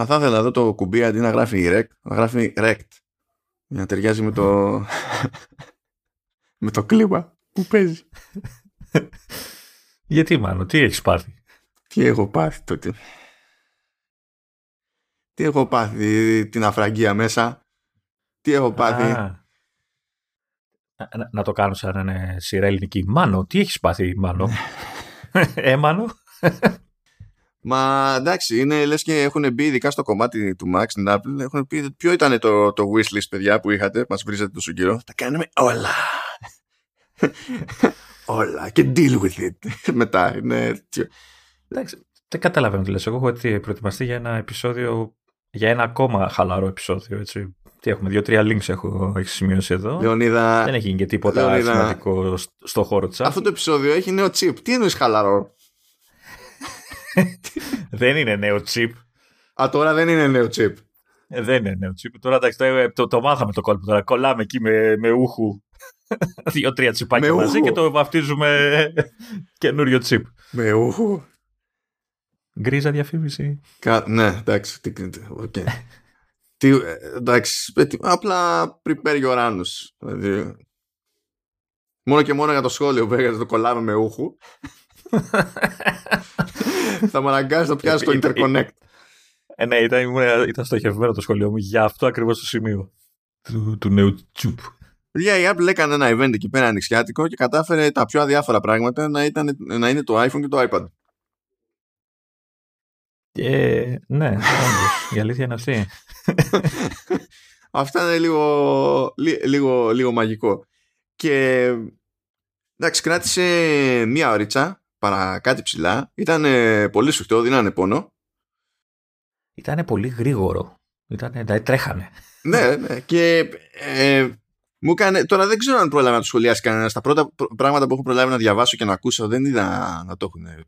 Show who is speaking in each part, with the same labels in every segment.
Speaker 1: Α, θα ήθελα εδώ το κουμπί αντί να γράφει rect, να γράφει rect. Για να ταιριάζει με το. με το κλίμα που παίζει.
Speaker 2: Γιατί μάλλον, τι έχεις πάθει;
Speaker 1: Τι έχω πάθει τότε. Τι έχω πάθει την αφραγγία μέσα. Τι έχω πάθει.
Speaker 2: Α, να, να το κάνω σαν να είναι σειρά ελληνική. Μάνο, τι έχεις πάθει, Μάνο; ε, Μάνο;
Speaker 1: Μα εντάξει, είναι λες και έχουν μπει ειδικά στο κομμάτι του Max στην Apple. Έχουν πει ποιο ήταν το, το wishlist, παιδιά, που είχατε. Μας βρίζατε τόσο καιρό; Τα κάνουμε όλα. όλα. Και deal with it. Μετά. Είναι...
Speaker 2: Εντάξει, δεν καταλαβαίνω τι λες. Εγώ έχω έτσι προετοιμαστεί για ένα επεισόδιο, για ένα ακόμα χαλαρό επεισόδιο. Έτσι. Τι έχουμε, δύο-τρία links έχω έχεις σημειώσει εδώ.
Speaker 1: Λεωνίδα,
Speaker 2: Δεν έχει γίνει και τίποτα
Speaker 1: Λεωνίδα.
Speaker 2: σημαντικό σ- στο χώρο της
Speaker 1: αυτό το επεισόδιο έχει νέο chip. Τι εννοείς χαλαρό;
Speaker 2: Δεν είναι νέο chip.
Speaker 1: Α, τώρα δεν είναι νέο chip.
Speaker 2: Ε, δεν είναι νέο chip. Τώρα εντάξει, το, το, το μάθαμε το κόλπο. Τώρα κολλάμε εκεί με, με ούχου δύο-τρία τσιπάκια
Speaker 1: Με
Speaker 2: μαζί
Speaker 1: ούχου.
Speaker 2: και το βαφτίζουμε καινούριο chip.
Speaker 1: Με ούχου.
Speaker 2: Γκρίζα διαφήμιση.
Speaker 1: Κα... Ναι, εντάξει. Τι... οκ. τι... ε, εντάξει. ε, τι- Απλά prepare your anus. Δηλαδή... Μόνο και μόνο για το σχόλιο που έκανε το κολλάμε με ούχου. θα με αναγκάσει να πιάσεις το
Speaker 2: Ήταν-
Speaker 1: interconnect.
Speaker 2: Ε, ναι, ήταν, ήμουν- ήταν στοχευμένο το σχολείο μου για αυτό ακριβώς το σημείο του, του νέου τσουπ.
Speaker 1: Παιδιά, η Apple έκανε ένα event εκεί πέρα ανοιξιάτικο και κατάφερε τα πιο αδιάφορα πράγματα να, ήταν, να είναι το iPhone και το iPad.
Speaker 2: Ε, ναι, όντως, η αλήθεια είναι αυτή.
Speaker 1: Αυτά είναι λίγο, λί- λίγο, λίγο μαγικό. Και εντάξει, κράτησε μία ωρίτσα παρά κάτι ψηλά. Ήταν πολύ σφιχτό, δίνανε πόνο.
Speaker 2: Ήταν πολύ γρήγορο. Ήτανε, δηλαδή τρέχανε.
Speaker 1: ναι, ναι. Και ε, μου έκανε. Τώρα δεν ξέρω αν πρόλαβε να το σχολιάσει κανένας. Τα πρώτα πr- πράγματα που έχω προλάβει να διαβάσω και να ακούσω δεν είδα να το έχουν ε,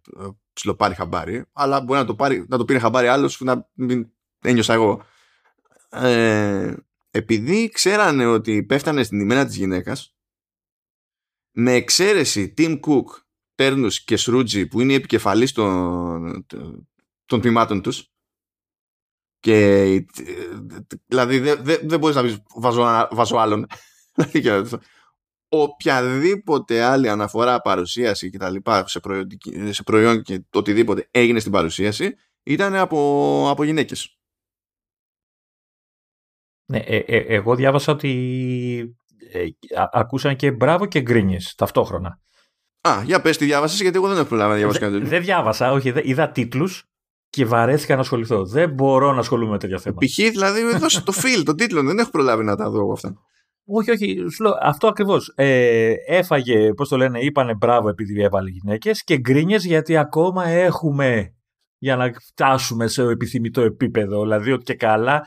Speaker 1: ψιλοπάρει χαμπάρι. Αλλά μπορεί να το, πάρει, να το πήρε χαμπάρι άλλος που να μην ένιωσα εγώ. Ε, επειδή ξέρανε ότι πέφτανε στην ημέρα της γυναίκας με εξαίρεση Tim Cook, Τέρνους και Σρούτζι που είναι οι επικεφαλής των, των τμήματων τους. Και ε, δηλαδή δεν δε, δεν μπορείς να πεις βάζω, βάζω άλλον Δηλαδή, και- οποιαδήποτε άλλη αναφορά παρουσίαση και τα λοιπά σε, προϊόντικη- σε προϊόν και το οτιδήποτε έγινε στην παρουσίαση ήταν από, από γυναίκες.
Speaker 2: Ναι, ε, ε, εγώ διάβασα ότι ε, α- ακούσαν και μπράβο και γκρίνιες ταυτόχρονα.
Speaker 1: Α, για πες τι διάβασες γιατί εγώ δεν έχω προλάβει να διαβάσω
Speaker 2: Δε-
Speaker 1: κάτι τέτοιο.
Speaker 2: δεν διάβασα, όχι, δε- είδα τίτλους και βαρέθηκα να ασχοληθώ. Δεν μπορώ να ασχολούμαι με τέτοια θέματα.
Speaker 1: Π.χ. δηλαδή δώσε το feel, το τίτλο, δεν έχω προλάβει να τα δω εγώ αυτά.
Speaker 2: Όχι, όχι, σου λέω, αυτό ακριβώς. Ε, έφαγε, πώς το λένε, είπανε μπράβο επειδή έβαλε γυναίκες και γκρίνιες γιατί ακόμα έχουμε για να φτάσουμε σε επιθυμητό επίπεδο. Δηλαδή ότι και καλά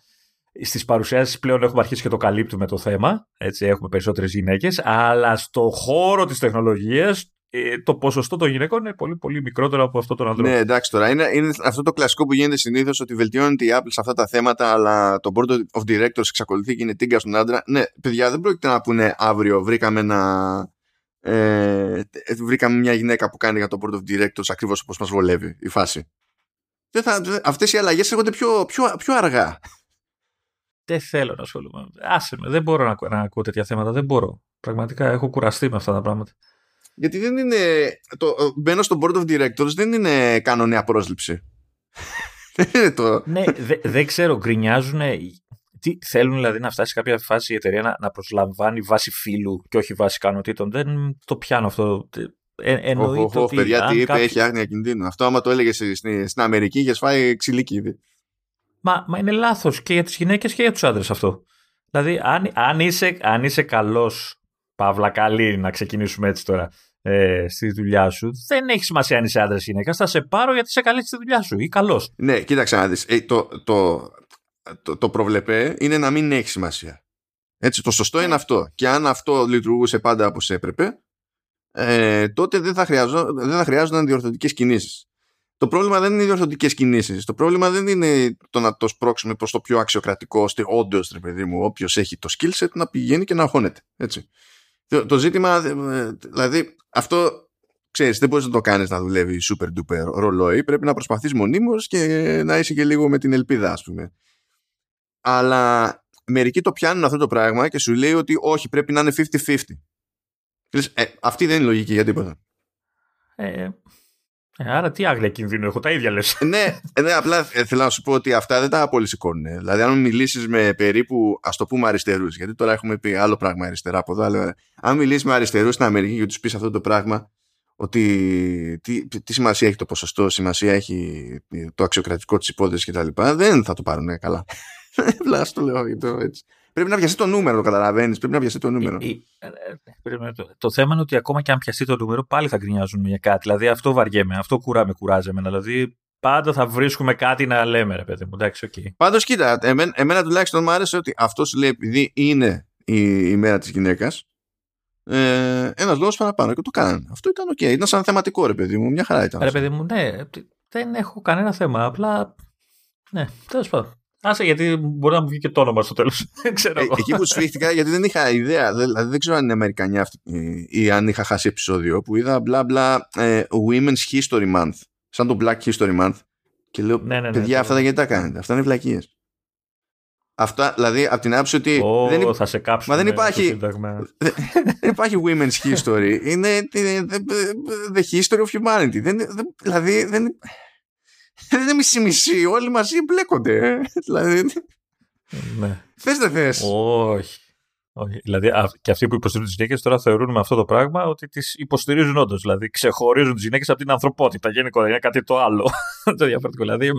Speaker 2: στις παρουσιάσεις πλέον έχουμε αρχίσει και το καλύπτουμε το θέμα. Έτσι, έχουμε περισσότερες γυναίκες. Αλλά στο χώρο της τεχνολογίας το ποσοστό των γυναικών είναι πολύ, πολύ μικρότερο από αυτό των ανδρών.
Speaker 1: Ναι, εντάξει τώρα. Είναι, είναι αυτό το κλασικό που γίνεται συνήθως ότι βελτιώνεται η Apple σε αυτά τα θέματα, αλλά το Board of Directors εξακολουθεί και είναι τίγκα στον άντρα. Ναι, παιδιά, δεν πρόκειται να πούνε αύριο βρήκαμε ένα. Ε, βρήκαμε μια γυναίκα που κάνει για το Board of Directors ακριβώς όπως μας βολεύει η φάση. Δεν θα, δεν- αυτές οι αλλαγές έρχονται πιο, πιο, πιο αργά.
Speaker 2: Δεν θέλω να ασχολούμαι. Άσε με, δεν μπορώ να, ακού- να ακούω τέτοια θέματα. Δεν μπορώ. Πραγματικά έχω κουραστεί με αυτά τα πράγματα.
Speaker 1: Γιατί δεν είναι. Το, μπαίνω στο Board of Directors δεν είναι κανονία πρόσληψη. δεν είναι το.
Speaker 2: ναι, δε- δεν ξέρω, γκρινιάζουν. Τι θέλουν δηλαδή να φτάσει σε κάποια φάση η εταιρεία να, να προσλαμβάνει βάση φύλου και όχι βάση ικανοτήτων. Δεν το πιάνω αυτό. Ε, εννοείται
Speaker 1: Οχ, οχ, οχ,
Speaker 2: ότι.
Speaker 1: παιδιά,
Speaker 2: αν
Speaker 1: τι είπε,
Speaker 2: κάποιοι-
Speaker 1: έχει άγνοια κινδύνου. Αυτό, άμα το έλεγες στην, στην Αμερική, είχες φάει ξυλίκι ήδη.
Speaker 2: Μα, μα είναι λάθος και για τις γυναίκες και για τους άντρες αυτό. Δηλαδή, αν, αν είσαι, αν είσαι καλός, παύλα καλή, να ξεκινήσουμε έτσι τώρα, ε, στη δουλειά σου, δεν έχει σημασία αν είσαι άντρας ή γυναίκα. Θα σε πάρω γιατί είσαι καλή στη δουλειά σου ή καλός.
Speaker 1: Ναι, κοίταξε να δεις. Ε, το, το, το, το προβλεπέ είναι να μην έχει σημασία. Έτσι, το σωστό είναι αυτό. Και αν αυτό λειτουργούσε πάντα όπως έπρεπε, ε, τότε δεν θα, χρειαζό, δεν θα χρειάζονταν διορθωτικές κινήσεις. Το πρόβλημα δεν είναι οι διορθωτικές κινήσεις. Το πρόβλημα δεν είναι το να το σπρώξουμε προς το πιο αξιοκρατικό, ώστε όντως, ρε παιδί μου, όποιος έχει το skill set να πηγαίνει και να αγχώνεται. Έτσι. Το, το ζήτημα, ε, δηλαδή, αυτό ξέρεις, δεν μπορείς να το κάνεις να δουλεύει super duper ρολόι. Πρέπει να προσπαθείς μονίμως και να είσαι και λίγο με την ελπίδα, ας πούμε. Αλλά μερικοί το πιάνουν αυτό το πράγμα και σου λέει ότι όχι, πρέπει να είναι 50-50. Ε, αυτή δεν είναι λογική για τίποτα.
Speaker 2: Ε, ε, άρα τι άγρια κινδύνου έχω, τα ίδια λες.
Speaker 1: ναι, ε, ναι, απλά ε, θέλω να σου πω ότι αυτά δεν τα πολύ σηκώνουν. Δηλαδή, αν μιλήσεις με περίπου, ας το πούμε, αριστερούς, γιατί τώρα έχουμε πει άλλο πράγμα αριστερά από εδώ, αλλά αν μιλήσεις με αριστερούς στην Αμερική και τους πεις αυτό το πράγμα, ότι τι, τι σημασία έχει το ποσοστό, σημασία έχει το αξιοκρατικό της υπόθεσης κτλ., δεν θα το πάρουν καλά. Απλά το λέω έτσι. Πρέπει να πιαστεί το νούμερο, το καταλαβαίνεις. Πρέπει να πιαστεί το νούμερο. Ε,
Speaker 2: ε, ε, το, το θέμα είναι ότι ακόμα και αν πιαστεί το νούμερο, πάλι θα γκρινιάζουν για κάτι. Δηλαδή αυτό βαριέμαι, αυτό κουρά, με κουράζει εμένα. Δηλαδή πάντα θα βρίσκουμε κάτι να λέμε, ρε παιδί μου. Εντάξει, okay.
Speaker 1: Πάντως, κοίτα, εμένα, εμένα τουλάχιστον μου άρεσε ότι αυτός σου λέει επειδή είναι η, η μέρα της γυναίκας. Ε, ένας λόγος παραπάνω και το κάνανε. Αυτό ήταν ok. Okay. Ήταν σαν θεματικό, ρε παιδί μου. Μια χαρά ήταν.
Speaker 2: Ρε παιδί μου, ναι. Δεν έχω κανένα θέμα. Απλά. Ναι, τέλος πάντων. Άσε γιατί μπορεί να μου βγει και το όνομα στο τέλος.
Speaker 1: ε, εκεί που σφίχτηκα, γιατί δεν είχα ιδέα. Δηλαδή δεν ξέρω αν είναι Αμερικανιά αυτή ή αν είχα χάσει επεισόδιο που είδα μπλα μπλα ε, Women's History Month. Σαν το Black History Month. Και λέω, ναι, ναι, ναι, παιδιά, αυτά γιατί τα κάνετε; Αυτά είναι βλακίες. Αυτά, δηλαδή, από την άποψη ότι.
Speaker 2: Oh, δεν, θα σε
Speaker 1: Μα δεν υπάρχει. δεν υπάρχει women's history. Είναι the history of humanity. Δεν, δηλαδή, δεν, δεν είναι μισή-μισή. Όλοι μαζί μπλέκονται. δηλαδή.
Speaker 2: Ναι.
Speaker 1: Θες δεν θες.
Speaker 2: Όχι. Όχι. Δηλαδή, και αυτοί που υποστηρίζουν τις γυναίκες τώρα θεωρούν με αυτό το πράγμα ότι τις υποστηρίζουν όντως. Δηλαδή, ξεχωρίζουν τις γυναίκες από την ανθρωπότητα. Γενικότερα είναι κάτι το άλλο. το διαφορετικό. Δηλαδή.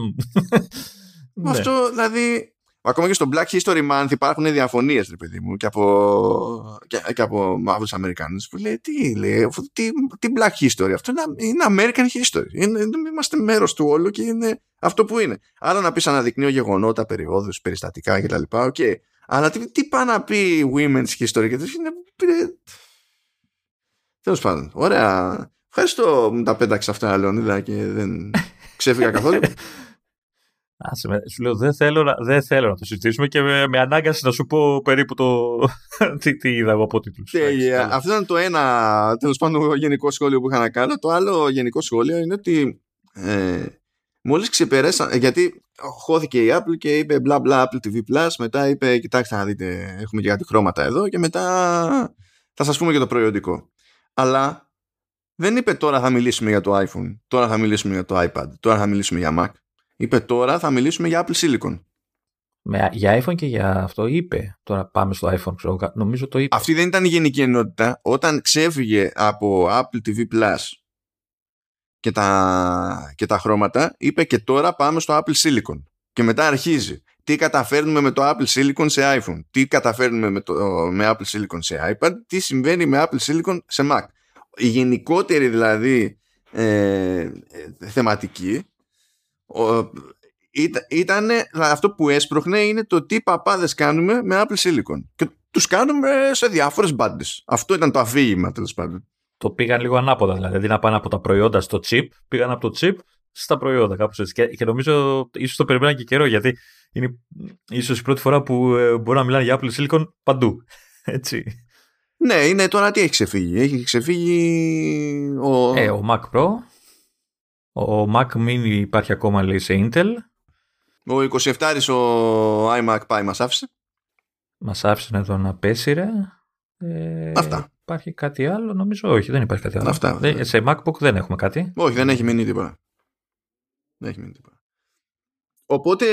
Speaker 1: Αυτό, ναι. δηλαδή, Ακόμα και στο Black History Month υπάρχουν διαφωνίες, ρε παιδί μου, και από, και, και από μαύρου Αμερικάνους που λέει τι, λέει, τι, τι Black History. Αυτό είναι, είναι American History. Είναι, είμαστε μέρος του όλου και είναι αυτό που είναι. Άρα να πεις αναδεικνύω γεγονότα, περιόδους, περιστατικά κτλ. Okay. Αλλά τι, τι πάει να πει Women's History και είναι. Τέλος πάντων. Ωραία. Ευχαριστώ που τα πέταξε αυτά, Λεωνίδα, και δεν ξέφυγα καθόλου.
Speaker 2: Άσε με, σου λέω δεν θέλω, να, δεν θέλω να το συζητήσουμε και με, με ανάγκαση να σου πω περίπου το, τι, τι είδα εγώ από τίτλους.
Speaker 1: Yeah, Αυτό ήταν το ένα τέλος πάντων γενικό σχόλιο που είχα να κάνω. Το άλλο γενικό σχόλιο είναι ότι ε, μόλις ξεπεράσαν, γιατί χώθηκε η Apple και είπε μπλα μπλα Apple TV Plus, μετά είπε κοιτάξτε να δείτε έχουμε και κάτι χρώματα εδώ και μετά θα σας πούμε και το προϊόντικο. Αλλά δεν είπε τώρα θα μιλήσουμε για το iPhone, τώρα θα μιλήσουμε για το iPad, τώρα θα μιλήσουμε για Mac Είπε τώρα θα μιλήσουμε για Apple Silicon.
Speaker 2: Με, για iPhone και για αυτό είπε. Τώρα πάμε στο iPhone, ξέρω, νομίζω το είπε.
Speaker 1: Αυτή δεν ήταν η γενική ενότητα. Όταν ξέφυγε από Apple TV Plus και τα, και τα χρώματα, είπε και τώρα πάμε στο Apple Silicon. Και μετά αρχίζει. Τι καταφέρνουμε με το Apple Silicon σε iPhone, τι καταφέρνουμε με, το, με Apple Silicon σε iPad, τι συμβαίνει με Apple Silicon σε Mac; Η γενικότερη δηλαδή ε, θεματική ήταν αυτό που έσπροχνε είναι το τι παπάδες κάνουμε με Apple Silicon. Και τους κάνουμε σε διάφορες μπάντες. αυτό ήταν το αφήγημα τέλος πάντων.
Speaker 2: Το πήγαν λίγο ανάποδα δηλαδή να πάνε από τα προϊόντα στο chip πήγαν από το chip στα προϊόντα κάπως έτσι. Και, και νομίζω ίσως το περιμέναν και καιρό γιατί είναι ίσως η πρώτη φορά που ε, μπορεί να μιλάνε για Apple Silicon παντού έτσι.
Speaker 1: Ναι, είναι τώρα τι έχει ξεφύγει. Έχει ξεφύγει ο...
Speaker 2: Ε, ο Mac Pro ο Mac Mini υπάρχει ακόμα λέει σε Intel.
Speaker 1: Ο 27 ο iMac πάει μας άφησε.
Speaker 2: Μας άφησε εδώ να πέσει ρε.
Speaker 1: Ε, Αυτά.
Speaker 2: Υπάρχει κάτι άλλο, νομίζω; Όχι, δεν υπάρχει κάτι άλλο.
Speaker 1: Αυτά.
Speaker 2: Δεν, σε MacBook δεν έχουμε κάτι.
Speaker 1: Όχι, δεν έχει μείνει τίποτα. Δεν έχει μείνει τίποτα. Οπότε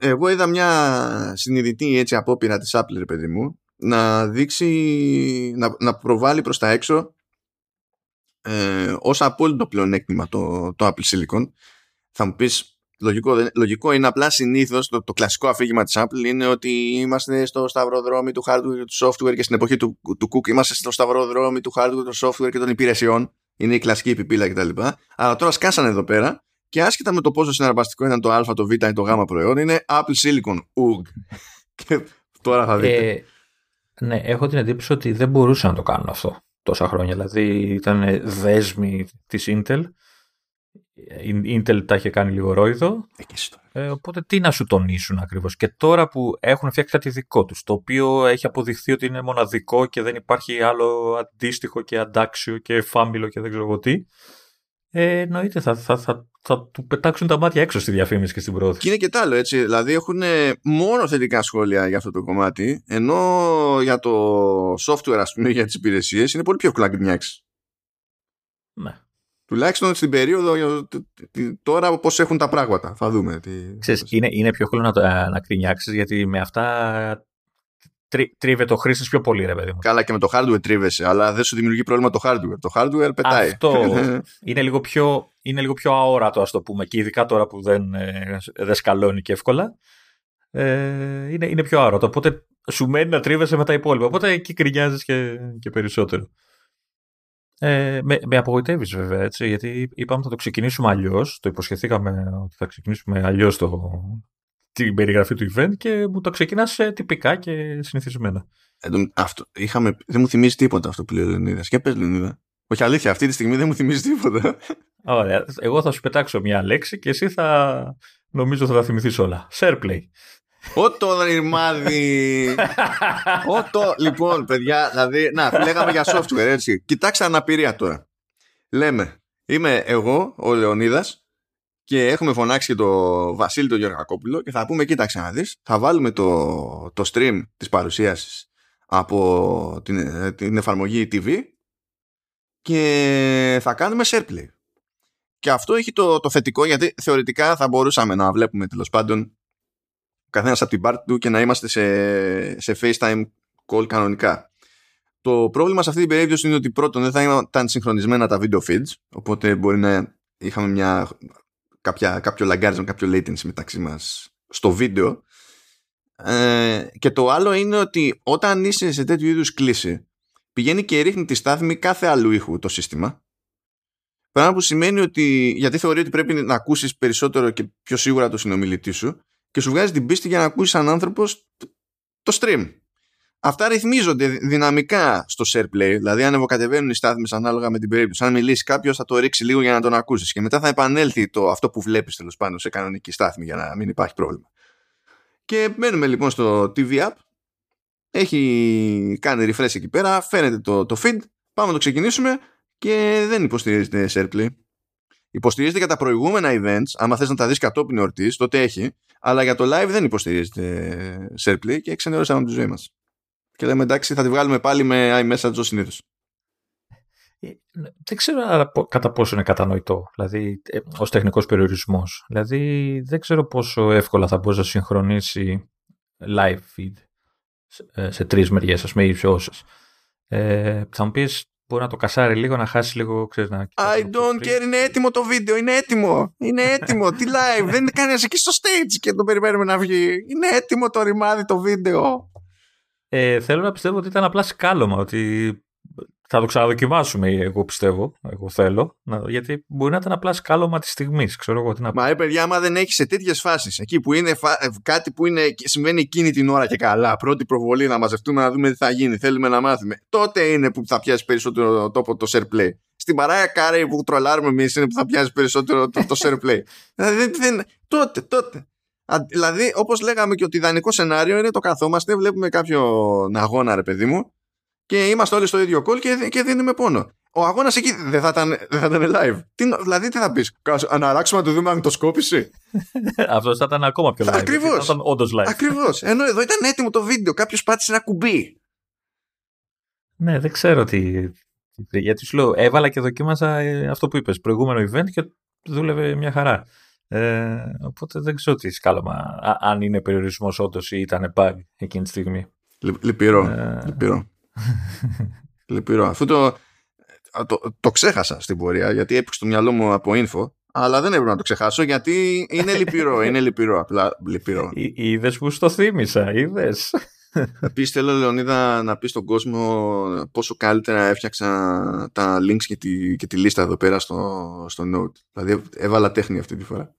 Speaker 1: εγώ είδα μια συνειδητή έτσι απόπειρα της Apple, ρε παιδί μου, να δείξει, να, να προβάλλει προς τα έξω ε, ως απόλυτο πλεονέκτημα το, το Apple Silicon θα μου πεις λογικό, λογικό είναι απλά συνήθως το, το κλασικό αφήγημα της Apple είναι ότι είμαστε στο σταυροδρόμι του hardware και του software και στην εποχή του, του Cook είμαστε στο σταυροδρόμι του hardware, του software και των υπηρεσιών. Είναι η κλασική επιπύλα κτλ. Αλλά τώρα σκάσανε εδώ πέρα και άσχετα με το πόσο συναρπαστικό ήταν το α, το β ή το γ προϊόν είναι Apple Silicon UG και τώρα θα δείτε. Ε,
Speaker 2: ναι, έχω την εντύπωση ότι δεν μπορούσαν να το κάνουν αυτό τόσα χρόνια. Δηλαδή ήταν δέσμοι της Intel η Intel τα είχε κάνει λίγο ρόιδο. Ε, οπότε τι να σου τονίσουν ακριβώς; Και τώρα που έχουν φτιάξει κάτι δικό τους, το οποίο έχει αποδειχθεί ότι είναι μοναδικό και δεν υπάρχει άλλο αντίστοιχο και αντάξιο και φάμιλο και δεν ξέρω εγώ τι. Ε, εννοείται θα, θα, θα, θα του πετάξουν τα μάτια έξω στη διαφήμιση και στην πρόθεση.
Speaker 1: Και είναι και τ' άλλο έτσι. Δηλαδή έχουν μόνο θετικά σχόλια για αυτό το κομμάτι, ενώ για το software, ας πούμε, για τις υπηρεσίες είναι πολύ πιο εύκολο να γκρινιάξει.
Speaker 2: Ναι.
Speaker 1: Τουλάχιστον στην περίοδο τώρα πώς έχουν τα πράγματα. Θα δούμε. Τι...
Speaker 2: Ξέρεις, είναι, είναι πιο εύκολο να, να κρινιάξει γιατί με αυτά τρί, τρίβεται ο χρήστη πιο πολύ, ρε παιδί μου.
Speaker 1: Καλά, και με το hardware τρίβεσαι, αλλά δεν σου δημιουργεί πρόβλημα το hardware. Το hardware πετάει.
Speaker 2: Αυτό είναι λίγο πιο, είναι λίγο πιο αόρατο, ας το πούμε, και ειδικά τώρα που δεν, ε, δεν σκαλώνει και εύκολα. Ε, είναι, είναι πιο αόρατο. Οπότε σου μένει να τρίβεσαι με τα υπόλοιπα. Οπότε εκεί κρινιάζεις και, και περισσότερο. Ε, με, με απογοητεύεις βέβαια έτσι, γιατί είπαμε θα το ξεκινήσουμε αλλιώς. Το υποσχεθήκαμε ότι θα ξεκινήσουμε αλλιώς την περιγραφή του event και μου το ξεκινάς τυπικά και συνηθισμένα.
Speaker 1: Ε, αυτό, είχαμε, δεν μου θυμίζει τίποτα αυτό που λέει ο Λεωνίδας. Και πες, Λεωνίδα. Όχι αλήθεια, αυτή τη στιγμή δεν μου θυμίζει τίποτα.
Speaker 2: Ωραία. Εγώ θα σου πετάξω μια λέξη και εσύ θα νομίζω θα τα θυμηθείς όλα. Shareplay.
Speaker 1: Ότο ρημάδι. Ότο. Λοιπόν, παιδιά, δηλαδή, να, λέγαμε για software, έτσι. Κοιτάξτε αναπηρία τώρα. Λέμε, είμαι εγώ, ο Λεωνίδας, και έχουμε φωνάξει και το Βασίλη τον Γεωργακόπουλο και θα πούμε, κοίταξε να δεις, θα βάλουμε το, το stream της παρουσίασης από την, την εφαρμογή TV και θα κάνουμε SharePlay. Και αυτό έχει το, το θετικό γιατί θεωρητικά θα μπορούσαμε να βλέπουμε τέλος πάντων καθένας από την πάρτι του και να είμαστε σε, σε FaceTime call κανονικά. Το πρόβλημα σε αυτή την περίπτωση είναι ότι πρώτον δεν θα ήταν συγχρονισμένα τα video feeds, οπότε μπορεί να είχαμε μια, κάποια, κάποιο λαγκάρισμα, κάποιο latency μεταξύ μας στο βίντεο. Ε, και το άλλο είναι ότι όταν είσαι σε τέτοιου είδους κλίση, πηγαίνει και ρίχνει τη στάθμη κάθε άλλου ήχου το σύστημα. Πράγμα που σημαίνει ότι, γιατί θεωρεί ότι πρέπει να ακούσεις περισσότερο και πιο σίγουρα το συνομιλητή σου, και σου βγάζει την πίστη για να ακούσεις σαν άνθρωπος το stream. Αυτά ρυθμίζονται δυναμικά στο SharePlay, δηλαδή ανεβοκατεβαίνουν οι στάθμες ανάλογα με την περίπτωση. Αν μιλήσει κάποιος, θα το ρίξει λίγο για να τον ακούσεις και μετά θα επανέλθει το, αυτό που βλέπεις τέλος πάντων σε κανονική στάθμη για να μην υπάρχει πρόβλημα. Και μένουμε λοιπόν στο TV App. Έχει κάνει refresh εκεί πέρα, φαίνεται το, το feed. Πάμε να το ξεκινήσουμε και δεν υποστηρίζεται SharePlay. Υποστηρίζεται για τα προηγούμενα events, άμα θες να τα δεις κατόπιν εορτής, τότε έχει, αλλά για το live δεν υποστηρίζεται SharePlay και ξενερώσαμε τη ζωή μας. Και λέμε εντάξει θα τη βγάλουμε πάλι με iMessage ως συνήθως.
Speaker 2: Ε, δεν ξέρω κατά πόσο είναι κατανοητό, δηλαδή ε, ως τεχνικός περιορισμός. Δηλαδή δεν ξέρω πόσο εύκολα θα μπορούσε να συγχρονίσει live feed σε, σε τρεις μεριές, ας πούμε, ή σε όσες. Ε, θα μου πεις μπορεί να το κασάρει λίγο, να χάσει λίγο, ξέρεις, να...
Speaker 1: I don't care, είναι έτοιμο το βίντεο, είναι έτοιμο, είναι έτοιμο, τι live, δεν είναι κανένας εκεί στο stage και το περιμένουμε να βγει. Είναι έτοιμο το ρημάδι το βίντεο.
Speaker 2: Ε, θέλω να πιστεύω ότι ήταν απλά σκάλωμα, ότι θα το ξαναδοκιμάσουμε, εγώ πιστεύω. Εγώ θέλω. γιατί μπορεί να ήταν απλά σκάλωμα της στιγμής. Ξέρω εγώ τι να
Speaker 1: πω. Μα ρε παιδιά, άμα δεν έχεις σε τέτοιες φάσεις, εκεί που είναι φα... Ε, κάτι που είναι, συμβαίνει εκείνη την ώρα και καλά, πρώτη προβολή να μαζευτούμε να δούμε τι θα γίνει, θέλουμε να μάθουμε, τότε είναι που θα πιάσει περισσότερο τόπο το share play. Στην παράγια κάρε που τρολάρουμε εμείς είναι που θα πιάσει περισσότερο το, το share play. δηλαδή, δεν, τότε, τότε. Δηλαδή, όπως λέγαμε και ότι ιδανικό σενάριο είναι το καθόμαστε, βλέπουμε κάποιον αγώνα, ρε παιδί μου, και είμαστε όλοι στο ίδιο call και, και δίνουμε πόνο. Ο αγώνας εκεί δεν θα ήταν, δεν θα ήταν live. Τι, δηλαδή, τι θα πεις, Αναράξουμε να το δούμε αν το σκόπισε.
Speaker 2: Αυτός θα ήταν ακόμα πιο live.
Speaker 1: Ακριβώς.
Speaker 2: Θα ήταν όντως live.
Speaker 1: Ακριβώς. Ενώ εδώ ήταν έτοιμο το βίντεο. Κάποιος πάτησε ένα κουμπί.
Speaker 2: Ναι, δεν ξέρω τι. Γιατί σου λέω, έβαλα και δοκίμασα ε, αυτό που είπες. Προηγούμενο event και δούλευε μια χαρά. Ε, οπότε δεν ξέρω τι σκάλωμα, αν είναι περιορισμός όντως ή ήταν πάλι εκείνη τη στιγμή.
Speaker 1: Λυπηρό. Ε, λυπηρό. Λυπηρό. Αυτό το, το, το, ξέχασα στην πορεία γιατί έπαιξε το μυαλό μου από info. Αλλά δεν έπρεπε να το ξεχάσω γιατί είναι λυπηρό. είναι λυπηρό. Απλά λυπηρό.
Speaker 2: Είδες που στο θύμισα, είδες.
Speaker 1: Επίσης θέλω Λεωνίδα να πεις στον κόσμο πόσο καλύτερα έφτιαξα τα links και τη, και τη λίστα εδώ πέρα στο, στο Note. Δηλαδή έβαλα τέχνη αυτή τη φορά.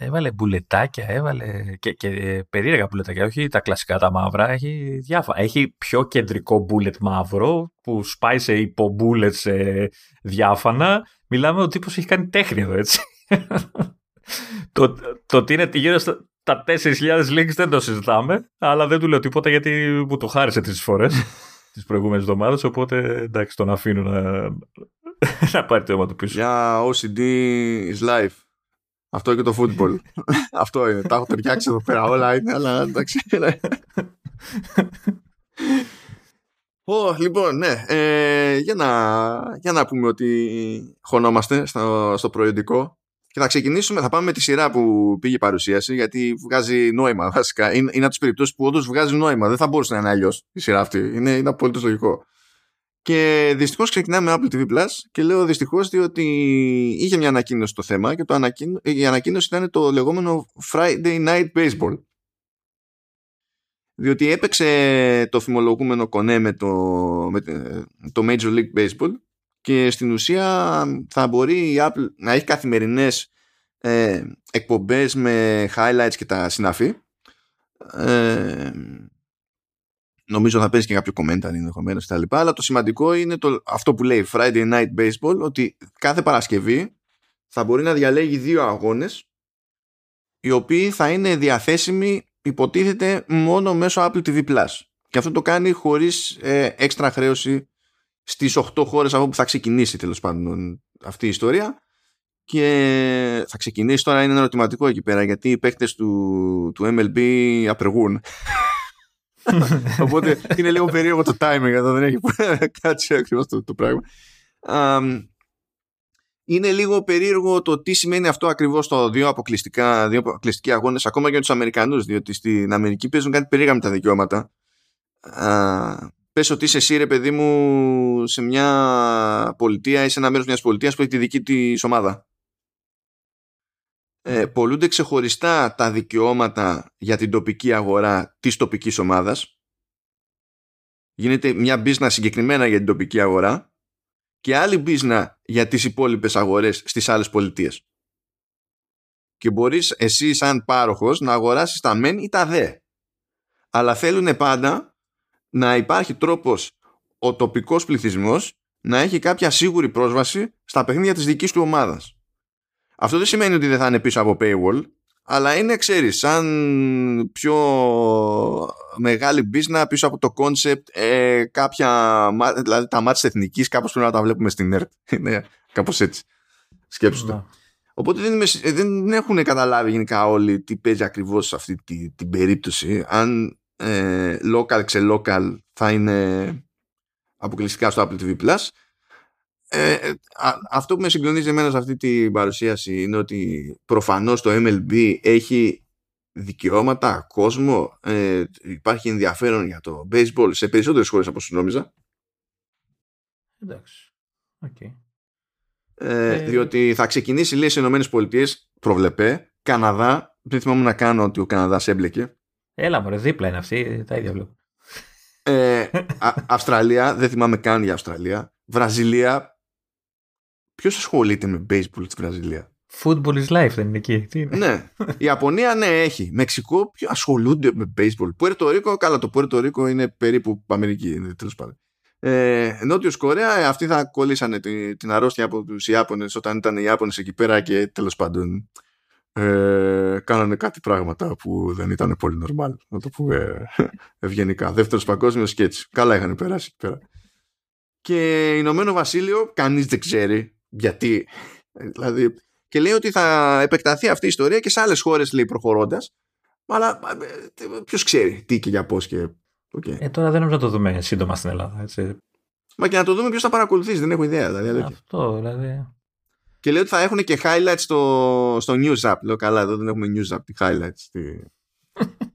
Speaker 2: Έβαλε μπουλετάκια, έβαλε και, και περίεργα μπουλετάκια, όχι τα κλασικά τα μαύρα, έχει διάφορα. Έχει πιο κεντρικό μπουλετ μαύρο που σπάει σε υπομπούλετ σε διάφανα. Μιλάμε ο τύπος έχει κάνει τέχνη εδώ, έτσι. το, το ότι είναι γύρω στα τα 4.000 links δεν το συζητάμε, αλλά δεν του λέω τίποτα γιατί μου το χάρισε τρεις φορές τις προηγούμενες εβδομάδες, οπότε εντάξει τον αφήνω να, να πάρει το αίμα του πίσω.
Speaker 1: Για OCD is life. Αυτό και το football. Αυτό είναι. Τα έχω ταιριάξει εδώ πέρα όλα είναι, αλλά εντάξει. Oh, λοιπόν, ναι. Ε, για, να, για να πούμε ότι χωνόμαστε στο, στο προϊόντικό και θα ξεκινήσουμε, θα πάμε με τη σειρά που πήγε η παρουσίαση, γιατί βγάζει νόημα βασικά. Είναι, είναι από τις περιπτώσεις που όντως βγάζει νόημα. Δεν θα μπορούσε να είναι αλλιώς η σειρά αυτή. Είναι, είναι απολύτω λογικό. Και δυστυχώς ξεκινάμε με Apple TV Plus και λέω δυστυχώς διότι είχε μια ανακοίνωση στο θέμα και το ανακοίνω, η ανακοίνωση ήταν το λεγόμενο Friday Night Baseball. Διότι έπαιξε το φημολογούμενο κονέ με το, με το Major League Baseball και στην ουσία θα μπορεί η Apple να έχει καθημερινές ε, εκπομπές με highlights και τα συναφή ε, νομίζω θα παίζεις και κάποιο commentary ενδεχομένως κτλ. Αλλά το σημαντικό είναι το, αυτό που λέει Friday Night Baseball ότι κάθε Παρασκευή θα μπορεί να διαλέγει δύο αγώνες οι οποίοι θα είναι διαθέσιμοι υποτίθεται μόνο μέσω Apple TV Plus. Και αυτό το κάνει χωρίς ε, έξτρα χρέωση στις 8 χώρες από που θα ξεκινήσει τέλος πάντων αυτή η ιστορία και θα ξεκινήσει τώρα είναι ένα ερωτηματικό εκεί πέρα γιατί οι παίκτες του, του MLB απεργούν οπότε είναι λίγο περίεργο το timing εδώ δεν έχει κάτσει ακριβώς το, το πράγμα είναι λίγο περίεργο το τι σημαίνει αυτό ακριβώς το δύο αποκλειστικά δύο αποκλειστικοί αγώνες ακόμα και για τους Αμερικανούς διότι στην Αμερική παίζουν κάτι περίεργα με τα δικαιώματα πες ότι είσαι εσύ ρε παιδί μου σε μια πολιτεία ή σε ένα μέρος μιας πολιτείας που έχει τη δική της ομάδα. Ε, πολλούνται ξεχωριστά τα δικαιώματα για την τοπική αγορά της τοπικής ομάδας. Γίνεται μια business συγκεκριμένα για την τοπική αγορά και άλλη business για τις υπόλοιπες αγορές στις άλλες πολιτείες. Και μπορείς εσύ σαν πάροχος να αγοράσεις τα μεν ή τα δε. Αλλά θέλουν πάντα να υπάρχει τρόπος ο τοπικός πληθυσμός να έχει κάποια σίγουρη πρόσβαση στα παιχνίδια της δικής του ομάδας. Αυτό δεν σημαίνει ότι δεν θα είναι πίσω από paywall, αλλά είναι, ξέρεις, σαν πιο μεγάλη business πίσω από το concept ε, κάποια, δηλαδή τα μάτια εθνικής κάπως πρέπει να τα βλέπουμε στην ΕΡΤ. Είναι κάπως έτσι. Σκέψου το. Ναι. Οπότε δεν, δεν έχουν καταλάβει γενικά όλοι τι παίζει ακριβώς σε αυτή την, την περίπτωση. Αν ε, local ξε local θα είναι αποκλειστικά στο Apple TV Plus. Ε, αυτό που με συγκλονίζει εμένα σε αυτή την παρουσίαση είναι ότι προφανώς το MLB έχει δικαιώματα, κόσμο, ε, υπάρχει ενδιαφέρον για το baseball σε περισσότερες χώρες από όσο νόμιζα.
Speaker 2: Εντάξει. Okay.
Speaker 1: Ε, ε, διότι θα ξεκινήσει λέει σε Ηνωμένες Πολιτείες προβλεπέ, Καναδά, δεν θυμάμαι να κάνω ότι ο Καναδάς έμπλεκε
Speaker 2: Έλα μωρέ, δίπλα είναι αυτή, τα ίδια βλέπω.
Speaker 1: Ε, Αυστραλία, δεν θυμάμαι καν για Αυστραλία. Βραζιλία, ποιος ασχολείται με baseball στη Βραζιλίας;
Speaker 2: Football is life δεν είναι εκεί. Τι είναι;
Speaker 1: ναι. Η Ιαπωνία ναι έχει. Μεξικό ποιο ασχολούνται με baseball. Πουέρτο Ρίκο, καλά το Πουέρτο Ρίκο είναι περίπου Αμερική. Τέλος πάντων. Ε, Νότιος Κορέα, ε, αυτοί θα κολλήσανε την, την αρρώστια από τους Ιάπωνες όταν ήταν οι Ιάπωνες εκεί πέρα και τέλος πάντων ε, κάνανε κάτι πράγματα που δεν ήταν πολύ normal, να το πούμε ευγενικά. Δεύτερος παγκόσμιος και έτσι. Καλά είχαν περάσει εκεί πέρα. Και Ηνωμένο Βασίλειο, κανείς δεν ξέρει γιατί; Δηλαδή, και λέει ότι θα επεκταθεί αυτή η ιστορία και σε άλλες χώρες, λέει, προχωρώντας. Αλλά ε, ποιος ξέρει τι και για πώς και...
Speaker 2: Okay. Ε, τώρα δεν νομίζω να το δούμε σύντομα στην Ελλάδα. Έτσι.
Speaker 1: Μα και να το δούμε ποιος θα παρακολουθήσει, δεν έχω ιδέα. Δηλαδή,
Speaker 2: Αυτό, δηλαδή.
Speaker 1: Και λέει ότι θα έχουν και highlights στο, στο News App. Λέω καλά, εδώ δεν έχουμε News App, τι highlights. Τι...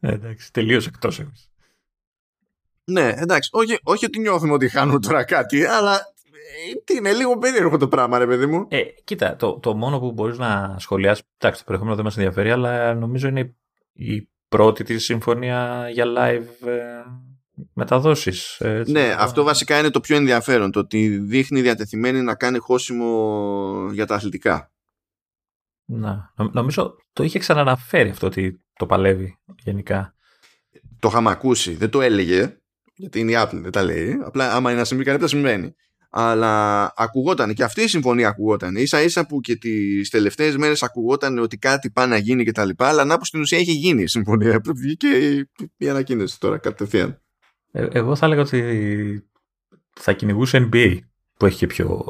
Speaker 2: Ε, εντάξει, τελείως εκτός εμείς.
Speaker 1: Ναι, εντάξει. Όχι, όχι ότι νιώθουμε ότι χάνουμε τώρα κάτι, αλλά ε, τι είναι λίγο περίεργο το πράγμα, ρε παιδί μου.
Speaker 2: Ε, κοίτα, το, το μόνο που μπορείς να σχολιάσεις. Εντάξει, το περιεχόμενο δεν μας ενδιαφέρει, αλλά νομίζω είναι η πρώτη της συμφωνία για live ε, μεταδόσεις.
Speaker 1: ναι, αυτό βασικά είναι το πιο ενδιαφέρον, το ότι δείχνει διατεθειμένη να κάνει χώσιμο για τα αθλητικά.
Speaker 2: Να, νομίζω το είχε ξαναναφέρει αυτό ότι το παλεύει γενικά.
Speaker 1: Το είχαμε ακούσει, δεν το έλεγε, γιατί είναι η Apple, δεν τα λέει. Απλά άμα είναι να συμβεί κάτι, θα συμβαίνει. Αλλά ακουγόταν και αυτή η συμφωνία ακουγόταν. σα ίσα που και τις τελευταίες μέρες ακουγόταν ότι κάτι πάει να γίνει και τα λοιπά, αλλά να που στην ουσία έχει γίνει η συμφωνία. Βγήκε η ανακοίνωση τώρα κατευθείαν.
Speaker 2: Ε, εγώ θα έλεγα ότι θα κυνηγούσε NBA που έχει και πιο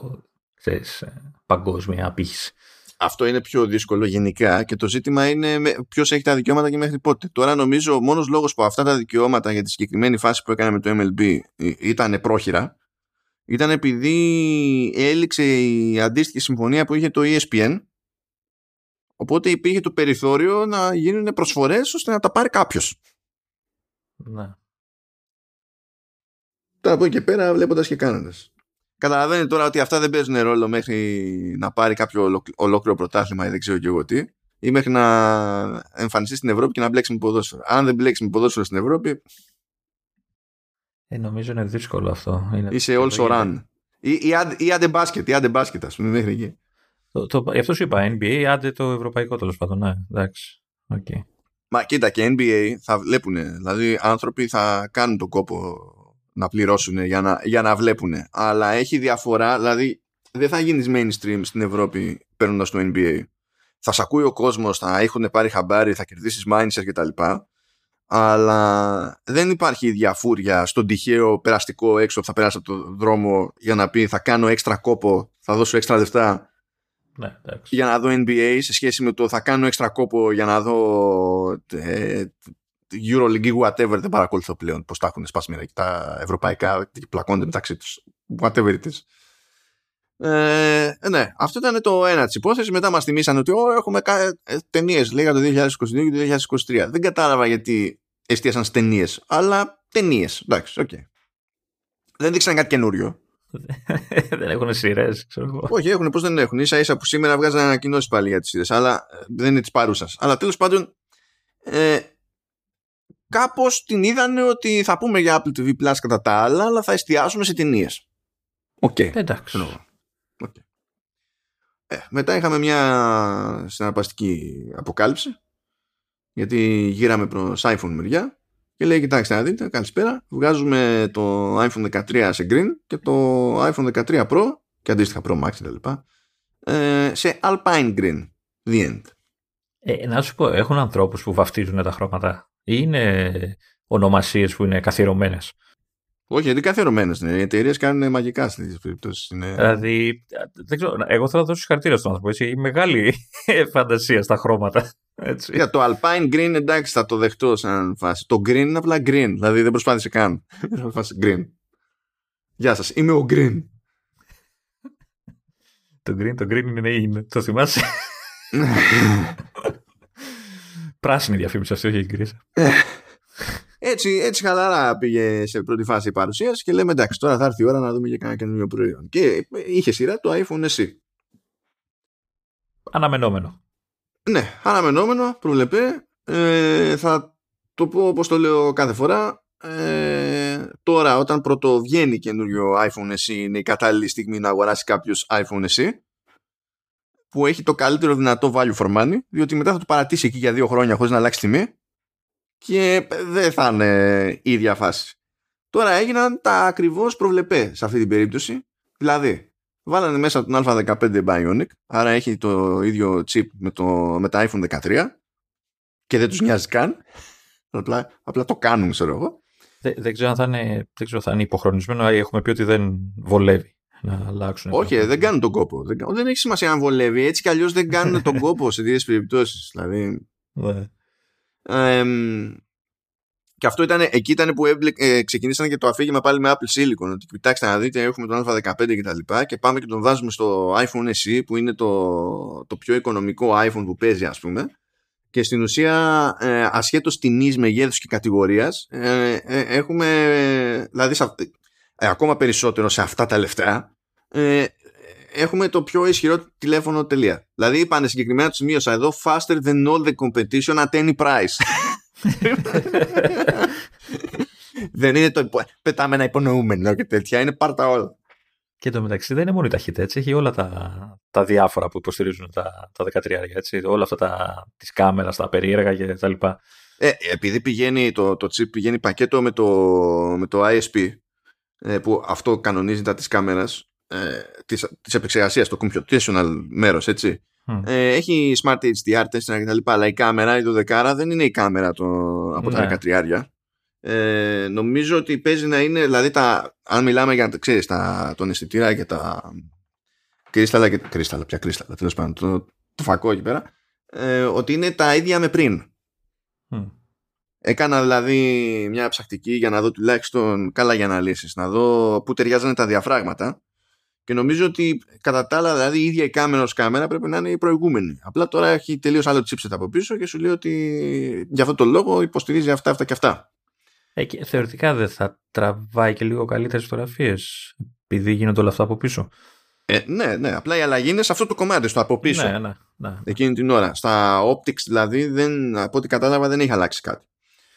Speaker 2: ξέρεις, ε, παγκόσμια απήχηση.
Speaker 1: Αυτό είναι πιο δύσκολο γενικά και το ζήτημα είναι ποιος έχει τα δικαιώματα και μέχρι πότε. Τώρα νομίζω ο μόνος λόγος που αυτά τα δικαιώματα για τη συγκεκριμένη φάση που έκανε με το MLB ήταν πρόχειρα ήταν επειδή έληξε η αντίστοιχη συμφωνία που είχε το ESPN οπότε υπήρχε το περιθώριο να γίνουν προσφορές ώστε να τα πάρει κάποιος.
Speaker 2: Ναι.
Speaker 1: Τώρα από εκεί και πέρα βλέποντας και κάνοντας. Καταλαβαίνει τώρα ότι αυτά δεν παίζουν ρόλο μέχρι να πάρει κάποιο ολόκληρο πρωτάθλημα ή δεν ξέρω και εγώ τι ή μέχρι να εμφανιστεί στην Ευρώπη και να μπλέξει με ποδόσφαιρο. Αν δεν μπλέξει με ποδόσφαιρο στην Ευρώπη
Speaker 2: ε, νομίζω είναι δύσκολο αυτό. Είναι
Speaker 1: Είσαι also run. Ή, ή, ή άντε μπάσκετ, ή άντε μπάσκετ, ας πούμε, μέχρι εκεί.
Speaker 2: Το, το, αυτό σου είπα, NBA, άντε το ευρωπαϊκό τέλος πάντων. Ναι, εντάξει. Okay.
Speaker 1: Μα κοίτα και NBA θα βλέπουν. Δηλαδή, άνθρωποι θα κάνουν τον κόπο να πληρώσουν για να, για να βλέπουν. Αλλά έχει διαφορά, δηλαδή δεν θα γίνεις mainstream στην Ευρώπη παίρνοντας το NBA. Θα σε ακούει ο κόσμος, θα έχουν πάρει χαμπάρι, θα κερδίσεις mindset κτλ αλλά δεν υπάρχει διαφούρια στον τυχαίο περαστικό έξω που θα περάσει από το δρόμο για να πει θα κάνω έξτρα κόπο, θα δώσω έξτρα λεφτά
Speaker 2: ναι,
Speaker 1: για να δω NBA σε σχέση με το θα κάνω έξτρα κόπο για να δω ε, Euroleague ή whatever δεν παρακολουθώ πλέον πως τα έχουν σπάσει τα ευρωπαϊκά και πλακώνται μεταξύ τους. Whatever it is ε, ναι, αυτό ήταν το ένα της υπόθεσης. Μετά μας θυμήσαν ότι ό, έχουμε ε, ταινίες, λέει για το 2022 και το 2023. Δεν κατάλαβα γιατί εστίασαν στις ταινίες, αλλά ταινίες. Εντάξει, ok. Okay. Δεν δείξαν κάτι καινούριο.
Speaker 2: δεν έχουν σειρές, ξέρω εγώ.
Speaker 1: Όχι, έχουν, πώς δεν έχουν. σα ίσα που σήμερα βγάζαν ανακοινώσεις πάλι για τις σειρές, αλλά ε, δεν είναι της παρούσας. Αλλά τέλος πάντων, ε, κάπως την είδανε ότι θα πούμε για Apple TV Plus κατά τα άλλα, αλλά θα εστιάσουμε σε ταινίες. Ok. Okay.
Speaker 2: Εντάξει.
Speaker 1: Okay. Ε, μετά είχαμε μια συναρπαστική αποκάλυψη γιατί γύραμε προς iPhone μεριά και λέει κοιτάξτε να δείτε καλησπέρα βγάζουμε το iPhone 13 σε green και το iPhone 13 Pro και αντίστοιχα Pro Max κτλ ε, σε Alpine Green the end
Speaker 2: ε, να σου πω έχουν ανθρώπους που βαφτίζουν τα χρώματα ή είναι ονομασίες που είναι καθιερωμένες;
Speaker 1: Όχι, γιατί καθιερωμένες είναι. Οι εταιρείες κάνουν μαγικά σε τέτοιε περιπτώσεις. Είναι...
Speaker 2: Δηλαδή, δεν ξέρω, εγώ θα δώσω συγχαρητήρια στον άνθρωπο. Έχει μεγάλη φαντασία στα χρώματα. Έτσι.
Speaker 1: Για το Alpine Green, εντάξει, θα το δεχτώ σαν φάση. Το Green είναι απλά Green. Δηλαδή δεν προσπάθησε καν. green. Γεια σας, είμαι ο Green.
Speaker 2: το Green, το Green είναι, είναι. Το θυμάσαι; Πράσινη διαφήμιση αυτή, όχι γκρίζα.
Speaker 1: Έτσι, έτσι χαλαρά πήγε σε πρώτη φάση η παρουσίαση και λέμε εντάξει, τώρα θα έρθει η ώρα να δούμε και κανένα καινούριο προϊόν. Και είχε σειρά το iPhone SE.
Speaker 2: Αναμενόμενο.
Speaker 1: Ναι, αναμενόμενο, προβλεπέ. Ε, θα το πω όπως το λέω κάθε φορά. Ε, τώρα όταν πρώτο βγαίνει καινούριο iPhone SE είναι η κατάλληλη στιγμή να αγοράσει κάποιος iPhone SE που έχει το καλύτερο δυνατό value for money διότι μετά θα το παρατήσει εκεί για δύο χρόνια χωρίς να αλλάξει τιμή και δεν θα είναι η ίδια φάση. Τώρα έγιναν τα ακριβώς προβλεπέ σε αυτή την περίπτωση. Δηλαδή, βάλανε μέσα τον α15 Bionic, άρα έχει το ίδιο chip με, το, με τα iPhone 13 και δεν τους νοιάζει καν. Απλά, απλά το κάνουν, ξέρω εγώ.
Speaker 2: Δεν, δεν, ξέρω αν θα είναι, δεν ξέρω θα είναι υποχρονισμένο, έχουμε πει ότι δεν βολεύει να αλλάξουν.
Speaker 1: Όχι, δεν κάνουν τον κόπο. Δεν, δεν έχει σημασία αν βολεύει. Έτσι κι αλλιώς δεν κάνουν τον κόπο σε τέτοιες περιπτώσεις. Δηλαδή.
Speaker 2: Ναι
Speaker 1: και αυτό ήταν, εκεί ήταν που έμπλε, ε, ξεκινήσαν και το αφήγημα πάλι με Apple Silicon. Ότι κοιτάξτε να δείτε, έχουμε τον Α15 και τα λοιπά και πάμε και τον βάζουμε στο iPhone SE που είναι το, το πιο οικονομικό iPhone που παίζει ας πούμε και στην ουσία ε, ασχέτως τιμής, μεγέθους και κατηγορίας ε, ε έχουμε δηλαδή ε, ακόμα περισσότερο σε αυτά τα λεφτά ε, έχουμε το πιο ισχυρό τηλέφωνο τελεία. Δηλαδή είπανε συγκεκριμένα, τους σημείωσα εδώ, faster than all the competition at any price. δεν είναι το πετάμε ένα υπονοούμενο και τέτοια, είναι πάρτα όλα.
Speaker 2: Και το μεταξύ δεν είναι μόνο η ταχύτητα, έτσι. Έχει όλα τα, τα διάφορα που υποστηρίζουν τα, τα 13 έτσι. Όλα αυτά τα, της κάμερας, τα περίεργα και τα λοιπά.
Speaker 1: Ε, επειδή πηγαίνει το, το chip πηγαίνει πακέτο με το, με το ISP ε, που αυτό κανονίζει τα της κάμερας ε, της, της επεξεργασίας, το computational μέρος, έτσι. Ε, έχει Smart HDR 4 κτλ. Αλλά η κάμερα, η 12 δεν είναι η κάμερα το, από τα 13. Ναι. Ε, νομίζω ότι παίζει να είναι, δηλαδή τα, αν μιλάμε για ξέρεις, τα, τον αισθητήρα και τα κρίσταλα και κρίσταλα, πια κρίσταλα, τέλος πάντων, το, το φακό εκεί πέρα, ε, ότι είναι τα ίδια με πριν. Έκανα δηλαδή μια ψακτική για να δω τουλάχιστον καλά για αναλύσεις, να δω πού ταιριάζανε τα διαφράγματα και νομίζω ότι κατά τα άλλα δηλαδή η ίδια η κάμερα ως κάμερα πρέπει να είναι η προηγούμενη. Απλά τώρα έχει τελείως άλλο chipset από πίσω και σου λέει ότι για αυτό το λόγο υποστηρίζει αυτά, αυτά και αυτά.
Speaker 2: Ε, και θεωρητικά δεν θα τραβάει και λίγο καλύτερες φωτογραφίες επειδή γίνονται όλα αυτά από πίσω.
Speaker 1: Ε, ναι, ναι. Απλά η αλλαγή είναι σε αυτό το κομμάτι, στο από πίσω.
Speaker 2: Ναι, ναι, ναι.
Speaker 1: Εκείνη την ώρα. Στα optics δηλαδή, δεν, από ό,τι κατάλαβα, δεν έχει αλλάξει κάτι.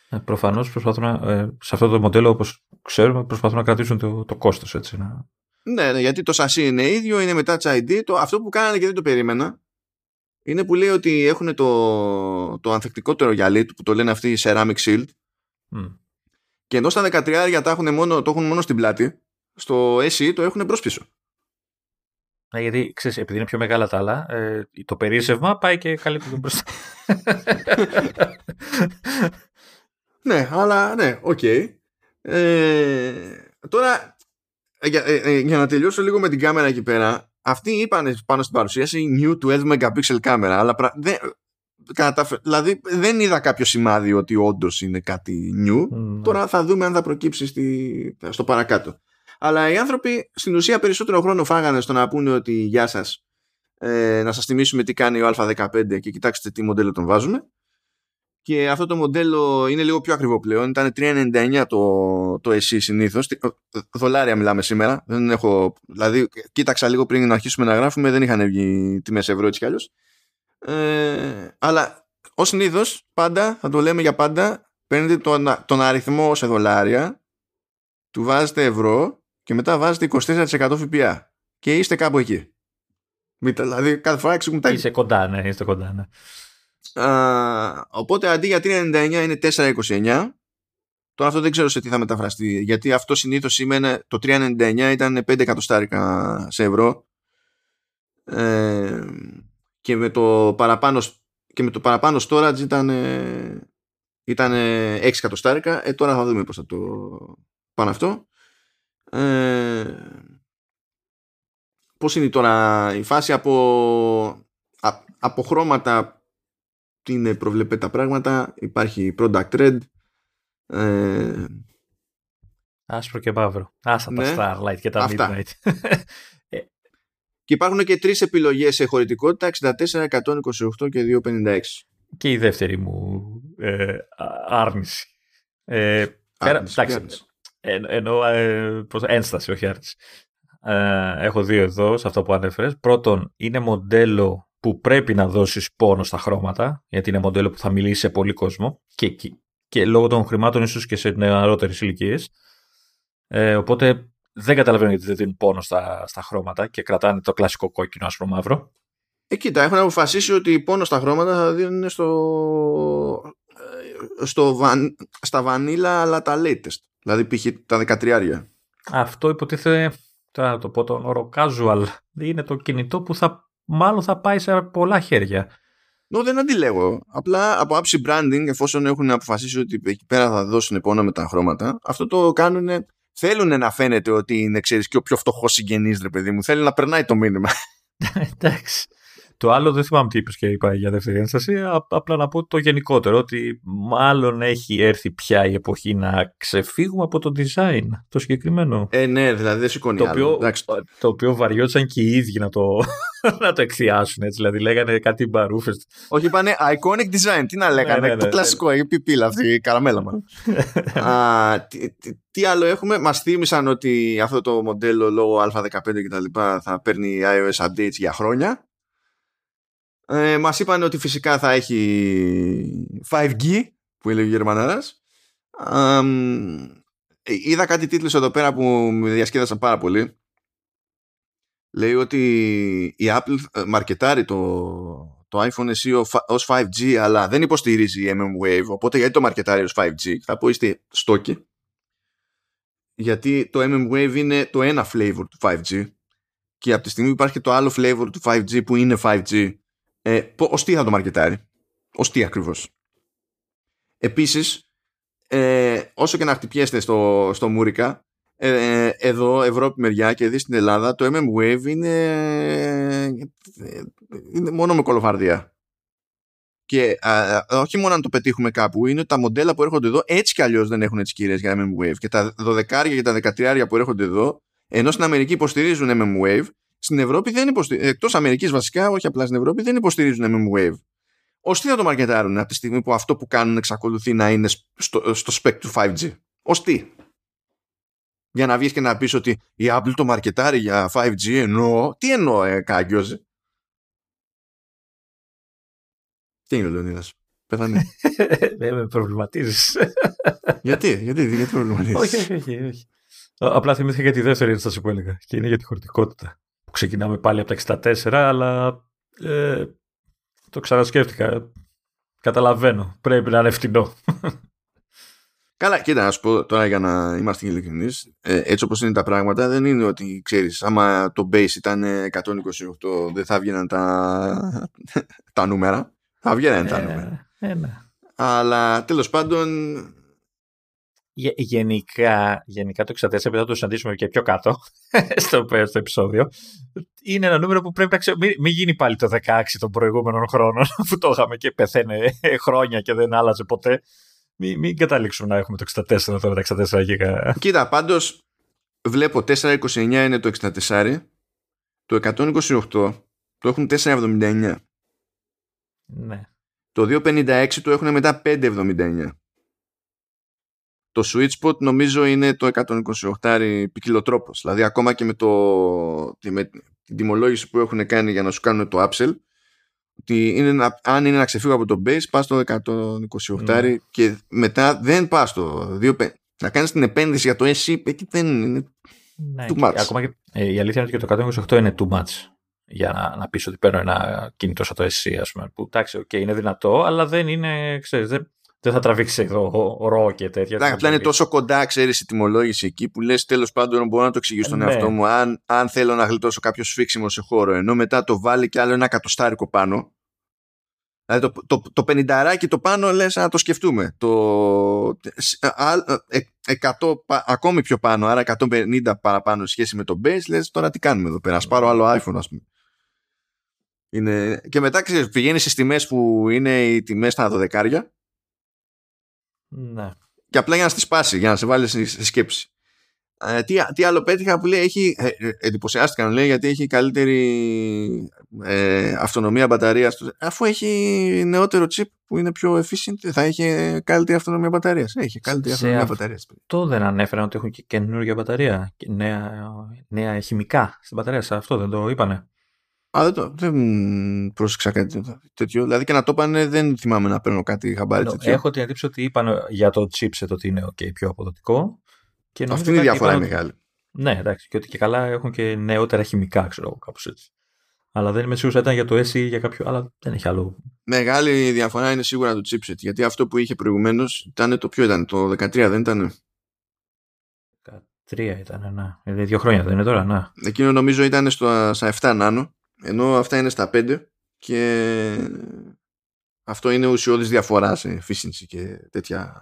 Speaker 2: Ε, Προφανώς προσπαθούν να, ε, σε αυτό το μοντέλο, όπως ξέρουμε, προσπαθούν να κρατήσουν το, το κόστος έτσι. Να...
Speaker 1: Ναι, ναι, γιατί το σασί είναι ίδιο, είναι με Touch ID. Το, αυτό που κάνανε και δεν το περίμενα είναι που λέει ότι έχουν το, το ανθεκτικότερο γυαλί που το λένε αυτοί Ceramic Shield. Mm. Και ενώ στα 13 τα έχουν μόνο, το έχουν μόνο στην πλάτη, στο SE το έχουν μπρος πίσω.
Speaker 2: Ναι, γιατί ξέρεις, επειδή είναι πιο μεγάλα τα άλλα, ε, το περίσευμα πάει και καλύπτει τον μπροστά.
Speaker 1: ναι, αλλά ναι, ok. Okay. Ε, τώρα, για, ε, ε, για, να τελειώσω λίγο με την κάμερα εκεί πέρα, αυτοί είπαν πάνω στην παρουσίαση new 12 megapixel κάμερα, αλλά πρα, δεν, δηλαδή δεν είδα κάποιο σημάδι ότι όντως είναι κάτι new. Mm. Τώρα θα δούμε αν θα προκύψει στη, στο παρακάτω. Αλλά οι άνθρωποι στην ουσία περισσότερο χρόνο φάγανε στο να πούνε ότι γεια σας, ε, να σας θυμίσουμε τι κάνει ο Α15 και κοιτάξτε τι μοντέλο τον βάζουμε. Και αυτό το μοντέλο είναι λίγο πιο ακριβό πλέον. Ήταν 3,99 το, το SE συνήθως. Δολάρια μιλάμε σήμερα. Δεν έχω, δηλαδή, κοίταξα λίγο πριν να αρχίσουμε να γράφουμε, δεν είχαν βγει τιμές ευρώ έτσι κι αλλιώς. Ε, αλλά ως συνήθως, πάντα, θα το λέμε για πάντα, παίρνετε τον, τον αριθμό σε δολάρια, του βάζετε ευρώ και μετά βάζετε 24% ΦΠΑ και είστε κάπου εκεί. Δηλαδή κάθε φορά εξηγούν τα
Speaker 2: Είσαι κοντά, ναι, είστε κοντά, ναι.
Speaker 1: Α, οπότε αντί για 3,99 είναι 4,29. Τώρα αυτό δεν ξέρω σε τι θα μεταφραστεί. Γιατί αυτό συνήθως σημαίνει το 3,99 ήταν 5 εκατοστάρικα σε ευρώ. Ε, και με το παραπάνω και με το παραπάνω storage ήταν, ήταν 6 εκατοστάρικα. Ε, τώρα θα δούμε πώς θα το πάνε αυτό. Ε, πώς είναι τώρα η φάση από, από χρώματα τι είναι προβλεπέ τα πράγματα υπάρχει product red ε,
Speaker 2: άσπρο και μαύρο άσα ναι, τα starlight και τα αυτά. midnight
Speaker 1: ε. και υπάρχουν και τρεις επιλογές σε χωρητικότητα 64, 128 και 256
Speaker 2: και η δεύτερη μου ε, άρνηση ε, άρνηση, πέρα, εντάξει, εν, εννοώ ε, ένσταση, όχι άρνηση. Ε, έχω δύο εδώ σε αυτό που ανέφερες. Πρώτον, είναι μοντέλο που πρέπει να δώσεις πόνο στα χρώματα, γιατί είναι μοντέλο που θα μιλήσει σε πολύ κόσμο και, και, και λόγω των χρημάτων ίσως και σε νεαρότερες ηλικίες. Ε, οπότε δεν καταλαβαίνω γιατί δεν δίνουν πόνο στα, στα χρώματα και κρατάνε το κλασικό κόκκινο άσπρο μαύρο.
Speaker 1: Ε, κοίτα, έχουν αποφασίσει ότι πόνο στα χρώματα θα δίνουν στο, ε, στο, στα βανίλα αλλά τα latest. Δηλαδή π.χ. τα 13.
Speaker 2: Αυτό υποτίθεται, τώρα το πω τον όρο casual, είναι το κινητό που θα, μάλλον θα πάει σε πολλά χέρια.
Speaker 1: Νο, δεν αντιλέγω. Απλά από άψη branding, εφόσον έχουν αποφασίσει ότι εκεί πέρα θα δώσουν πόνο με τα χρώματα, αυτό το κάνουν. Θέλουν να φαίνεται ότι είναι, ξέρεις, και ο πιο φτωχός συγγενής, ρε παιδί μου. Θέλει να περνάει το μήνυμα.
Speaker 2: Εντάξει. Το άλλο δεν θυμάμαι τι είπες και είπα για δεύτερη ένσταση. Απλά να πω το γενικότερο, ότι μάλλον έχει έρθει πια η εποχή να ξεφύγουμε από το design το συγκεκριμένο.
Speaker 1: Ε, ναι, δηλαδή δεν σηκώνει
Speaker 2: το άλλο. Οποίο, το οποίο βαριόταν και οι ίδιοι να το, να το εκθιάσουν. Έτσι. Δηλαδή λέγανε κάτι μπαρούφες.
Speaker 1: Όχι, είπανε iconic design. Τι να λέγανε, ναι, ναι, ναι, το κλασικό, η πιπίλα αυτή, η καραμέλα μα. τι, τι, τι, άλλο έχουμε, μας θύμισαν ότι αυτό το μοντέλο λόγω Α15 κτλ. θα παίρνει iOS updates για χρόνια. Ε, μας είπαν ότι φυσικά θα έχει 5G που έλεγε ο Γερμανάρας. Ε, είδα κάτι τίτλους εδώ πέρα που με διασκέδασαν πάρα πολύ. Λέει ότι η Apple ε, μαρκετάρει το, το iPhone SE ως 5G αλλά δεν υποστηρίζει MM-Wave οπότε γιατί το μαρκετάρει ως 5G θα πω είστε στόκι γιατί το MM-Wave είναι το ένα flavor του 5G και από τη στιγμή που υπάρχει και το άλλο flavor του 5G που είναι 5G, ε, ως τι θα το μαρκετάρει; Ως τι ακριβώς; Επίσης, ε, όσο και να χτυπιέστε στο, στο Μούρικα, ε, εδώ, Ευρώπη μεριά και δει στην Ελλάδα, το MM Wave είναι, είναι μόνο με κολοφαρδία. Και α, όχι μόνο να το πετύχουμε κάπου, είναι τα μοντέλα που έρχονται εδώ έτσι κι αλλιώς δεν έχουν έτσι κυρίε για MM Wave. Και τα 12 και τα 13 που έρχονται εδώ, ενώ στην Αμερική υποστηρίζουν MM Wave, στην Ευρώπη δεν υποστηρίζουν. Εκτός Αμερικής βασικά, όχι απλά στην Ευρώπη, δεν υποστηρίζουν MM Wave. Ω τι θα το μαρκετάρουν από τη στιγμή που αυτό που κάνουν εξακολουθεί να είναι στο, στο spec του 5G. Ω τι; Για να βγεις και να πεις ότι η Apple το μαρκετάρει για 5G εννοώ. Τι εννοώ, ε, κάγκιος. Τι είναι ο Λεωνίδας; Πέθανε.
Speaker 2: Δεν με προβληματίζεις.
Speaker 1: γιατί, γιατί, γιατί προβληματίζεις;
Speaker 2: όχι, όχι, όχι, όχι. Απλά θυμήθηκα για τη δεύτερη ένσταση που έλεγα και είναι για τη χωρητικότητα. Που ξεκινάμε πάλι από τα 64, αλλά ε, το ξανασκέφτηκα. Καταλαβαίνω. Πρέπει να είναι φτηνό.
Speaker 1: Καλά, κοίτα, να σου πω τώρα για να είμαστε ειλικρινείς. Ε, έτσι όπως είναι τα πράγματα, δεν είναι ότι ξέρεις, άμα το base ήταν 128, δεν θα βγαίναν τα, τα νούμερα. Θα βγαίναν τα ε, νούμερα.
Speaker 2: Ε, ναι.
Speaker 1: Αλλά τέλος πάντων.
Speaker 2: Γενικά, γενικά το 64, επειδή θα το συναντήσουμε και πιο κάτω στο, στο επεισόδιο, είναι ένα νούμερο που πρέπει να ξέρω. Μην, μην γίνει πάλι το 16 των προηγούμενων χρόνων που το είχαμε και πεθαίνε χρόνια και δεν άλλαζε ποτέ. Μην, μην καταλήξουμε να έχουμε το 64 τώρα, τα 64 γίγα.
Speaker 1: Κοίτα, πάντως βλέπω 429 είναι το 64, το 128 το έχουν 479.
Speaker 2: Ναι.
Speaker 1: Το 256 το έχουν μετά 579. Το sweet spot νομίζω είναι το 128 ποικιλοτρόπος. Δηλαδή ακόμα και με, το, με την τιμολόγηση που έχουν κάνει για να σου κάνουν το upsell ότι είναι να, αν είναι να ξεφύγω από το base πας στο 128 ναι. και μετά δεν πας στο 2, να κάνεις την επένδυση για το SC εκεί δεν είναι ναι, too much.
Speaker 2: ακόμα και, ε, η αλήθεια είναι ότι το 128 είναι too much για να, να πεις ότι παίρνω ένα κινητό σαν το SC ας πούμε που εντάξει okay, είναι δυνατό αλλά δεν είναι ξέρεις δεν, δεν θα τραβήξεις εδώ ρο και τέτοια.
Speaker 1: Εντάξει, απλά είναι τόσο κοντά, ξέρεις η τιμολόγηση εκεί που λες τέλος πάντων μπορώ να το εξηγήσω στον ναι. εαυτό μου. Αν, αν θέλω να γλιτώσω κάποιο σφίξιμο σε χώρο, ενώ μετά το βάλει και άλλο ένα κατοστάρικο πάνω. Δηλαδή το, το, το, το 50 το πάνω λες να το σκεφτούμε. Το 100 ακόμη πιο πάνω, άρα 150 παραπάνω σχέση με το base, λες τώρα τι κάνουμε εδώ πέρα. Α πάρω άλλο iPhone, ας πούμε. Είναι... Και μετά ξέρεις, πηγαίνεις στις τιμές που είναι οι τιμές στα δωδεκάρια
Speaker 2: ναι.
Speaker 1: Και απλά για να στη σπάσει, για να σε βάλει στη σκέψη. Ε, τι, τι άλλο πέτυχα που λέει, έχει, ε, ε εντυπωσιάστηκαν λέει, γιατί έχει καλύτερη ε, αυτονομία μπαταρίας. Αφού έχει νεότερο chip που είναι πιο efficient, θα έχει καλύτερη αυτονομία μπαταρίας. Έχει καλύτερη αυτονομία μπαταρίας.
Speaker 2: Αυτό δεν ανέφεραν ότι έχουν και καινούργια μπαταρία, νέα, νέα χημικά στην μπαταρία. Αυτό δεν το είπανε.
Speaker 1: Α, δεν, το, δεν πρόσεξα κάτι τέτοιο. Δηλαδή και να το είπανε δεν θυμάμαι να παίρνω κάτι χαμπάρι τέτοιο.
Speaker 2: Έχω την εντύπωση ότι είπαν για το chipset ότι είναι okay, πιο αποδοτικό.
Speaker 1: Και Αυτή είναι η διαφορά μεγάλη.
Speaker 2: Ναι, εντάξει. Και ότι και καλά έχουν και νεότερα χημικά, ξέρω εγώ, κάπως έτσι. Αλλά δεν είμαι σίγουρος ήταν για το SE ή για κάποιο άλλο. Δεν έχει άλλο.
Speaker 1: Μεγάλη διαφορά είναι σίγουρα το chipset. Γιατί αυτό που είχε προηγουμένως ήταν το ποιο ήταν, το 13 δεν ήταν.
Speaker 2: 13 ήταν, να. Δηλαδή δύο χρόνια δεν είναι τώρα, να.
Speaker 1: Εκείνο νομίζω ήταν στο, στα 7 νάνο ενώ αυτά είναι στα 5 και αυτό είναι ουσιώδης διαφοράς σε efficiency και τέτοια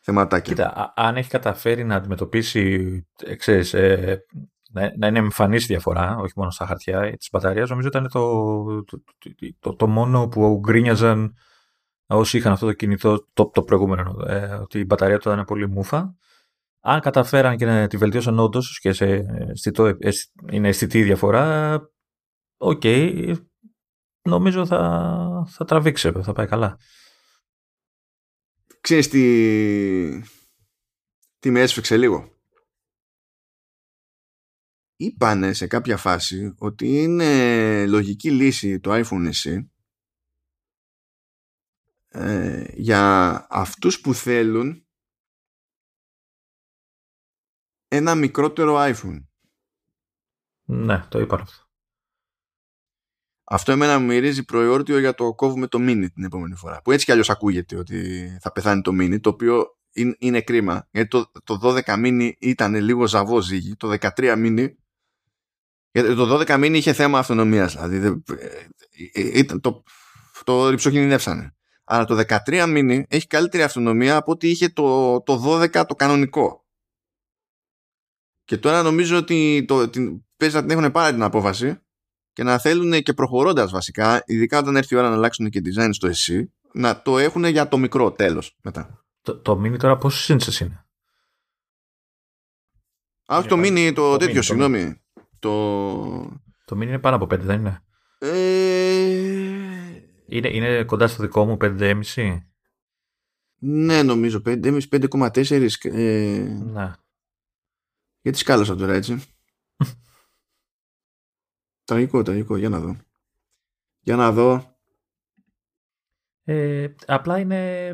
Speaker 1: θεματάκια.
Speaker 2: Κοίτα, αν έχει καταφέρει να αντιμετωπίσει, ε, ξέρεις, ε, να, είναι εμφανής διαφορά, όχι μόνο στα χαρτιά της μπαταρίας, νομίζω ήταν το, το, το, το, μόνο που γκρίνιαζαν όσοι είχαν αυτό το κινητό το, το προηγούμενο, ε, ότι η μπαταρία του ήταν πολύ μούφα. Αν καταφέραν και να τη βελτίωσαν όντως και σε αισθητό, είναι αισθητή η διαφορά, ok, okay, νομίζω θα, θα τραβήξει, θα πάει καλά.
Speaker 1: Ξέρεις τι, τι με έσφιξε λίγο; Είπανε σε κάποια φάση ότι είναι λογική λύση το iPhone SE ε, για αυτούς που θέλουν ένα μικρότερο iPhone.
Speaker 2: Ναι, το είπα αυτό.
Speaker 1: Αυτό εμένα μου μυρίζει προϊόρτιο για το κόβουμε το mini την επόμενη φορά. Που έτσι κι αλλιώς ακούγεται ότι θα πεθάνει το mini, το οποίο είναι, είναι κρίμα. Γιατί το, το 12 mini ήταν λίγο ζαβό ζύγι, το 13 mini Γιατί το 12 μήνυ είχε θέμα αυτονομίας. Δηλαδή ήταν το, το ρηψοκινδυνεύσανε. Αλλά το 13 μήνυ έχει καλύτερη αυτονομία από ότι είχε το, το 12 το κανονικό. Και τώρα νομίζω ότι το, την, παίζει να την έχουν πάρει την απόφαση και να θέλουν και προχωρώντας βασικά, ειδικά όταν έρθει η ώρα να αλλάξουν και design στο SC, να το έχουν για το μικρό τέλος μετά.
Speaker 2: Το, το mini τώρα πόσες ίντσες είναι;
Speaker 1: Α, όχι το mini, το, τέτοιο, συγγνώμη. Το...
Speaker 2: το mini είναι πάνω από 5, δεν είναι;
Speaker 1: Ε...
Speaker 2: Είναι, είναι κοντά στο δικό μου 5,5.
Speaker 1: Ναι, νομίζω 5,5, 5,4. Ε...
Speaker 2: Ναι.
Speaker 1: Γιατί σκάλωσα τώρα έτσι. τραγικό, τραγικό. Για να δω. Για να δω.
Speaker 2: Ε, απλά είναι...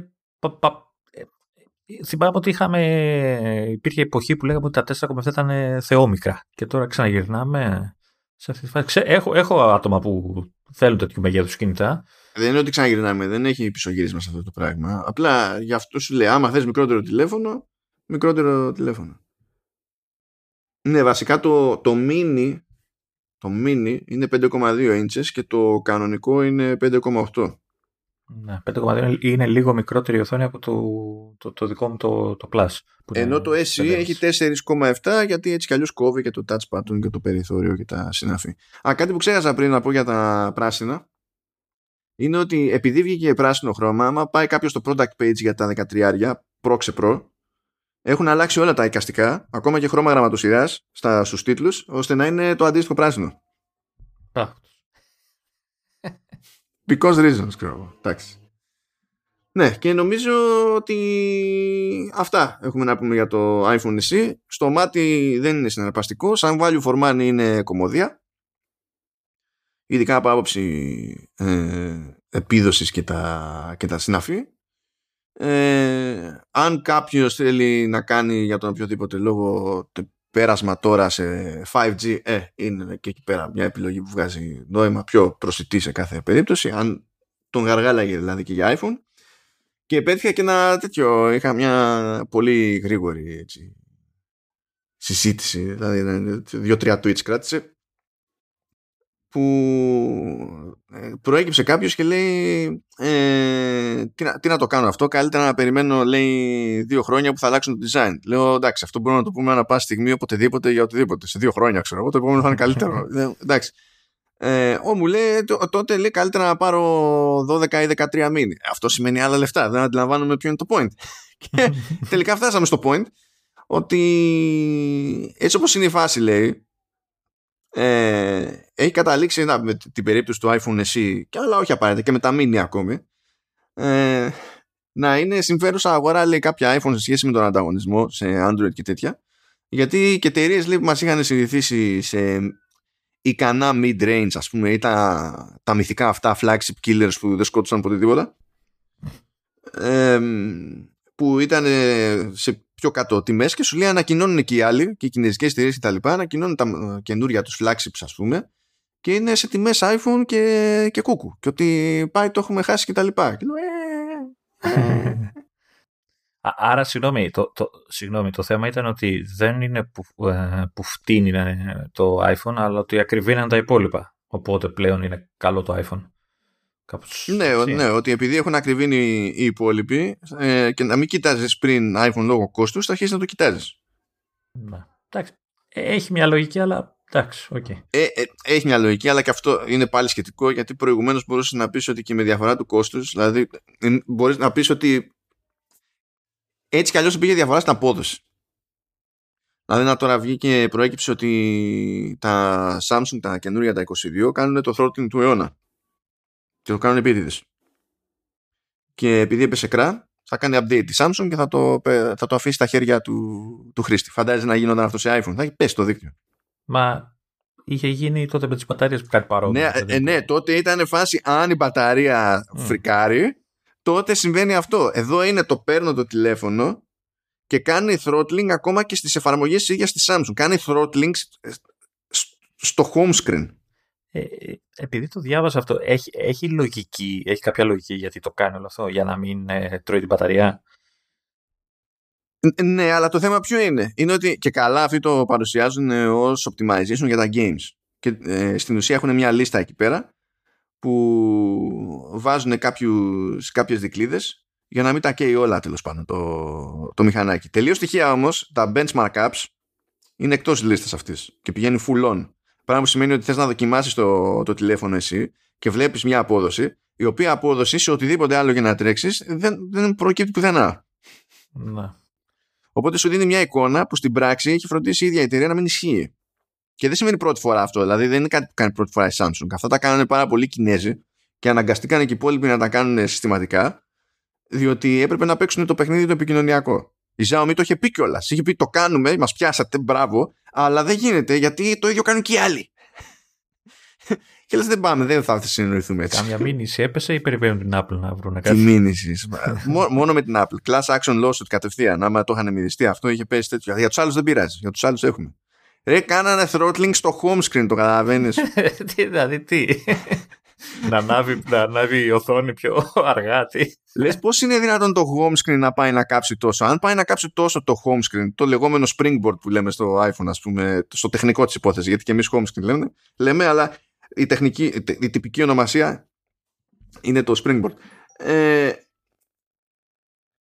Speaker 2: Ε, θυμάμαι ότι είχαμε... Υπήρχε εποχή που λέγαμε ότι τα 4,7 ήταν θεόμικρα. Και τώρα ξαναγυρνάμε σε αυτή τη φάση. Έχω, έχω άτομα που θέλουν τέτοιου μεγέθους κινητά.
Speaker 1: Δεν είναι ότι ξαναγυρνάμε, δεν έχει πισωγύρισμα σε αυτό το πράγμα. Απλά γι' αυτό σου λέει, άμα θες μικρότερο τηλέφωνο, μικρότερο τηλέφωνο. Ναι, βασικά το, το mini το mini είναι 5,2 inches και το κανονικό είναι 5,8.
Speaker 2: Ναι, 5,2 είναι λίγο μικρότερη οθόνη από το, το, το δικό μου το, το Plus.
Speaker 1: Ενώ το SE έχει 4,7 γιατί έτσι κι αλλιώς κόβει και το touch button και το περιθώριο και τα συναφή. Α, κάτι που ξέχασα πριν να πω για τα πράσινα είναι ότι επειδή βγήκε πράσινο χρώμα, άμα πάει κάποιος στο product page για τα 13 Pro Pro, έχουν αλλάξει όλα τα εικαστικά, ακόμα και χρώμα γραμματοσυράς στα, στους τίτλους, ώστε να είναι το αντίστοιχο πράσινο. Because reasons, ξέρω Εντάξει. Ναι, και νομίζω ότι αυτά έχουμε να πούμε για το iPhone SE. Στο μάτι δεν είναι συναρπαστικό. Σαν value for money είναι κομμωδία. Ειδικά από άποψη ε, επίδοσης και τα, και τα συναφή. Ε, αν κάποιος θέλει να κάνει για τον οποιοδήποτε λόγο πέρασμα τώρα σε 5G, ε, είναι και εκεί πέρα μια επιλογή που βγάζει νόημα πιο προσιτή σε κάθε περίπτωση, αν τον γαργάλαγε δηλαδή και για iPhone. Και πέτυχα και ένα τέτοιο, είχα μια πολύ γρήγορη έτσι, συζήτηση, δηλαδή δύο-τρία tweets κράτησε που ε, προέκυψε κάποιος και λέει ε, τι, να, τι, να, το κάνω αυτό καλύτερα να περιμένω λέει δύο χρόνια που θα αλλάξουν το design. Λέω εντάξει αυτό μπορούμε να το πούμε ανά πάση στιγμή οποτεδήποτε για οτιδήποτε. Σε δύο χρόνια ξέρω εγώ το επόμενο θα είναι καλύτερο. Ε, εντάξει. Ε, ο μου λέει τότε λέει καλύτερα να πάρω 12 ή 13 μήνυ. Αυτό σημαίνει άλλα λεφτά δεν αντιλαμβάνομαι ποιο είναι το point. Και τελικά φτάσαμε στο point ότι έτσι όπως είναι η φάση λέει ε, έχει καταλήξει να, με την περίπτωση του iPhone SE και άλλα όχι απαραίτητα και με τα mini ακόμη. Ε, να είναι συμφέρουσα αγορά λέει κάποια iPhone σε σχέση με τον ανταγωνισμό σε Android και τέτοια. Γιατί και εταιρείες που μας είχαν συνηθίσει σε ικανά mid-range ας πούμε ή τα, τα μυθικά αυτά flagship killers που δεν σκότωσαν ποτέ τίποτα. Ε, που ήταν σε πιο κάτω τιμές και σου λέει ανακοινώνουν και οι άλλοι και οι κινέζικες εταιρείες και τα λοιπά, ανακοινώνουν τα ε, καινούρια τους flagships, ας πούμε, και είναι σε τιμές iPhone και, και κούκου. Και ότι πάει το έχουμε χάσει και τα λοιπά. Και λέω, ε,
Speaker 2: ε. Άρα, συγγνώμη το, το, συγγνώμη, το θέμα ήταν ότι δεν είναι που, ε, που φτύνει το iPhone, αλλά ότι ακριβήναν τα υπόλοιπα. Οπότε πλέον είναι καλό το iPhone.
Speaker 1: Κάπως ναι, ναι, ότι επειδή έχουν ακριβήνει οι υπόλοιποι ε, και να μην κοιτάζεις πριν iPhone λόγω κόστους, θα αρχίσεις να το κοιτάζεις.
Speaker 2: Ναι. Εντάξει. Ε, έχει μια λογική, αλλά εντάξει, okay.
Speaker 1: ε, ε, έχει μια λογική, αλλά και αυτό είναι πάλι σχετικό γιατί προηγουμένως μπορούσες να πεις ότι και με διαφορά του κόστους, δηλαδή μπορείς να πεις ότι έτσι κι αλλιώς πήγε διαφορά στην απόδοση. Δηλαδή να τώρα βγει και προέκυψε ότι τα Samsung, τα καινούργια τα 22, κάνουν το throttling του αιώνα. Και το κάνουν επίτηδες. Και επειδή έπεσε κρά, θα κάνει update τη Samsung και θα το, θα το αφήσει στα χέρια του, του χρήστη. Φαντάζεσαι να γίνονταν αυτό σε iPhone. Θα έχει πέσει το δίκτυο.
Speaker 2: Μα είχε γίνει τότε με τις μπαταρίες που κάτι παρόμοιο.
Speaker 1: Ναι, ε, ναι, τότε ήταν φάση αν η μπαταρία mm. φρικάρει, τότε συμβαίνει αυτό. Εδώ είναι το παίρνω το τηλέφωνο και κάνει throttling ακόμα και στις εφαρμογές ίδιας της Samsung. Κάνει throttling στο home screen.
Speaker 2: Ε, επειδή το διάβασα αυτό, έχει, έχει λογική, έχει κάποια λογική γιατί το κάνει όλο αυτό, για να μην ε, τρώει την μπαταρία;
Speaker 1: Ναι, αλλά το θέμα ποιο είναι; Είναι ότι και καλά αυτοί το παρουσιάζουν ως optimization για τα games. και ε, στην ουσία έχουν μια λίστα εκεί πέρα που βάζουν κάποιους, κάποιες δικλείδες για να μην τα καίει όλα τέλος πάντων το, το μηχανάκι. Τελείως στοιχεία όμως τα benchmark apps είναι εκτός της λίστας αυτής και πηγαίνει full on. Πράγμα που σημαίνει ότι θες να δοκιμάσεις το, το τηλέφωνο εσύ και βλέπεις μια απόδοση η οποία απόδοση σε οτιδήποτε άλλο για να τρέξεις δεν, δεν προκύπτει πουθενά.
Speaker 2: Να.
Speaker 1: Οπότε σου δίνει μια εικόνα που στην πράξη έχει φροντίσει η ίδια η εταιρεία να μην ισχύει. Και δεν σημαίνει πρώτη φορά αυτό. Δηλαδή δεν είναι κάτι που κάνει πρώτη φορά η Samsung. Αυτά τα κάνανε πάρα πολλοί Κινέζοι και αναγκαστήκαν και οι υπόλοιποι να τα κάνουν συστηματικά, διότι έπρεπε να παίξουν το παιχνίδι το επικοινωνιακό. Η Xiaomi το είχε πει κιόλας. Είχε πει το κάνουμε, μας πιάσατε, μπράβο, αλλά δεν γίνεται γιατί το ίδιο κάνουν και οι άλλοι. και λες δεν πάμε, δεν θα συνεννοηθούμε έτσι.
Speaker 2: Κάμια μήνυση έπεσε ή περιμένουν την Apple να βρουν
Speaker 1: Τι
Speaker 2: κάτι;
Speaker 1: μήνυση. μόνο με την Apple. Class action lawsuit κατευθείαν. Άμα το είχαν μυριστεί αυτό, είχε πέσει τέτοιο. Για τους άλλους δεν πειράζει. Για τους άλλους έχουμε. Ρε, κάνανε throttling στο home screen, το καταλαβαίνεις.
Speaker 2: τι, δηλαδή, τι; Να, ανάβει, να ανάβει η οθόνη πιο αργά, τι.
Speaker 1: Λες, πώς είναι δυνατόν το home screen να πάει να κάψει τόσο; Αν πάει να κάψει τόσο το home screen, το λεγόμενο springboard που λέμε στο iPhone, ας πούμε, στο τεχνικό της υπόθεσης, γιατί και εμείς home screen λέμε, λέμε, αλλά η, τεχνική, η τυπική ονομασία είναι το springboard. Ε,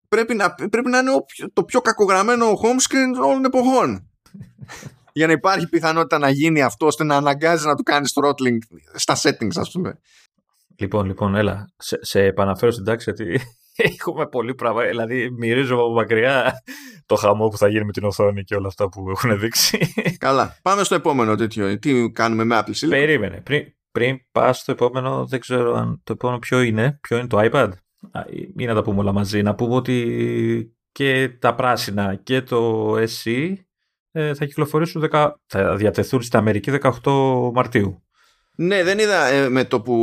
Speaker 1: πρέπει, να, πρέπει να είναι ο πιο- το πιο κακογραμμένο home screen όλων εποχών. Για να υπάρχει πιθανότητα να γίνει αυτό ώστε να αναγκάζει να του κάνεις throttling στα settings, ας πούμε.
Speaker 2: Λοιπόν, λοιπόν, έλα. Σε, σε επαναφέρω στην τάξη γιατί έχουμε πολύ πράγμα. Δηλαδή, μυρίζω από μακριά το χαμό που θα γίνει με την οθόνη και όλα αυτά που έχουν δείξει.
Speaker 1: Καλά. Πάμε στο επόμενο τέτοιο. Τι κάνουμε με Apple Silicon;
Speaker 2: Περίμενε. Πριν, πριν πας στο επόμενο, δεν ξέρω αν το επόμενο ποιο είναι. Ποιο είναι το iPad; Α, ή να τα πούμε όλα μαζί. Να πούμε ότι και τα πράσινα και το SE ε, θα κυκλοφορήσουν, δεκα- θα διατεθούν στην Αμερική 18 Μαρτίου.
Speaker 1: Ναι, δεν είδα ε, με το που.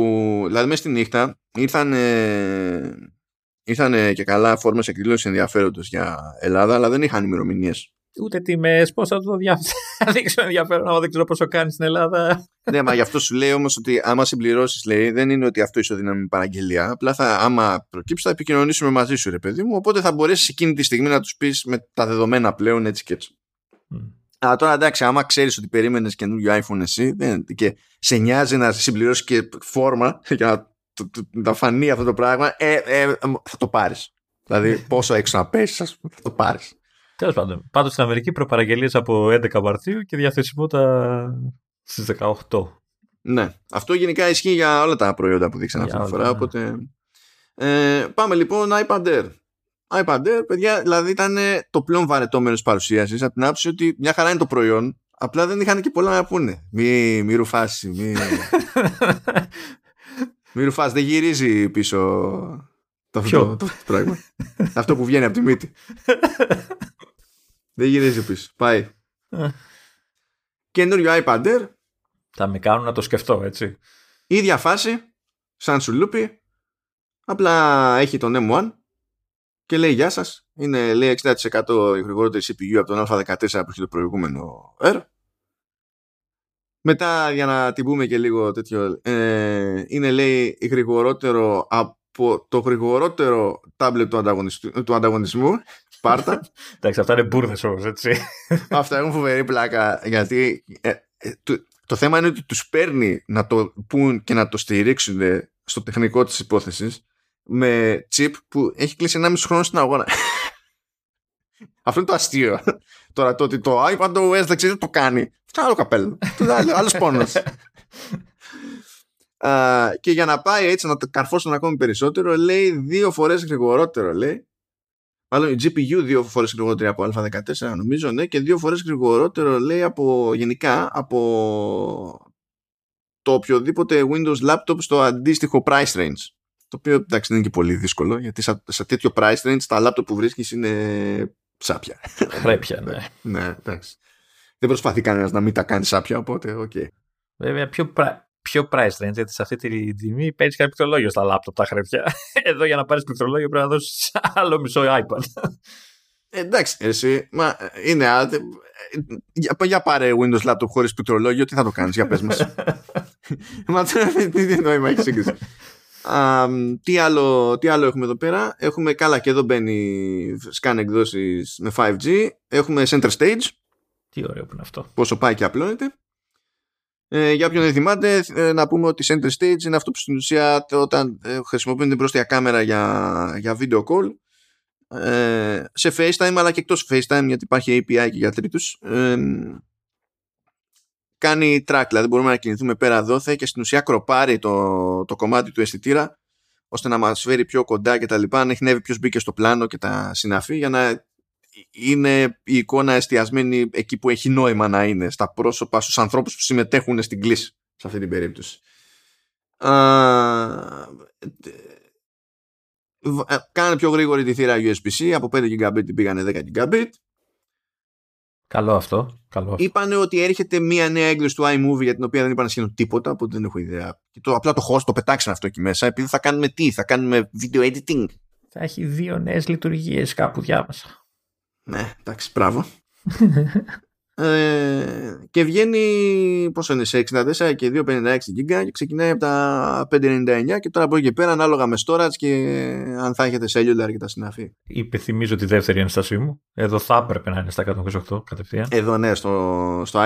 Speaker 1: Δηλαδή, μέσα στη νύχτα ήρθαν. Ε, ήρθαν ε, και καλά φόρμες εκδήλωσης ενδιαφέροντος για Ελλάδα, αλλά δεν είχαν ημερομηνίες.
Speaker 2: Ούτε τιμές, πώς θα το δια... θα δείξω ενδιαφέρον, άμα δεν ξέρω πόσο κάνει στην Ελλάδα.
Speaker 1: ναι, μα γι' αυτό σου λέει όμως ότι άμα συμπληρώσεις, λέει, δεν είναι ότι αυτό ισοδυναμεί με παραγγελία. Απλά θα, άμα προκύψει, θα επικοινωνήσουμε μαζί σου, ρε παιδί μου. Οπότε θα μπορέσεις εκείνη τη στιγμή να τους πεις με τα δεδομένα πλέον έτσι και έτσι. Αλλά τώρα εντάξει, άμα ξέρεις ότι περίμενες καινούριο iPhone εσύ δεν, και σε νοιάζει να συμπληρώσεις και φόρμα για να το, το, να φανεί αυτό το πράγμα, ε, ε, θα το πάρεις. Δηλαδή, πόσο έξω να πέσεις, θα το πάρεις.
Speaker 2: Τέλος πάντων. Πάντως στην Αμερική προπαραγγελίες από 11 Μαρτίου και διαθεσιμότητα στις 18.
Speaker 1: Ναι. Αυτό γενικά ισχύει για όλα τα προϊόντα που δείξαν
Speaker 2: Για
Speaker 1: αυτή τη
Speaker 2: όλα,
Speaker 1: φορά.
Speaker 2: ναι.
Speaker 1: Οπότε... Ε, πάμε λοιπόν iPad Air. iPad Air, παιδιά, δηλαδή ήταν το πλέον βαρετό μέρος της παρουσίασης από την άποψη ότι μια χαρά είναι το προϊόν, απλά δεν είχαν και πολλά να πούνε. Μη, μη ρουφάσει, μη. Μη ρουφάς, δεν γυρίζει πίσω το,
Speaker 2: Ποιο;
Speaker 1: το, το, το πράγμα. Αυτό που βγαίνει από τη μύτη. δεν γυρίζει πίσω. Πάει.
Speaker 2: Ε.
Speaker 1: Καινούριο iPad Air,
Speaker 2: θα με κάνουν να το σκεφτώ, έτσι.
Speaker 1: ίδια φάση, σαν σουλούπι, απλά έχει τον M1 και λέει γεια σας, είναι λέει 60% η γρηγορότερη CPU από τον Α14 που έχει το προηγούμενο R. Μετά για να την πούμε και λίγο τέτοιο, ε, είναι λέει η γρηγορότερο από το γρηγορότερο τάμπλετ του, ανταγωνιστου- του ανταγωνισμού, Σπάρτα.
Speaker 2: Εντάξει, αυτά είναι μπουρδες όμως, έτσι.
Speaker 1: Αυτά έχουν φοβερή πλάκα γιατί ε, ε, το, το θέμα είναι ότι τους παίρνει να το πούν και να το στηρίξουν στο τεχνικό της υπόθεσης με chip που έχει κλείσει 1,5 χρόνο στην αγορά. Αυτό είναι το αστείο. Τώρα το ότι το iPad OS δεν ξέρει το κάνει. Αυτό είναι άλλο καπέλο. Αυτό είναι άλλο- άλλος πόνος. Α, και για να πάει έτσι να το καρφώσουν ακόμη περισσότερο λέει δύο φορές γρηγορότερο λέει Μάλλον η GPU δύο φορές γρηγορότερη από Α14 νομίζω ναι και δύο φορές γρηγορότερο λέει από γενικά από το οποιοδήποτε Windows laptop στο αντίστοιχο price range το οποίο εντάξει δεν είναι και πολύ δύσκολο γιατί σε, σε τέτοιο price range τα laptop που βρίσκεις είναι σάπια
Speaker 2: χρέπια, ναι.
Speaker 1: ναι εντάξει δεν προσπαθεί κανένας να μην τα κάνει σάπια οπότε οκ
Speaker 2: Βέβαια, πιο, πρα... πιο price range, γιατί σε αυτή τη τιμή παίρνεις κάποιο πληκτρολόγιο στα λάπτοπ τα χρέπια. Εδώ για να πάρεις πληκτρολόγιο πρέπει να δώσεις άλλο μισό iPad.
Speaker 1: Ε, εντάξει, εσύ, μα είναι. α, τε- ε, Για, για πάρε Windows laptop χωρίς πληκτρολόγιο, τι θα το κάνεις, για πες μας. μα τώρα τι τι νόημα έχεις σύγκριση. Α, τι, άλλο, τι άλλο έχουμε εδώ πέρα; Έχουμε καλά και εδώ μπαίνει scan εκδόσεις με 5G. Έχουμε center stage,
Speaker 2: Τι ωραίο που είναι αυτό.
Speaker 1: πόσο πάει και απλώνεται. Ε, για όποιον δεν θυμάται, ε, να πούμε ότι center stage είναι αυτό που στην ουσία όταν ε, χρησιμοποιούν την μπροστά κάμερα για, για video call ε, σε FaceTime αλλά και εκτός FaceTime γιατί υπάρχει API και για τρίτους ε, κάνει track, δηλαδή μπορούμε να κινηθούμε πέρα δόθε και στην ουσία κροπάρει το, το κομμάτι του αισθητήρα ώστε να μας φέρει πιο κοντά και τα λοιπά, να εχνεύει ποιος μπήκε στο πλάνο και τα συναφή για να είναι η εικόνα εστιασμένη εκεί που έχει νόημα να είναι, στα πρόσωπα, στους ανθρώπους που συμμετέχουν στην κλίση σε αυτή την περίπτωση. Κάνε πιο γρήγορη τη θύρα USB-C, από 5 GB την πήγανε 10 GB.
Speaker 2: Καλό αυτό. Καλό αυτό.
Speaker 1: Είπανε ότι έρχεται μία νέα έκδοση του iMovie για την οποία δεν είπαν σχεδόν τίποτα, οπότε δεν έχω ιδέα. Και το, απλά το host το πετάξαν αυτό εκεί μέσα, επειδή θα κάνουμε τι, θα κάνουμε video editing.
Speaker 2: Θα έχει δύο νέες λειτουργίες κάπου διάβασα.
Speaker 1: Ναι, εντάξει, μπράβο. ε, και βγαίνει πόσο είναι σε 64 και 256 GB και ξεκινάει από τα 599 και τώρα από εκεί και πέρα ανάλογα με storage και αν θα έχετε cellular και τα συναφή.
Speaker 2: Υπενθυμίζω τη δεύτερη ένστασή μου. Εδώ θα έπρεπε να είναι στα 128 κατευθείαν.
Speaker 1: Εδώ ναι, στο, στο,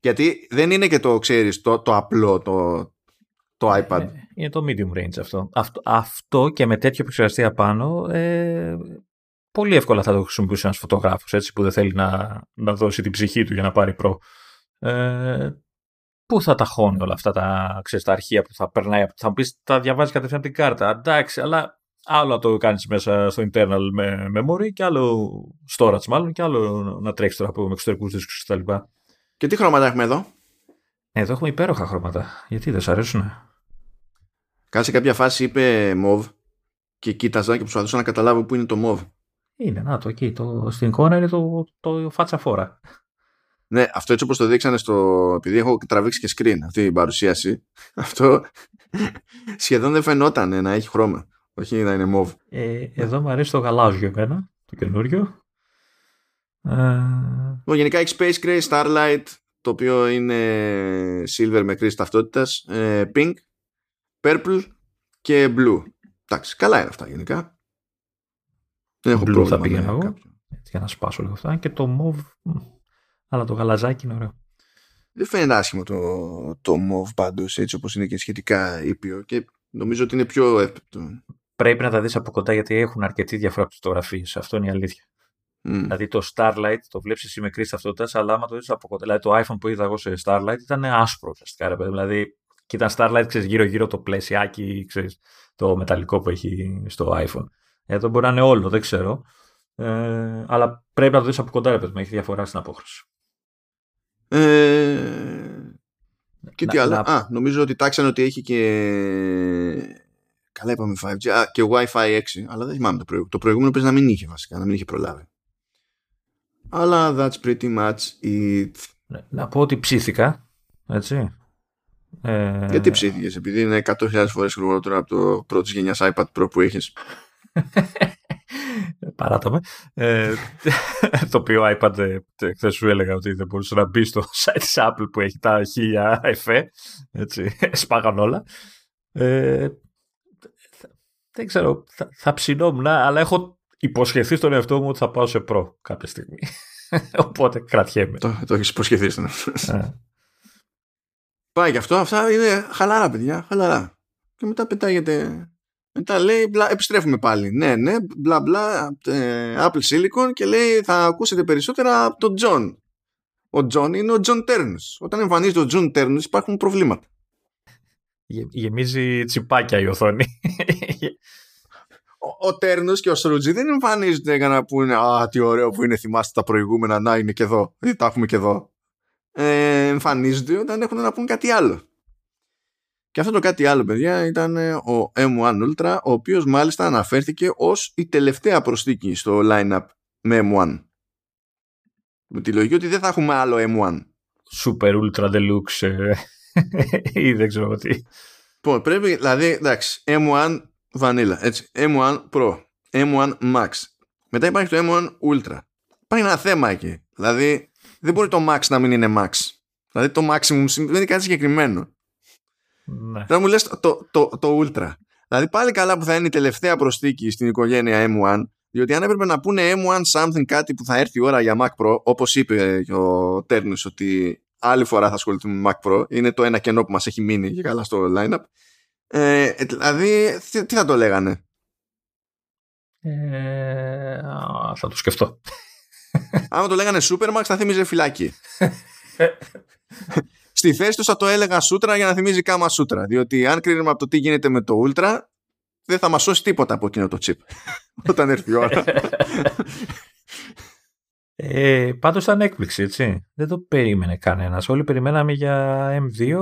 Speaker 1: γιατί δεν είναι και το ξέρεις το, το απλό το, το iPad.
Speaker 2: Ε, είναι το medium range αυτό. Αυτό, αυτό και με τέτοιο επεξεργαστή απάνω ε, πολύ εύκολα θα το χρησιμοποιήσει ένας φωτογράφος που δεν θέλει να, να δώσει την ψυχή του για να πάρει προ. Ε, πού θα τα χώνει όλα αυτά τα, ξέρεις, τα αρχεία που θα περνάει. Θα μου πεις, τα διαβάζει κατευθείαν την κάρτα. Εντάξει, αλλά άλλο να το κάνεις μέσα στο internal με memory και άλλο storage μάλλον και άλλο να τρέξεις τώρα από εξωτερικούς δίσκους κτλ.
Speaker 1: Και τι χρώματα έχουμε εδώ;
Speaker 2: Εδώ έχουμε υπέροχα χρώματα. Γιατί δεν σ' αρέσουν;
Speaker 1: Κάτσε κάποια φάση είπε MOV και κοίταζα και προσπαθούσα να καταλάβω πού είναι το MOV.
Speaker 2: Είναι, να το εκεί. Το, στην εικόνα είναι το, το φάτσα φόρα.
Speaker 1: Ναι, αυτό έτσι όπως το δείξανε στο... Επειδή έχω τραβήξει και screen αυτή την παρουσίαση, αυτό σχεδόν δεν φαινόταν να έχει χρώμα. Όχι να είναι μοβ.
Speaker 2: Ε, εδώ μου αρέσει το γαλάζιο εμένα, το καινούριο.
Speaker 1: Ε... γενικά έχει Space Gray, Starlight, το οποίο είναι silver με κρίση ταυτότητας, ε, pink, purple και blue. Εντάξει, καλά είναι αυτά γενικά.
Speaker 2: Δεν έχω πρόβλημα. θα πήγαινα εγώ. για να σπάσω λίγο αυτά. Και το MOV. Αλλά το γαλαζάκι είναι ωραίο.
Speaker 1: Δεν φαίνεται άσχημο το, το MOV πάντως έτσι όπως είναι και σχετικά ήπιο. Και νομίζω ότι είναι πιο έπεπτο.
Speaker 2: Πρέπει να τα δεις από κοντά γιατί έχουν αρκετή διαφορά από φωτογραφίε. Αυτό είναι η αλήθεια. Mm. Δηλαδή το Starlight το βλέπεις εσύ με κρίση ταυτότητας, αλλά άμα το δεις από κοντά. Δηλαδή το iPhone που είδα εγώ σε Starlight ήταν άσπρο ουσιαστικά. Δηλαδή και ήταν Starlight ξέρεις, γύρω-γύρω το πλαίσιάκι, ξέρεις, το μεταλλικό που έχει στο iPhone. Εδώ μπορεί να είναι όλο, δεν ξέρω. Ε, αλλά πρέπει να το δεις από κοντά, ρε παιδί, έχει διαφορά στην απόχρωση.
Speaker 1: Ε, και τι άλλο; Α, νομίζω ότι τάξανε ότι έχει και. Καλά είπαμε 5G. Α, και Wi-Fi 6. Αλλά δεν θυμάμαι το προηγούμενο. Το προηγούμενο πρέπει να μην είχε βασικά, να μην είχε προλάβει. Αλλά that's pretty much it.
Speaker 2: Ναι, να πω ότι ψήθηκα. Έτσι.
Speaker 1: Ε... Γιατί ψήθηκες, επειδή είναι 100.000 φορές γρηγορότερο από το πρώτο γενιάς iPad Pro που έχει.
Speaker 2: Παράταμε. Ε, το οποίο iPad ε, χθες σου έλεγα ότι δεν μπορούσε να μπει στο site της Apple που έχει τα χίλια εφέ. Έτσι, σπάγαν όλα. Ε, δεν ξέρω, θα, θα ψινόμουν, αλλά έχω υποσχεθεί στον εαυτό μου ότι θα πάω σε προ κάποια στιγμή. Οπότε κρατιέμαι.
Speaker 1: Το, το έχεις υποσχεθεί στον εαυτό ε. Πάει και αυτό, αυτά είναι χαλαρά παιδιά, χαλαρά. Και μετά πετάγεται μετά λέει, μπλα, επιστρέφουμε πάλι. Ναι, ναι, μπλα μπλα, ε, Apple Silicon και λέει θα ακούσετε περισσότερα από τον John. Ο John είναι ο John Ternus. Όταν εμφανίζεται ο John Ternus υπάρχουν προβλήματα.
Speaker 2: Γεμίζει τσιπάκια η οθόνη.
Speaker 1: Ο, ο Ternus και ο Σρούτζι δεν εμφανίζονται για να πούνε Α, τι ωραίο που είναι, θυμάστε τα προηγούμενα, να είναι και εδώ. Δεν τα έχουμε και εδώ. Ε, εμφανίζονται όταν έχουν να πούν κάτι άλλο. Και αυτό το κάτι άλλο, παιδιά, ήταν ε, ο M1 Ultra, ο οποίος μάλιστα αναφέρθηκε ως η τελευταία προσθήκη στο line-up με M1. Με τη λογική ότι δεν θα έχουμε άλλο M1.
Speaker 2: Super Ultra Deluxe ε, ή δεν ξέρω τι.
Speaker 1: Λοιπόν, πρέπει, δηλαδή, εντάξει, M1 Vanilla, έτσι, M1 Pro, M1 Max. Μετά υπάρχει το M1 Ultra. Υπάρχει ένα θέμα εκεί. Δηλαδή, δεν μπορεί το Max να μην είναι Max. Δηλαδή, το Maximum σημαίνει κάτι συγκεκριμένο. Ναι. Θα μου λες το, το, το, Ultra. Δηλαδή πάλι καλά που θα είναι η τελευταία προσθήκη στην οικογένεια M1 διότι αν έπρεπε να πούνε M1 something κάτι που θα έρθει η ώρα για Mac Pro όπως είπε ο Τέρνους ότι άλλη φορά θα ασχοληθούμε με Mac Pro. Είναι το ένα κενό που μας έχει μείνει και καλά στο lineup. Ε, δηλαδή, τι, θα το λέγανε;
Speaker 2: Ε, θα το σκεφτώ.
Speaker 1: Άμα το λέγανε Supermax θα θύμιζε φυλάκι. Στη θέση του θα το έλεγα Σούτρα για να θυμίζει κάμα Σούτρα. Διότι αν κρίνουμε από το τι γίνεται με το Ultra, δεν θα μας σώσει τίποτα από εκείνο το chip. Όταν έρθει η ώρα.
Speaker 2: Ε, Πάντως ήταν έκπληξη, έτσι. Δεν το περίμενε κανένας. Όλοι περιμέναμε για M2.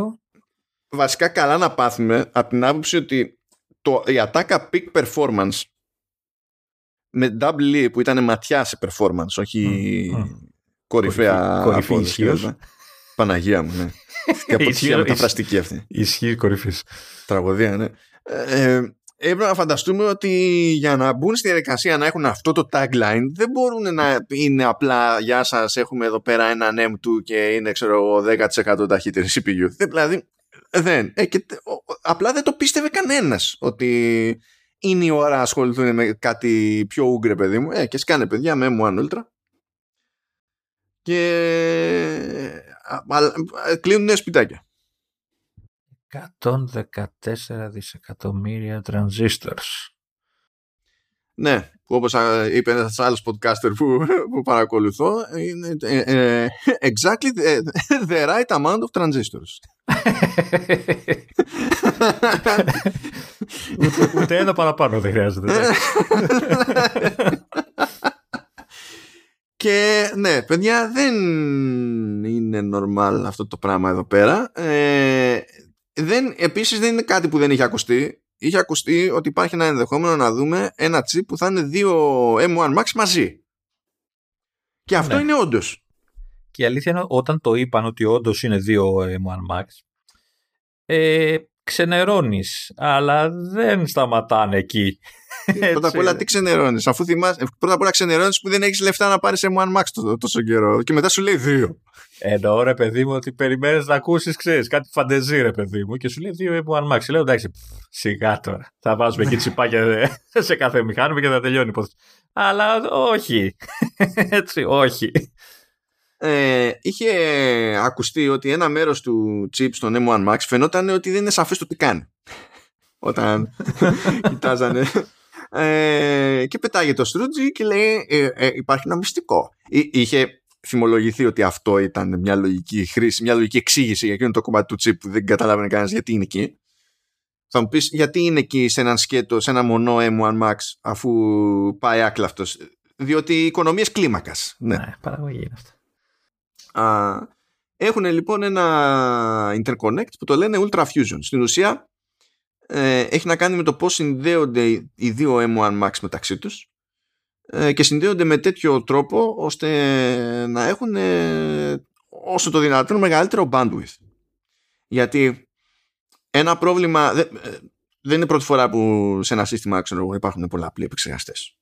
Speaker 1: Βασικά καλά να πάθουμε από την άποψη ότι το, η ατάκα peak performance με double που ήταν ματιά σε performance, όχι mm, κορυφαία
Speaker 2: κορυφή,
Speaker 1: Παναγία μου, ναι. Και αποτυχία μεταφραστική αυτή.
Speaker 2: Ισχύει κορυφής.
Speaker 1: Τραγωδία, ναι. Ε, ε, έπρεπε να φανταστούμε ότι για να μπουν στη διαδικασία να έχουν αυτό το tagline δεν μπορούν να είναι απλά «Γεια σας, έχουμε εδώ πέρα έναν M2 και είναι ξέρω 10% ταχύτερη CPU». Δηλαδή δεν. Ε, και, απλά δεν το πίστευε κανένας ότι είναι η ώρα να ασχοληθούν με κάτι πιο ούγκρε παιδί μου. Ε, και σκάνε παιδιά με M1 Ultra. Και κλείνουν σπιτάκια.
Speaker 2: 114 δισεκατομμύρια transistors.
Speaker 1: Ναι, που όπως είπε ένας άλλος podcaster που, που παρακολουθώ είναι ε, ε, exactly the, the right amount of transistors.
Speaker 2: ούτε, ένα παραπάνω δεν χρειάζεται.
Speaker 1: Και ναι, παιδιά, δεν είναι normal αυτό το πράγμα εδώ πέρα. Ε, δεν, επίσης δεν είναι κάτι που δεν είχε ακουστεί. Είχε ακουστεί ότι υπάρχει ένα ενδεχόμενο να δούμε ένα chip που θα είναι δύο M1 Max μαζί. Και αυτό ναι. είναι όντως.
Speaker 2: Και η αλήθεια είναι όταν το είπαν ότι όντως είναι δύο M1 Max, ε, ξενερώνεις, αλλά δεν σταματάνε εκεί.
Speaker 1: Πρώτα απ' όλα τι ξενερώνεις, αφού θυμάσαι, πρώτα απ' όλα ξενερώνεις που δεν έχεις λεφτά να πάρεις M1 Max τόσο καιρό και μετά σου λέει δύο.
Speaker 2: Εννοώ ρε παιδί μου ότι περιμένεις να ακούσεις, ξέρεις, κάτι φαντεζή ρε παιδί μου και σου λέει δύο M1 Max. Λέω εντάξει, σιγά τώρα, θα βάζουμε εκεί τσιπάκια σε κάθε μηχάνημα και θα τελειώνει η υπόθεση. Αλλά όχι, έτσι, όχι
Speaker 1: ε, είχε ακουστεί ότι ένα μέρος του chip στον M1 Max φαινόταν ότι δεν είναι σαφές το τι κάνει. Όταν κοιτάζανε. Ε, και πετάγει το Στρούτζι και λέει ε, ε, υπάρχει ένα μυστικό. είχε θυμολογηθεί ότι αυτό ήταν μια λογική χρήση, μια λογική εξήγηση για εκείνο το κομμάτι του chip που δεν καταλάβαινε κανένας γιατί είναι εκεί. Θα μου πεις γιατί είναι εκεί σε έναν σκέτο, σε ένα μονό M1 Max αφού πάει άκλαυτος. Διότι οικονομίε κλίμακας. Ναι,
Speaker 2: ναι παραγωγή είναι αυτό.
Speaker 1: Α, έχουν λοιπόν ένα interconnect που το λένε Ultra Fusion. Στην ουσία ε, έχει να κάνει με το πώς συνδέονται οι δύο M1 Max μεταξύ τους ε, και συνδέονται με τέτοιο τρόπο ώστε να έχουν ε, όσο το δυνατόν μεγαλύτερο bandwidth. Γιατί ένα πρόβλημα δεν, ε, δεν είναι πρώτη φορά που σε ένα σύστημα ξέρω, υπάρχουν πολλαπλοί επεξεργαστές.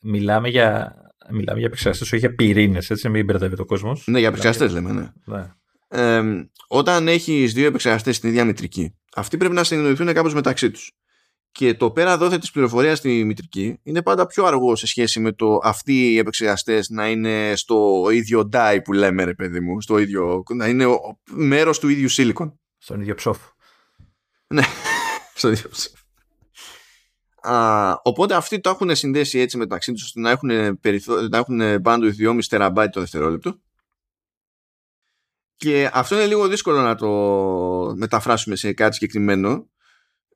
Speaker 2: Μιλάμε για Μιλάμε για επεξεργαστές, όχι για πυρήνες, έτσι, να μην μπερδεύει το κόσμος.
Speaker 1: Ναι, για επεξεργαστές λέμε, ναι. ναι. Ε, όταν έχεις δύο επεξεργαστές στην ίδια μητρική, αυτοί πρέπει να συνεννοηθούν κάπως μεταξύ τους. Και το πέρα δόθε της πληροφορίας στη μητρική είναι πάντα πιο αργό σε σχέση με το αυτοί οι επεξεργαστές να είναι στο ίδιο die που λέμε, ρε παιδί μου, στο ίδιο, να είναι μέρος του ίδιου silicon.
Speaker 2: Στον ίδιο ψόφ.
Speaker 1: Ναι, στον ίδιο ψόφ. Α, οπότε αυτοί το έχουν συνδέσει έτσι μεταξύ τους ώστε να έχουν, περιθώ... να έχουν bandwidth 2,5 τεραμπάιτ το δευτερόλεπτο. Και αυτό είναι λίγο δύσκολο να το μεταφράσουμε σε κάτι συγκεκριμένο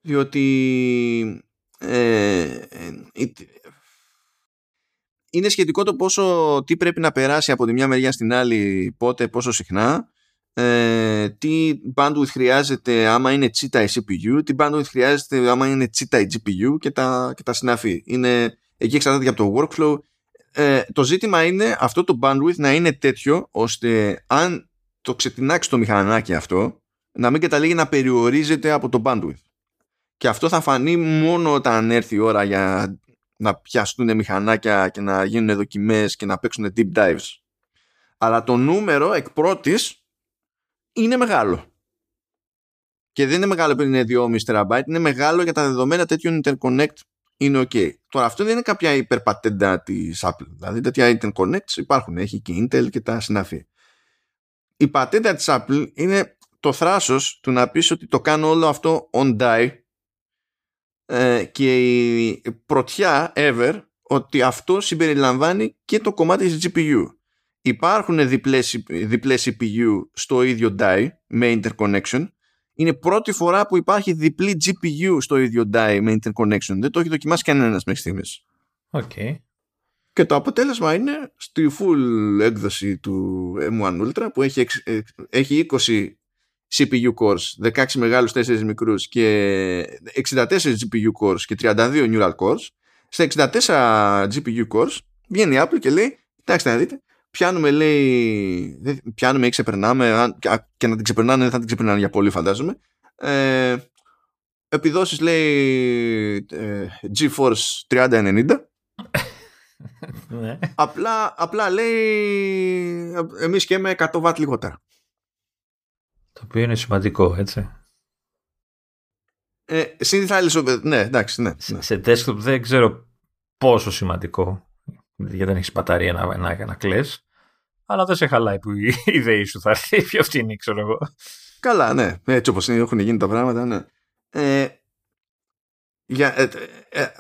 Speaker 1: διότι ε, ε, είναι σχετικό το πόσο τι πρέπει να περάσει από τη μια μεριά στην άλλη πότε, πόσο συχνά ε, τι bandwidth χρειάζεται άμα είναι τσίτα η CPU, τι bandwidth χρειάζεται άμα είναι τσίτα η GPU και τα, και τα συναφή. Είναι, εκεί εξαρτάται από το workflow. Ε, το ζήτημα είναι αυτό το bandwidth να είναι τέτοιο ώστε αν το ξετινάξει το μηχανάκι αυτό να μην καταλήγει να περιορίζεται από το bandwidth. Και αυτό θα φανεί μόνο όταν έρθει η ώρα για να πιαστούν μηχανάκια και να γίνουν δοκιμές και να παίξουν deep dives. Αλλά το νούμερο εκ πρώτης είναι μεγάλο. Και δεν είναι μεγάλο επειδή είναι 2,5 TB, είναι μεγάλο για τα δεδομένα τέτοιων interconnect είναι ok. Τώρα αυτό δεν είναι κάποια υπερπατέντα της Apple. Δηλαδή τέτοια interconnects υπάρχουν. Έχει και Intel και τα συναφή. η πατέντα της Apple είναι το θράσος του να πεις ότι το κάνω όλο αυτό on die ε, και η πρωτιά ever ότι αυτό συμπεριλαμβάνει και το κομμάτι της GPU. Υπάρχουν διπλές, διπλές CPU στο ίδιο die με interconnection. Είναι πρώτη φορά που υπάρχει διπλή GPU στο ίδιο die με interconnection. Δεν το έχει δοκιμάσει κανένας μέχρι στιγμής.
Speaker 2: Okay.
Speaker 1: Και το αποτέλεσμα είναι στη full έκδοση του M1 Ultra που έχει, ε, έχει 20 CPU cores, 16 μεγάλους, 4 μικρούς και 64 GPU cores και 32 neural cores. Στα 64 GPU cores βγαίνει η Apple και λέει, κοιτάξτε να δείτε, πιάνουμε λέει, πιάνουμε ή ξεπερνάμε και να την ξεπερνάνε δεν θα την ξεπερνάνε για πολύ φαντάζομαι. Ε, επιδόσεις λέει ε, GeForce 3090 ναι. απλά, απλά λέει εμείς και με 100 W λιγότερα.
Speaker 2: Το οποίο είναι σημαντικό, έτσι.
Speaker 1: Ε, ναι, εντάξει, ναι, ναι.
Speaker 2: Σε desktop δεν ξέρω πόσο σημαντικό, γιατί δεν έχεις μπαταρία να, να, να κλαις, αλλά δεν σε χαλάει που η ιδέα σου θα έρθει πιο φτηνή, ξέρω εγώ.
Speaker 1: Καλά, ναι, έτσι όπως έχουν γίνει τα πράγματα, ναι. Ε, για, ε, ε, ε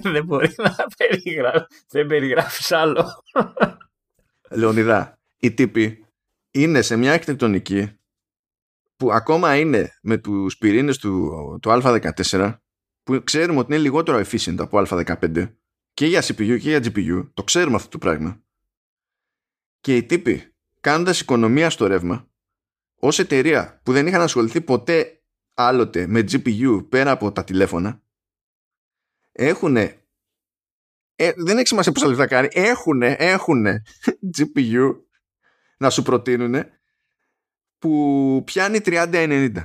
Speaker 2: δεν μπορεί να περιγράφεις, δεν περιγράφεις άλλο.
Speaker 1: Λεωνιδά, οι τύποι είναι σε μια αρχιτεκτονική που ακόμα είναι με τους πυρήνες του, του α14 που ξέρουμε ότι είναι λιγότερο efficient από α15 και για CPU και για GPU το ξέρουμε αυτό το πράγμα και οι τύποι κάνοντας οικονομία στο ρεύμα ως εταιρεία που δεν είχαν ασχοληθεί ποτέ άλλοτε με GPU πέρα από τα τηλέφωνα έχουν ε, δεν έχει σημασία πόσα λεφτά κάνει έχουν έχουν GPU να σου προτείνουν που πιάνει 30-90.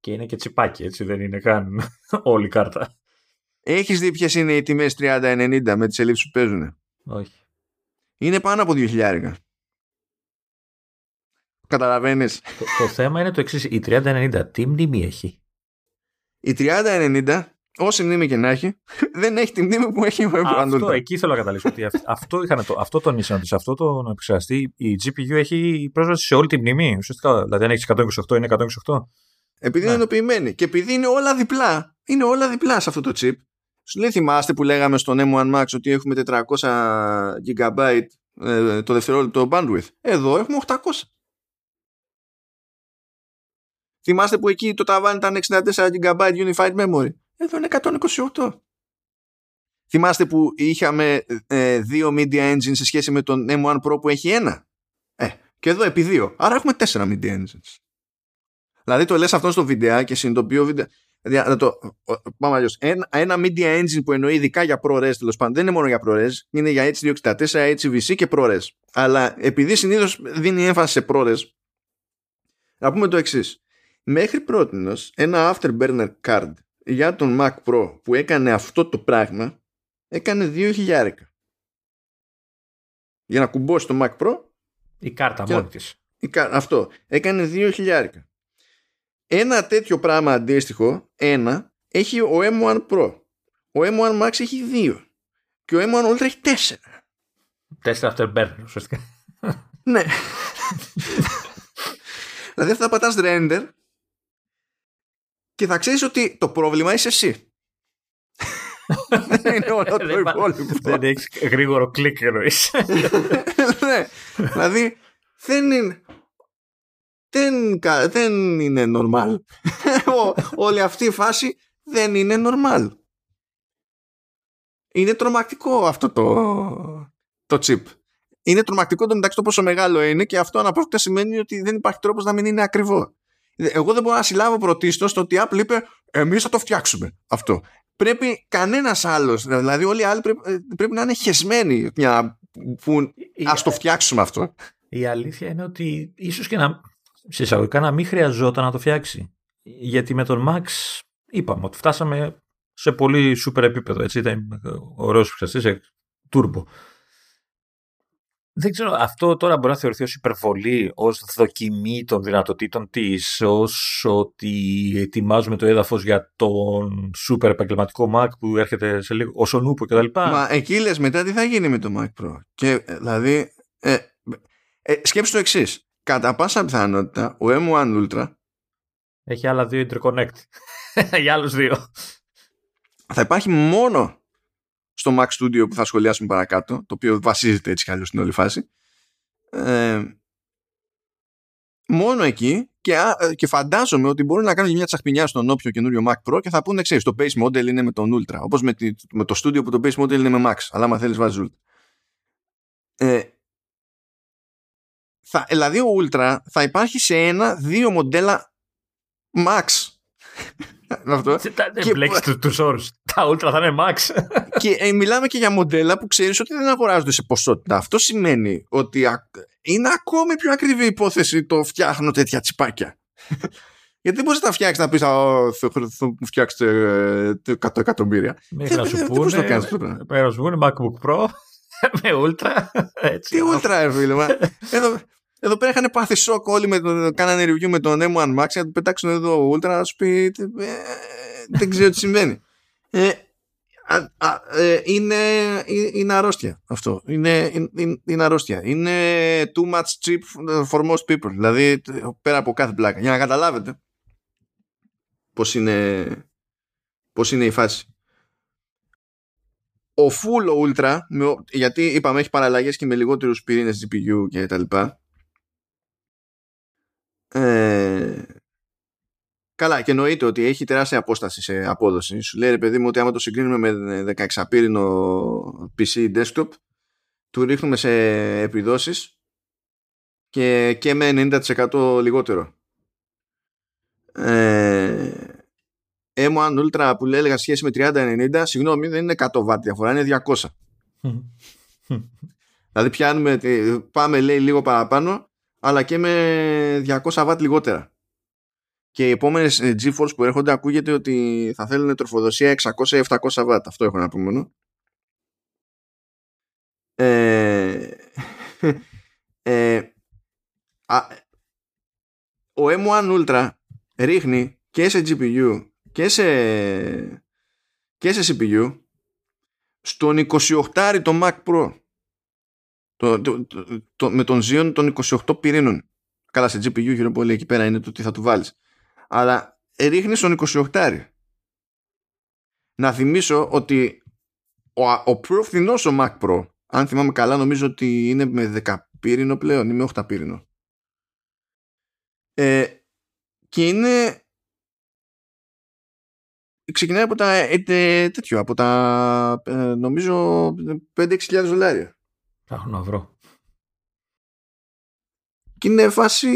Speaker 2: Και είναι και τσιπάκι, έτσι δεν είναι καν όλη η κάρτα.
Speaker 1: Έχεις δει ποιες είναι οι τιμές 30-90 με τις ελλείψεις που παίζουν;
Speaker 2: Όχι.
Speaker 1: Είναι πάνω από 2.000. Καταλαβαίνεις;
Speaker 2: Το, το θέμα είναι το εξής. Η 30-90 τι μνήμη έχει;
Speaker 1: Η 30-90 όση μνήμη και να έχει, δεν έχει τη μνήμη που έχει ο
Speaker 2: Αυτό, εκεί θέλω να καταλήξω. Ότι αυτό, είχαν το, αυτό τονίσαν ότι σε αυτό το επεξεργαστή η GPU έχει πρόσβαση σε όλη τη μνήμη. Ουσιαστικά, δηλαδή αν έχεις 128 είναι 128.
Speaker 1: Επειδή είναι ναι. ενοποιημένη και επειδή είναι όλα διπλά. Είναι όλα διπλά σε αυτό το chip. Σου λέει θυμάστε που λέγαμε στον M1 Max ότι έχουμε 400 GB ε, το δευτερόλεπτο bandwidth; Εδώ έχουμε 800. Θυμάστε που εκεί το ταβάνι ήταν 64 GB Unified Memory; Εδώ είναι 128. Θυμάστε που είχαμε ε, δύο media engines σε σχέση με τον M1 Pro που έχει ένα; Ε, και εδώ επί δύο. Άρα έχουμε τέσσερα media engines. Δηλαδή το λες αυτό στο βιντεάκι συνειδητοποιώ βίντεο. Δηλαδή, το, πάμε αλλιώς. Ένα, ένα media engine που εννοεί ειδικά για ProRes τέλος πάντων δεν είναι μόνο για ProRes, είναι για H264, HVC και ProRes. Αλλά επειδή συνήθως δίνει έμφαση σε ProRes, να πούμε το εξής. Μέχρι πρώτη ένα Afterburner card για τον Mac Pro που έκανε αυτό το πράγμα έκανε 2.000 για να κουμπώσει το Mac Pro
Speaker 2: η κάρτα μόνη της
Speaker 1: αυτό έκανε 2.000 ένα τέτοιο πράγμα αντίστοιχο ένα έχει ο M1 Pro ο M1 Max έχει 2 και ο M1 Ultra έχει
Speaker 2: 4 4 Afterburner ουσιαστικά
Speaker 1: ναι δηλαδή αυτά πατάς render και θα ξέρεις ότι το πρόβλημα είσαι εσύ. δεν είναι όλο το υπόλοιπο.
Speaker 2: Δεν έχεις γρήγορο κλικ εννοείς.
Speaker 1: ναι, δηλαδή δεν είναι... Δεν, δεν είναι normal. Όλη αυτή η φάση δεν είναι normal. Είναι τρομακτικό αυτό το, το chip. Είναι τρομακτικό το μεταξύ το πόσο μεγάλο είναι και αυτό αναπόφευκτα σημαίνει ότι δεν υπάρχει τρόπος να μην είναι ακριβό. Εγώ δεν μπορώ να συλλάβω πρωτίστως το ότι η Apple είπε εμείς θα το φτιάξουμε αυτό. Πρέπει κανένας άλλος, δηλαδή όλοι οι άλλοι πρέπει, ε, πρέπει να είναι χεσμένοι για που ας το φτιάξουμε αυτό.
Speaker 2: Η αλήθεια είναι ότι ίσως και να, σε εισαγωγικά να μην χρειαζόταν να το φτιάξει. Γιατί με τον Max είπαμε ότι φτάσαμε σε πολύ σούπερ επίπεδο. Έτσι, ήταν ωραίος σε turbo δεν ξέρω, αυτό τώρα μπορεί να θεωρηθεί ως υπερβολή, ως δοκιμή των δυνατοτήτων της, ως ότι ετοιμάζουμε το έδαφος για τον σούπερ επαγγελματικό Mac που έρχεται σε λίγο, ως ο Νούπο κτλ.
Speaker 1: Μα εκεί λες μετά τι θα γίνει με το Mac Pro; Και δηλαδή Ε, ε, σκέψου το εξής. Κατά πάσα πιθανότητα ο M1 Ultra
Speaker 2: έχει άλλα δύο interconnect. Για άλλους δύο.
Speaker 1: Θα υπάρχει μόνο στο Mac Studio που θα σχολιάσουμε παρακάτω, το οποίο βασίζεται έτσι κι αλλιώς στην όλη φάση. Ε, μόνο εκεί και, και φαντάζομαι ότι μπορούν να κάνουν μια τσαχπινιά στον όποιο καινούριο Mac Pro και θα πούνε ξέρεις το base model είναι με τον Ultra όπως με, με το Studio που το base model είναι με Max αλλά άμα θέλεις βάζεις Ultra ε, θα, δηλαδή ο Ultra θα υπάρχει σε ένα δύο μοντέλα Max
Speaker 2: αυτό. Δεν μπλέξει του όρους. Τα Ultra θα είναι Max.
Speaker 1: και ε, μιλάμε και για μοντέλα που ξέρεις ότι δεν αγοράζονται σε ποσότητα. Αυτό σημαίνει ότι είναι ακόμη πιο ακριβή υπόθεση το φτιάχνω τέτοια τσιπάκια. Γιατί δεν μπορείς να τα φτιάξεις να πεις Θα μου φτιάξετε 100 εκατομμύρια.
Speaker 2: Μέχρι να σου πούνε. Πέρα σου πούνε MacBook Pro με Ultra.
Speaker 1: Τι Ultra, φίλε. Εδώ, εδώ πέρα είχαν πάθει σοκ όλοι με το, κάνανε review με τον M1 Max να του πετάξουν εδώ Ultra να σου πει ε, δεν ξέρω τι συμβαίνει. Ε, ε, είναι, είναι αρρώστια αυτό. Είναι, είναι, είναι αρρώστια. Είναι too much cheap for most people. Δηλαδή πέρα από κάθε πλάκα. Για να καταλάβετε πώς είναι, πώς είναι η φάση. Ο full ultra, γιατί είπαμε έχει παραλλαγές και με λιγότερους πυρήνες GPU και τα λοιπά, ε, καλά, και εννοείται ότι έχει τεράστια απόσταση σε απόδοση. Σου λέει ρε παιδί μου ότι άμα το συγκρίνουμε με 16 πύρινο PC desktop, του ρίχνουμε σε επιδόσεις και, και με 90% λιγότερο. Ε, M1 Ultra που λέει έλεγα σχέση με 30-90, συγγνώμη, δεν είναι 100 W διαφορά, είναι 200. δηλαδή πιάνουμε, πάμε λέει λίγο παραπάνω αλλά και με 200 W λιγότερα. Και οι επόμενες GeForce που έρχονται ακούγεται ότι θα θέλουν τροφοδοσία 600-700 W. Αυτό έχω να πω μόνο. Ε, ε, ο M1 Ultra ρίχνει και σε GPU και σε, και σε CPU στον 28 το Mac Pro το, το, το, με τον Xeon των 28 πυρήνων. Καλά, σε GPU γύρω πολύ εκεί πέρα είναι το τι θα του βάλεις. Αλλά ρίχνεις στον 28. Να θυμίσω ότι ο, ο πιο φθηνός ο Mac Pro, αν θυμάμαι καλά, νομίζω ότι είναι με 10 πύρινο πλέον ή με 8 πύρινο. Ε, και είναι ξεκινάει από τα ε, ε, τέτοιο, από τα ε, νομίζω 5-6 δολάρια.
Speaker 2: Θα να βρω.
Speaker 1: Και είναι φάση...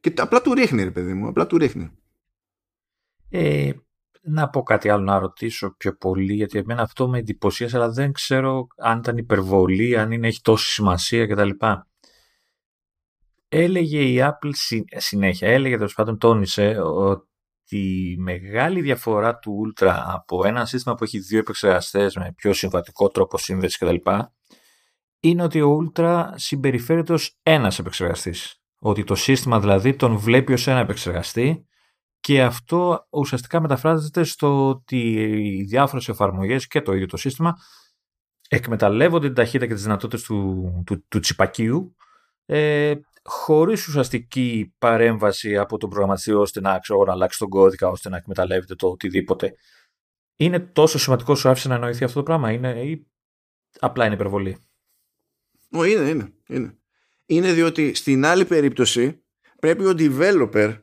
Speaker 1: Και απλά του ρίχνει ρε παιδί μου, απλά του ρίχνει.
Speaker 2: Ε, να πω κάτι άλλο να ρωτήσω πιο πολύ γιατί εμένα αυτό με εντυπωσίασε αλλά δεν ξέρω αν ήταν υπερβολή, αν είναι, έχει τόση σημασία κτλ. Έλεγε η Apple συνέχεια, έλεγε τέλος πάντων τόνισε ότι τη μεγάλη διαφορά του Ultra από ένα σύστημα που έχει δύο επεξεργαστές με πιο συμβατικό τρόπο σύνδεση κτλ. είναι ότι ο Ultra συμπεριφέρεται ως ένας επεξεργαστής. Ότι το σύστημα δηλαδή τον βλέπει ως ένα επεξεργαστή και αυτό ουσιαστικά μεταφράζεται στο ότι οι διάφορες εφαρμογές και το ίδιο το σύστημα εκμεταλλεύονται την ταχύτητα και τις δυνατότητες του, του, του τσιπακίου ε, χωρίς ουσιαστική παρέμβαση από τον προγραμματιστή ώστε να, ξέρω, να αλλάξει τον κώδικα, ώστε να εκμεταλλεύεται το οτιδήποτε. Είναι τόσο σημαντικό σου άφησε να εννοηθεί αυτό το πράγμα είναι, ή απλά είναι υπερβολή;
Speaker 1: Ο, είναι, είναι, είναι. Είναι διότι στην άλλη περίπτωση πρέπει ο developer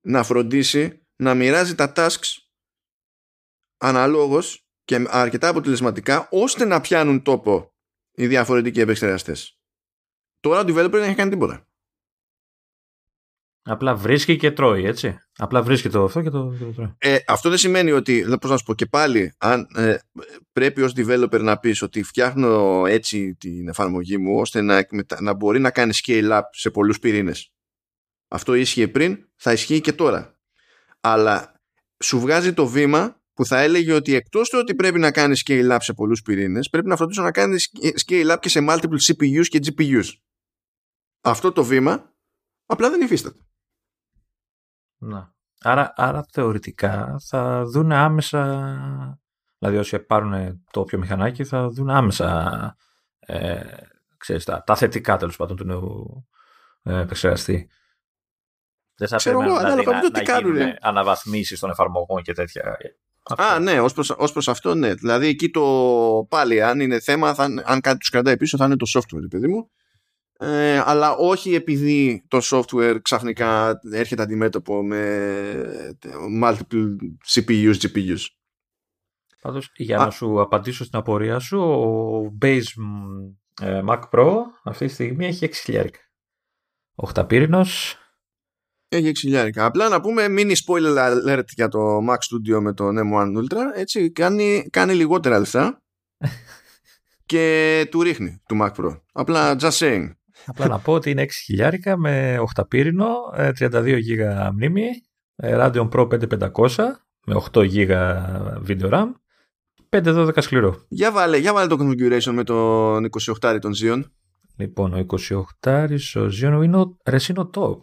Speaker 1: να φροντίσει να μοιράζει τα tasks αναλόγως και αρκετά αποτελεσματικά ώστε να πιάνουν τόπο οι διαφορετικοί επεξεργαστές. Τώρα ο developer δεν έχει κάνει τίποτα.
Speaker 2: Απλά βρίσκει και τρώει, έτσι. Απλά βρίσκει το αυτό και το, το τρώει.
Speaker 1: Ε, αυτό δεν σημαίνει ότι, πώς να σου πω και πάλι, αν ε, πρέπει ως developer να πεις ότι φτιάχνω έτσι την εφαρμογή μου ώστε να, να μπορεί να κάνει scale up σε πολλούς πυρήνες. Αυτό ίσχυε πριν, θα ισχύει και τώρα. Αλλά σου βγάζει το βήμα που θα έλεγε ότι εκτός του ότι πρέπει να κάνεις scale up σε πολλούς πυρήνες, πρέπει να φροντίσω να κάνεις scale up και σε multiple CPUs και GPUs αυτό το βήμα απλά δεν υφίσταται.
Speaker 2: Να. Άρα, άρα θεωρητικά θα δουν άμεσα Δηλαδή όσοι πάρουν το όποιο μηχανάκι θα δουν άμεσα ε, ξέρεις, τα, τα θετικά τέλος πάντων του νέου ε, επεξεργαστή. Δεν θα
Speaker 1: Ξέρω
Speaker 2: πρέπει
Speaker 1: εγώ,
Speaker 2: δηλαδή,
Speaker 1: ανάλογα με
Speaker 2: να,
Speaker 1: το τι
Speaker 2: να
Speaker 1: κάνουν,
Speaker 2: γίνουν
Speaker 1: ε.
Speaker 2: αναβαθμίσεις των εφαρμογών και τέτοια.
Speaker 1: Α, ναι, ως προς, ως προς αυτό, ναι. Δηλαδή εκεί το πάλι, αν είναι θέμα, θα, αν κάτι τους κρατάει πίσω, θα είναι το software, παιδί μου. Ε, αλλά όχι επειδή το software ξαφνικά έρχεται αντιμέτωπο με multiple CPUs, GPUs.
Speaker 2: Πάντως, για
Speaker 1: Α.
Speaker 2: να σου απαντήσω στην απορία σου, ο base μ, ε, Mac Pro αυτή τη στιγμή έχει 6 χιλιάρικα. Οχταπύρινος,
Speaker 1: Έχει 6 Απλά να πούμε mini spoiler alert για το Mac Studio με τον M1 Ultra. Έτσι, κάνει, κάνει λιγότερα λεφτά και του ρίχνει του Mac Pro. Απλά just saying.
Speaker 2: Απλά να πω ότι είναι 6 χιλιάρικα με οχταπύρινο, ε, 32 GB μνήμη, ε, Radeon Pro 5500 με 8 GB video RAM, 512 σκληρό.
Speaker 1: Για βάλε, για βάλε το configuration με τον 28 των Xeon.
Speaker 2: Λοιπόν, ο 28 ο Xeon είναι ο, ρε, είναι ο top.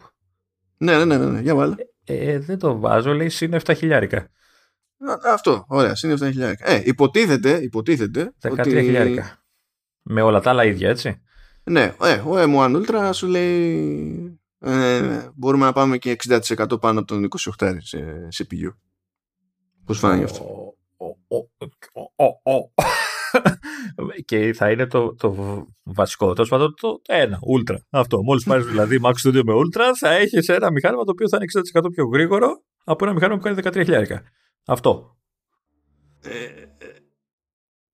Speaker 1: Ναι, ναι, ναι, ναι, ναι, για βάλε.
Speaker 2: Ε, δεν το βάζω, λέει είναι 7 χιλιάρικα.
Speaker 1: Α, Αυτό, ωραία, είναι 7 χιλιάρικα. Ε, υποτίθεται, υποτίθεται
Speaker 2: 13
Speaker 1: ότι...
Speaker 2: χιλιάρικα. Με όλα τα άλλα ίδια, έτσι.
Speaker 1: Ναι, ε, ο M1 Ultra σου λέει ε, μπορούμε να πάμε και 60% πάνω από τον 28 σε CPU. Πώς φάνηκε αυτό;
Speaker 2: Ο- ο- ο- ο- ο- και θα είναι το, το βασικό. Τέλος πάντων, το ένα, Ultra. Αυτό. Μόλις πάρεις δηλαδή Mac Studio με Ultra, θα έχεις ένα μηχάνημα το οποίο θα είναι 60% πιο γρήγορο από ένα μηχάνημα που κάνει 13 χιλιάρικα. Αυτό.
Speaker 1: Ε, ε,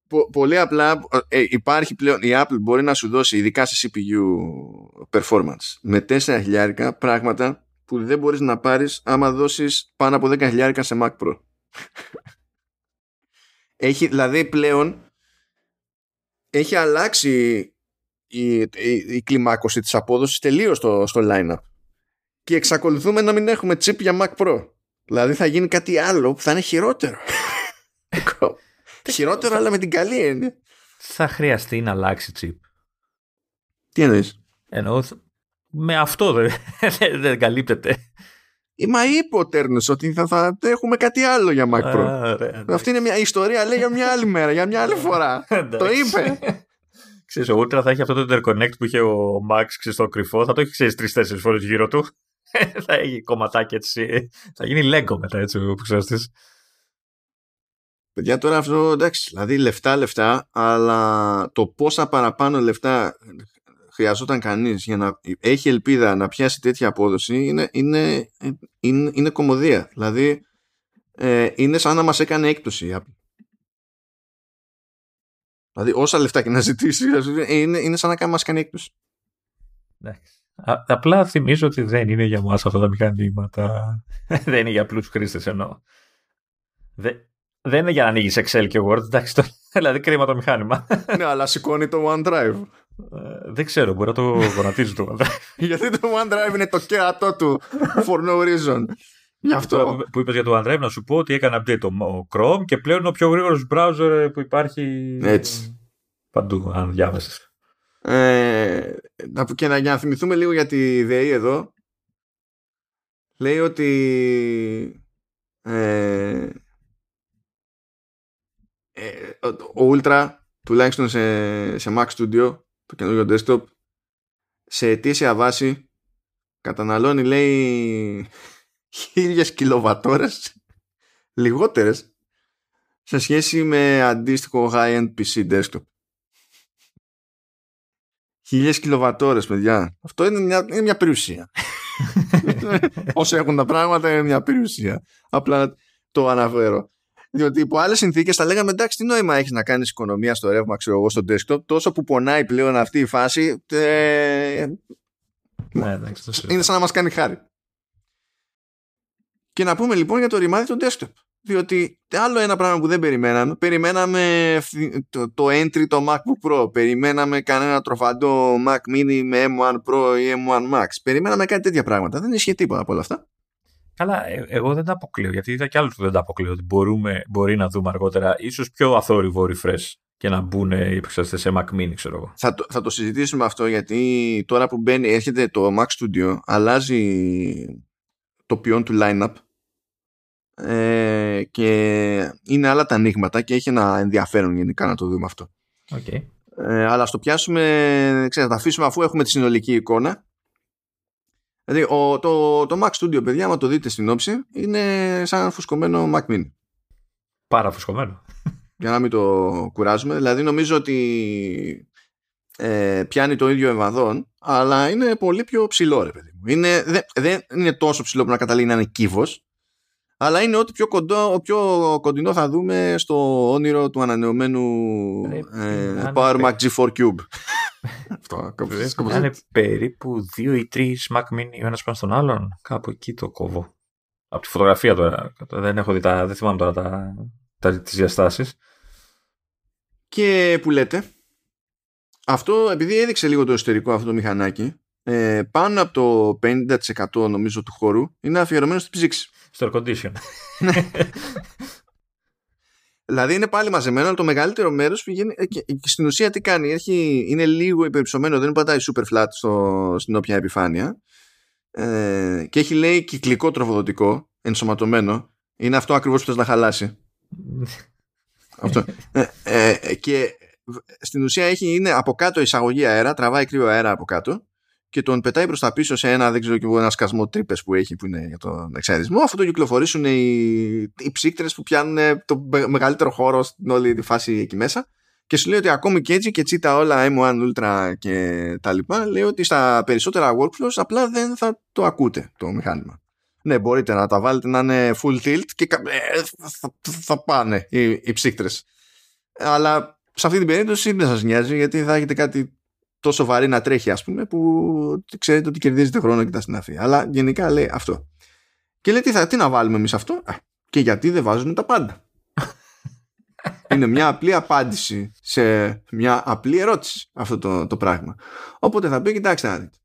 Speaker 1: πο- πολύ απλά ε, υπάρχει πλέον η Apple μπορεί να σου δώσει ειδικά σε CPU performance με 4 χιλιάρικα πράγματα που δεν μπορείς να πάρεις άμα δώσεις πάνω από 10 χιλιάρικα σε Mac Pro. έχει δηλαδή πλέον έχει αλλάξει η, η, η κλιμάκωση της απόδοσης τελείως στο, στο line-up και εξακολουθούμε να μην έχουμε chip για Mac Pro. Δηλαδή θα γίνει κάτι άλλο που θα είναι χειρότερο. χειρότερο αλλά με την καλή έννοια.
Speaker 2: Θα χρειαστεί να αλλάξει chip.
Speaker 1: Τι εννοείς;
Speaker 2: Εννοώ, θ- με αυτό δεν, δεν, δεν καλύπτεται.
Speaker 1: Ε, Μα είπε ο Τέρνος ότι θα, θα έχουμε κάτι άλλο για Mac Pro.
Speaker 2: Α, ρε, εντάξει.
Speaker 1: Αυτή είναι μια ιστορία, λέει για μια άλλη μέρα, για μια άλλη φορά. το
Speaker 2: Εντάξει.
Speaker 1: είπε.
Speaker 2: Ξέρεις, ο Ultra θα έχει αυτό το interconnect που είχε ο Max ξέρεις, στο κρυφό. Θα το έχει ξέρεις τρει-τέσσερι φορές γύρω του. θα έχει κομματάκι έτσι. Θα γίνει Lego μετά έτσι ο επεξεργαστής.
Speaker 1: Παιδιά τώρα αυτό εντάξει, δηλαδή λεφτά λεφτά, αλλά το πόσα παραπάνω λεφτά χρειαζόταν κανείς για να έχει ελπίδα να πιάσει τέτοια απόδοση είναι, είναι, είναι, είναι κομμωδία. Δηλαδή ε, είναι σαν να μας έκανε έκπτωση η Apple. Δηλαδή όσα λεφτά και να ζητήσει είναι, είναι σαν να κάνει- μας κάνει έκπτωση.
Speaker 2: Εντάξει. Α, απλά θυμίζω ότι δεν είναι για μας αυτά τα μηχανήματα. δεν είναι για απλούς χρήστες εννοώ. Δεν, δεν είναι για να ανοίγεις Excel και Word. Εντάξει, το, δηλαδή κρίμα το μηχάνημα.
Speaker 1: ναι, αλλά σηκώνει το OneDrive.
Speaker 2: Ε, δεν ξέρω, μπορεί να το γονατίζει το
Speaker 1: Γιατί το OneDrive είναι το κέρατό του for no reason. Γι' αυτό.
Speaker 2: που, που είπες για το OneDrive, να σου πω ότι έκανε update το ο Chrome και πλέον είναι ο πιο γρήγορος browser που υπάρχει
Speaker 1: Έτσι.
Speaker 2: παντού, αν διάβασες.
Speaker 1: Ε, να, και να, για να θυμηθούμε λίγο για τη ΔΕΗ εδώ λέει ότι ε, ε, ο- ο Ultra τουλάχιστον σε, σε Mac Studio το καινούργιο desktop σε αιτήσια βάση καταναλώνει λέει χίλιες κιλοβατόρες λιγότερες σε σχέση με αντίστοιχο high-end PC desktop. Χίλιες κιλοβατόρες, παιδιά. Αυτό είναι μια, είναι μια περιουσία. Όσο έχουν τα πράγματα είναι μια περιουσία. Απλά το αναφέρω. Διότι υπό άλλες συνθήκες θα λέγαμε εντάξει, τι νόημα έχεις να κάνεις οικονομία στο ρεύμα, ξέρω εγώ, στο desktop, τόσο που πονάει πλέον αυτή η φάση. Ε,
Speaker 2: ναι, εντάξει, το
Speaker 1: είναι σαν να μας κάνει χάρη. Και να πούμε λοιπόν για το ρημάδι του desktop. Διότι άλλο ένα πράγμα που δεν περιμέναμε, περιμέναμε το, το entry το MacBook Pro, περιμέναμε κανένα τροφαντό Mac Mini με M1 Pro ή M1 Max. Περιμέναμε κάτι τέτοια πράγματα. Δεν ισχύει τίποτα από όλα αυτά.
Speaker 2: Καλά, ε, εγώ δεν τα αποκλείω, γιατί είδα κι άλλους που δεν τα αποκλείω. Ότι μπορούμε, μπορεί να δούμε αργότερα, ίσως πιο αθόρυβο refresh και να μπουν οι επεξεργαστές σε Mac Mini, ξέρω εγώ.
Speaker 1: Θα το, θα το συζητήσουμε αυτό γιατί τώρα που μπαίνει, έρχεται το Mac Studio, αλλάζει το ποιόν του lineup ε, και είναι άλλα τα ανοίγματα και έχει ένα ενδιαφέρον γενικά να το δούμε αυτό.
Speaker 2: Okay.
Speaker 1: Ε, αλλά στο πιάσουμε, ξέρετε, τα αφήσουμε αφού έχουμε τη συνολική εικόνα. Δηλαδή, ο, το, το Mac Studio, παιδιά, άμα το δείτε στην όψη, είναι σαν φουσκωμένο Mac Mini.
Speaker 2: Πάρα φουσκωμένο.
Speaker 1: Για να μην το κουράζουμε. Δηλαδή, νομίζω ότι ε, πιάνει το ίδιο ευαδόν, αλλά είναι πολύ πιο ψηλό, ρε παιδί μου. Είναι, δεν, δεν είναι τόσο ψηλό που να καταλήγει να είναι κύβος, αλλά είναι ό,τι πιο, κοντό, πιο κοντινό θα δούμε στο όνειρο του ανανεωμένου ε, Power Mac G4 Cube.
Speaker 2: Αυτό, είναι περίπου δύο ή τρεις Mac Mini ο ένας πάνω στον άλλον. Κάπου εκεί το κόβω. Από τη φωτογραφία τώρα. Δεν έχω δει τα, δεν θυμάμαι τώρα τα, τα, τις διαστάσεις.
Speaker 1: Και που λέτε, αυτό επειδή έδειξε λίγο το εσωτερικό αυτό το μηχανάκι, ε, πάνω από το 50% νομίζω του χώρου είναι αφιερωμένο στην ψήξη.
Speaker 2: Στο air condition.
Speaker 1: δηλαδή είναι πάλι μαζεμένο, αλλά το μεγαλύτερο μέρος πηγαίνει. Ε, και, στην ουσία τι κάνει, έχει, είναι λίγο υπερυψωμένο, δεν πατάει super flat στο, στην όποια επιφάνεια. Ε, και έχει λέει κυκλικό τροφοδοτικό, ενσωματωμένο. Είναι αυτό ακριβώς που θες να χαλάσει. αυτό. Ε, ε, και στην ουσία έχει, είναι από κάτω εισαγωγή αέρα, τραβάει κρύο αέρα από κάτω και τον πετάει προς τα πίσω σε ένα, δεν ξέρω και εγώ, ένα σκασμό τρύπες που έχει που είναι για τον εξαερισμό. Αφού το κυκλοφορήσουν οι, οι ψύκτρες που πιάνουν το μεγαλύτερο χώρο στην όλη τη φάση εκεί μέσα. Και σου λέει ότι ακόμη και έτσι και έτσι τα όλα M1 Ultra και τα λοιπά, λέει ότι στα περισσότερα workflows απλά δεν θα το ακούτε το μηχάνημα. Ναι, μπορείτε να τα βάλετε να είναι full tilt και ε, θα, θα πάνε οι, οι ψύκτρες. Αλλά σε αυτή την περίπτωση δεν σας νοιάζει γιατί θα έχετε κάτι τόσο βαρύ να τρέχει ας πούμε που ξέρετε ότι κερδίζετε χρόνο και τα συναφή. Αλλά γενικά λέει αυτό. Και λέει τι, θα, τι να βάλουμε εμείς αυτό; Και γιατί δεν βάζουν τα πάντα. Είναι μια απλή απάντηση σε μια απλή ερώτηση αυτό το, το πράγμα. Οπότε θα πει κοιτάξτε να δείτε.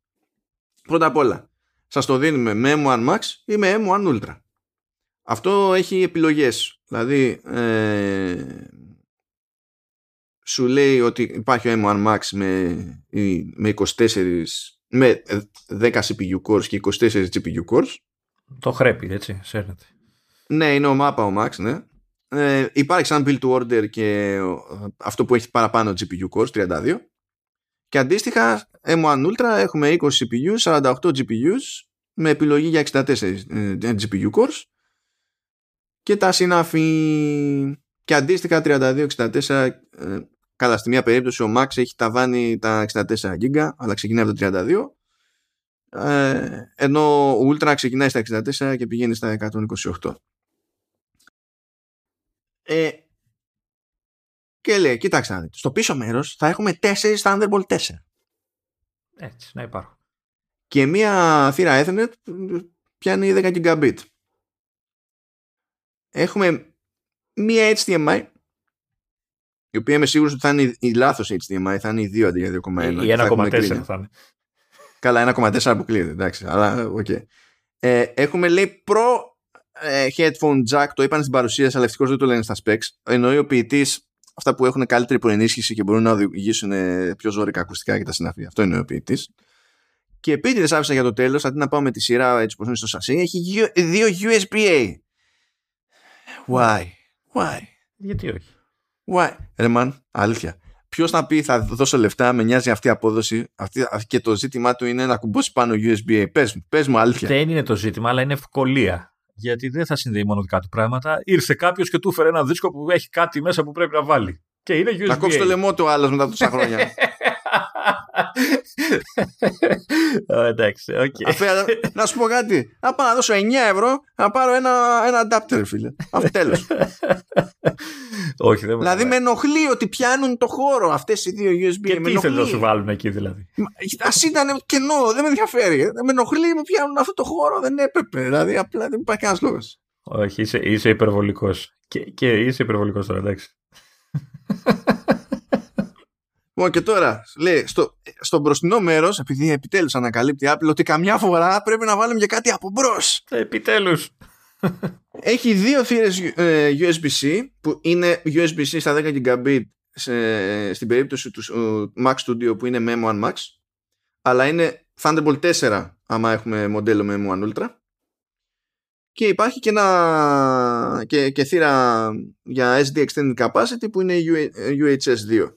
Speaker 1: Πρώτα απ' όλα σας το δίνουμε με M1 Max ή με M1 Ultra. Αυτό έχει επιλογές. Δηλαδή ε, σου λέει ότι υπάρχει ο M1 Max με, με 24 με 10 CPU cores και 24 GPU cores.
Speaker 2: Το χρέπει, έτσι, σέρνεται.
Speaker 1: Ναι, είναι ο MAPA ο Max, ναι. Ε, υπάρχει σαν build to order και αυτό που έχει παραπάνω GPU cores, 32. Και αντίστοιχα, M1 Ultra έχουμε 20 CPU, 48 GPUs με επιλογή για 64 ε, GPU cores και τα συναφή και αντίστοιχα 32-64 Καλά, στη μία περίπτωση ο Max έχει ταβάνει τα 64 GB, αλλά ξεκινάει από το 32. Ε, ενώ ο Ultra ξεκινάει στα 64 και πηγαίνει στα 128. Ε, και λέει, κοιτάξτε να δείτε, στο πίσω μέρος θα έχουμε 4 Thunderbolt 4.
Speaker 2: Έτσι, να υπάρχουν.
Speaker 1: Και μία θύρα Ethernet πιάνει 10 Gigabit. Έχουμε μία HDMI η οποία είμαι σίγουρος ότι θα είναι η λάθος HDMI, θα είναι η 2 αντί για 2,1.
Speaker 2: Η 1,4 θα είναι.
Speaker 1: Καλά, 1,4 αποκλείεται, εντάξει, αλλά ok. Okay. Ε, έχουμε λέει pro ε, headphone jack, το είπαν στην παρουσίαση, αλλά ευτυχώς δεν το λένε στα specs. Εννοεί ο ποιητής αυτά που έχουν καλύτερη προενίσχυση και μπορούν να οδηγήσουν ε, πιο ζώρικα ακουστικά και τα συναφή. Αυτό είναι ο ποιητή. Και επίτηδες άφησα για το τέλος, αντί να πάω με τη σειρά έτσι όπως είναι στο σασί, έχει δύο USB-A. Why? Why?
Speaker 2: Γιατί όχι;
Speaker 1: Why? Ρε αλήθεια. Ποιος να πει θα δώσω λεφτά, με νοιάζει αυτή η απόδοση αυτή, και το ζήτημά του είναι να κουμπώσει πάνω USB. Πες μου, πες μου αλήθεια.
Speaker 2: Δεν είναι το ζήτημα, αλλά είναι ευκολία. Γιατί δεν θα συνδέει μόνο δικά του πράγματα. Ήρθε κάποιος και του έφερε ένα δίσκο που έχει κάτι μέσα που πρέπει να βάλει. Και είναι USB.
Speaker 1: Θα κόψει το λαιμό του άλλος μετά τόσα χρόνια.
Speaker 2: Εντάξει, okay.
Speaker 1: να σου πω κάτι. Να πάω να δώσω 9 ευρώ να πάρω ένα, ένα adapter, φίλε. Αυτό τέλος.
Speaker 2: Όχι, δεν
Speaker 1: Δηλαδή με ενοχλεί ότι πιάνουν το χώρο αυτές οι δύο USB.
Speaker 2: Και τι θέλουν να σου βάλουν εκεί δηλαδή;
Speaker 1: Α ήταν κενό, δεν με ενδιαφέρει. Με ενοχλεί, με πιάνουν αυτό το χώρο, δεν έπρεπε. Δηλαδή απλά δεν υπάρχει κανένας λόγος.
Speaker 2: Όχι, είσαι, είσαι υπερβολικός. Και, και είσαι υπερβολικός τώρα, εντάξει.
Speaker 1: Λοιπόν και τώρα, λέει, στο, στο μπροστινό μέρος, επειδή επιτέλους ανακαλύπτει Apple ότι καμιά φορά πρέπει να βάλουμε και κάτι από μπρος.
Speaker 2: Επιτέλους.
Speaker 1: Έχει δύο θύρες ε, USB-C που είναι USB-C στα 10 Gigabit σε, στην περίπτωση του Mac Studio που είναι με M1 Max αλλά είναι Thunderbolt 4 άμα έχουμε μοντέλο με M1 Ultra και υπάρχει και, ένα, και, και θύρα για SD Extended Capacity που είναι UHS 2.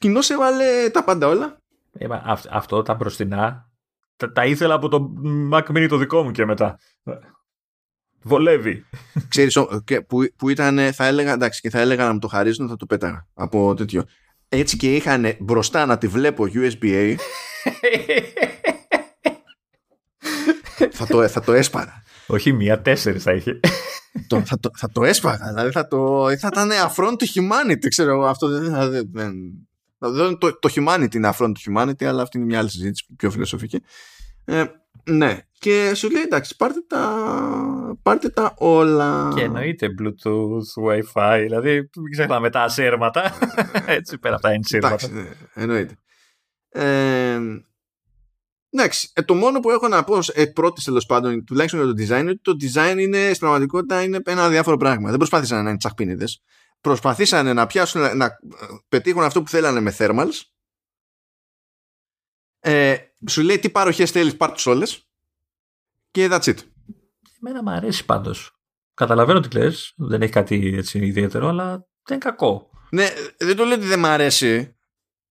Speaker 1: Κοινώς έβαλε τα πάντα όλα.
Speaker 2: Ε, αυτό τα μπροστινά τα, τα, ήθελα από το Mac Mini το δικό μου και μετά. Βολεύει.
Speaker 1: Ξέρεις, που, που ήταν, θα έλεγα, εντάξει, και θα έλεγα να μου το χαρίζουν, θα το πέταγα από τέτοιο. Έτσι και είχαν μπροστά να τη βλέπω USB-A. θα, το, θα το έσπαρα.
Speaker 2: Όχι μία, τέσσερις θα είχε.
Speaker 1: το, θα, το, θα το έσπαγα. Δηλαδή θα, το, θα ήταν affront to humanity, ξέρω εγώ. Αυτό δεν, δεν, δεν, το, το humanity είναι affront to humanity, αλλά αυτή είναι μια άλλη συζήτηση πιο φιλοσοφική. Ε, ναι. Και σου λέει εντάξει, πάρτε τα, πάρτε τα όλα.
Speaker 2: Και εννοείται Bluetooth, Wi-Fi, δηλαδή μην ξεχνάμε τα ασύρματα. Έτσι πέρα από τα ενσύρματα.
Speaker 1: Εντάξει, ναι, εννοείται. Ε, Εντάξει, ε, το μόνο που έχω να πω εκ πρώτης τέλος πάντων, τουλάχιστον για το design, είναι ότι το design είναι στην πραγματικότητα είναι ένα διάφορο πράγμα. Δεν προσπάθησαν να είναι τσαχπίνιδες. Προσπαθήσαν να πιάσουν, να, να πετύχουν αυτό που θέλανε με thermals. Ε, σου λέει τι παροχές θέλεις, πάρ του όλες. Και that's it.
Speaker 2: Εμένα μου αρέσει πάντως. Καταλαβαίνω τι λες. Δεν έχει κάτι έτσι ιδιαίτερο, αλλά δεν είναι κακό.
Speaker 1: Ναι, δεν το λέω ότι δεν μ' αρέσει.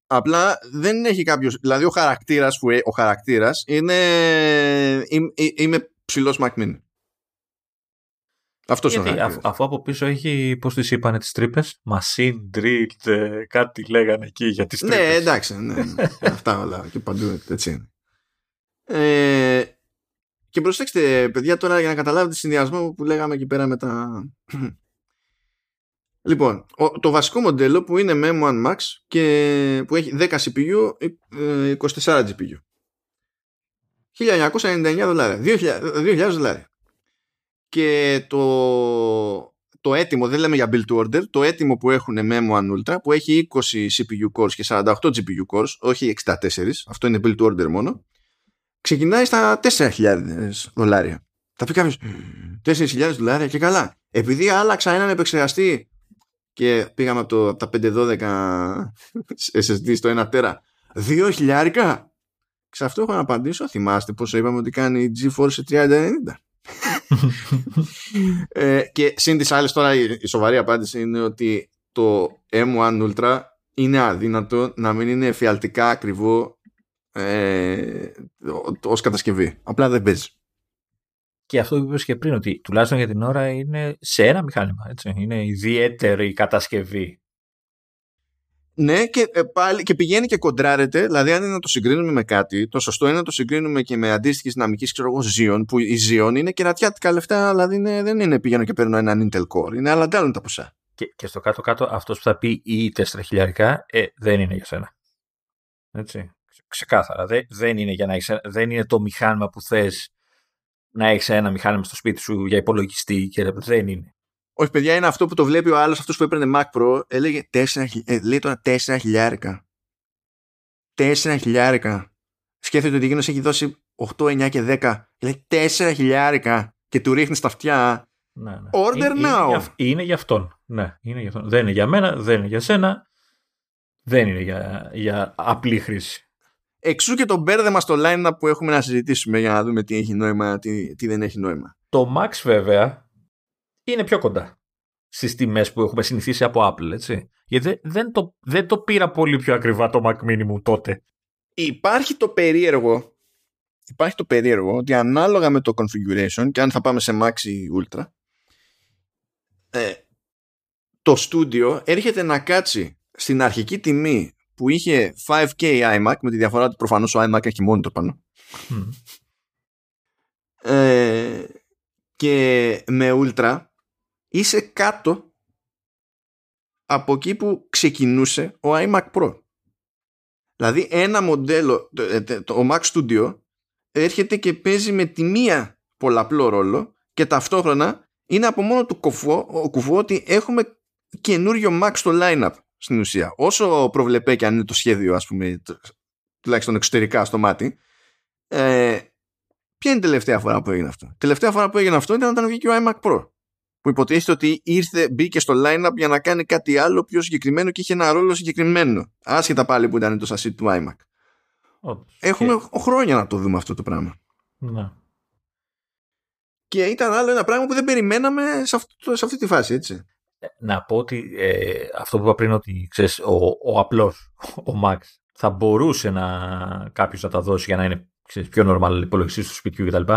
Speaker 1: Απλά δεν έχει κάποιος. Δηλαδή ο χαρακτήρας που ε, ο χαρακτήρας είναι. Είμαι, είμαι ψηλός Mac Αυτός είναι
Speaker 2: αφ, Αφού από πίσω έχει, πώς τις είπανε τις τρύπες, Machine Drilled, ε, κάτι λέγανε εκεί για τις τρύπες.
Speaker 1: Ναι, εντάξει, ναι, ναι. Αυτά όλα και παντού έτσι είναι. Ε, και προσέξτε, παιδιά, τώρα για να καταλάβετε τη συνδυασμό που λέγαμε εκεί πέρα με τα, Λοιπόν, το βασικό μοντέλο που είναι με M1 Max και που έχει 10 CPU, 24 GPU. 1999 δολάρια. 2.000 δολάρια. Και το, το έτοιμο, δεν λέμε για build to order, το έτοιμο που έχουν με M1 Ultra που έχει 20 CPU cores και 48 GPU cores, όχι 64, αυτό είναι build to order μόνο, ξεκινάει στα 4.000 δολάρια. Θα πει κάποιος 4.000 δολάρια και καλά. Επειδή άλλαξα έναν επεξεργαστή και πήγαμε από, το, από τα 512 SSD στο 1 τέρα. Δύο χιλιάρικα. Σε αυτό έχω να απαντήσω. Θυμάστε πόσο είπαμε ότι κάνει η GeForce 3090. Ε, και συν τις άλλες τώρα η, σοβαρή απάντηση είναι ότι το M1 Ultra είναι αδύνατο να μην είναι εφιαλτικά ακριβό ε, ως κατασκευή. Απλά δεν παίζει.
Speaker 2: Και αυτό που είπες και πριν, ότι τουλάχιστον για την ώρα είναι σε ένα μηχάνημα. Έτσι. Είναι ιδιαίτερη κατασκευή.
Speaker 1: Ναι, και, ε, πάλι, και πηγαίνει και κοντράρεται. Δηλαδή, αν είναι να το συγκρίνουμε με κάτι, το σωστό είναι να το συγκρίνουμε και με αντίστοιχη δυναμική, ξέρω εγώ, Xeon, που η Xeon είναι κερατιάτικα λεφτά, δηλαδή είναι, δεν είναι πηγαίνω και παίρνω έναν Intel Core. Είναι άλλα τα ποσά.
Speaker 2: Και, και στο κάτω-κάτω, αυτός που θα πει ή 4 χιλιάρικα, ε, δεν είναι για σένα. Έτσι. Ξεκάθαρα. Δεν, δεν, είναι για να έχεις, δεν είναι το μηχάνημα που θες να έχεις ένα μηχάνημα στο σπίτι σου για υπολογιστή και δεν είναι.
Speaker 1: Όχι, παιδιά, είναι αυτό που το βλέπει ο άλλος, αυτός που έπαιρνε Mac Pro, έλεγε 4, ε, λέει τώρα 4 χιλιάρικα. 4 χιλιάρικα. Σκέφτεται ότι εκείνο έχει δώσει 8, 9 και 10. Λέει 4 χιλιάρικα και του ρίχνει τα αυτιά.
Speaker 2: Ναι, ναι.
Speaker 1: Order είναι, now.
Speaker 2: Είναι για, είναι για αυτόν. Ναι, είναι για αυτόν. Δεν είναι για μένα, δεν είναι για σένα. Δεν είναι για, για απλή χρήση.
Speaker 1: Εξού και το μπέρδεμα στο line που έχουμε να συζητήσουμε για να δούμε τι έχει νόημα, τι, τι δεν έχει νόημα.
Speaker 2: Το Max βέβαια είναι πιο κοντά στις τιμές που έχουμε συνηθίσει από Apple, έτσι. Γιατί δεν το, δεν το πήρα πολύ πιο ακριβά το Mac Mini μου τότε.
Speaker 1: Υπάρχει το περίεργο υπάρχει το περίεργο ότι ανάλογα με το configuration και αν θα πάμε σε Max ή Ultra ε, το studio έρχεται να κάτσει στην αρχική τιμή που είχε 5K iMac με τη διαφορά ότι προφανώς ο iMac έχει μόνο το πάνω ε, και με Ultra είσαι κάτω από εκεί που ξεκινούσε ο iMac Pro δηλαδή ένα μοντέλο το, ε, το, Mac Studio έρχεται και παίζει με τη μία πολλαπλό ρόλο και ταυτόχρονα είναι από μόνο του κουφό, ο κουφό ότι έχουμε καινούριο Mac στο lineup στην ουσία. Όσο προβλεπέ και αν είναι το σχέδιο, ας πούμε, τουλάχιστον εξωτερικά στο μάτι, ε, ποια είναι η τελευταία φορά που έγινε αυτό; τελευταία φορά που έγινε αυτό ήταν όταν βγήκε ο iMac Pro. Που υποτίθεται ότι ήρθε, μπήκε στο lineup για να κάνει κάτι άλλο πιο συγκεκριμένο και είχε ένα ρόλο συγκεκριμένο. Άσχετα πάλι που ήταν το σασί του iMac. Έχουμε χρόνια να το δούμε αυτό το πράγμα.
Speaker 2: Ναι.
Speaker 1: και ήταν άλλο ένα πράγμα που δεν περιμέναμε σε, αυτό, σε αυτή τη φάση, έτσι.
Speaker 2: Να πω ότι ε, αυτό που είπα πριν ότι ξέρεις, ο, ο απλός, ο Max, θα μπορούσε να κάποιος να τα δώσει για να είναι ξέρεις, πιο normal υπολογιστή του σπιτιού κτλ.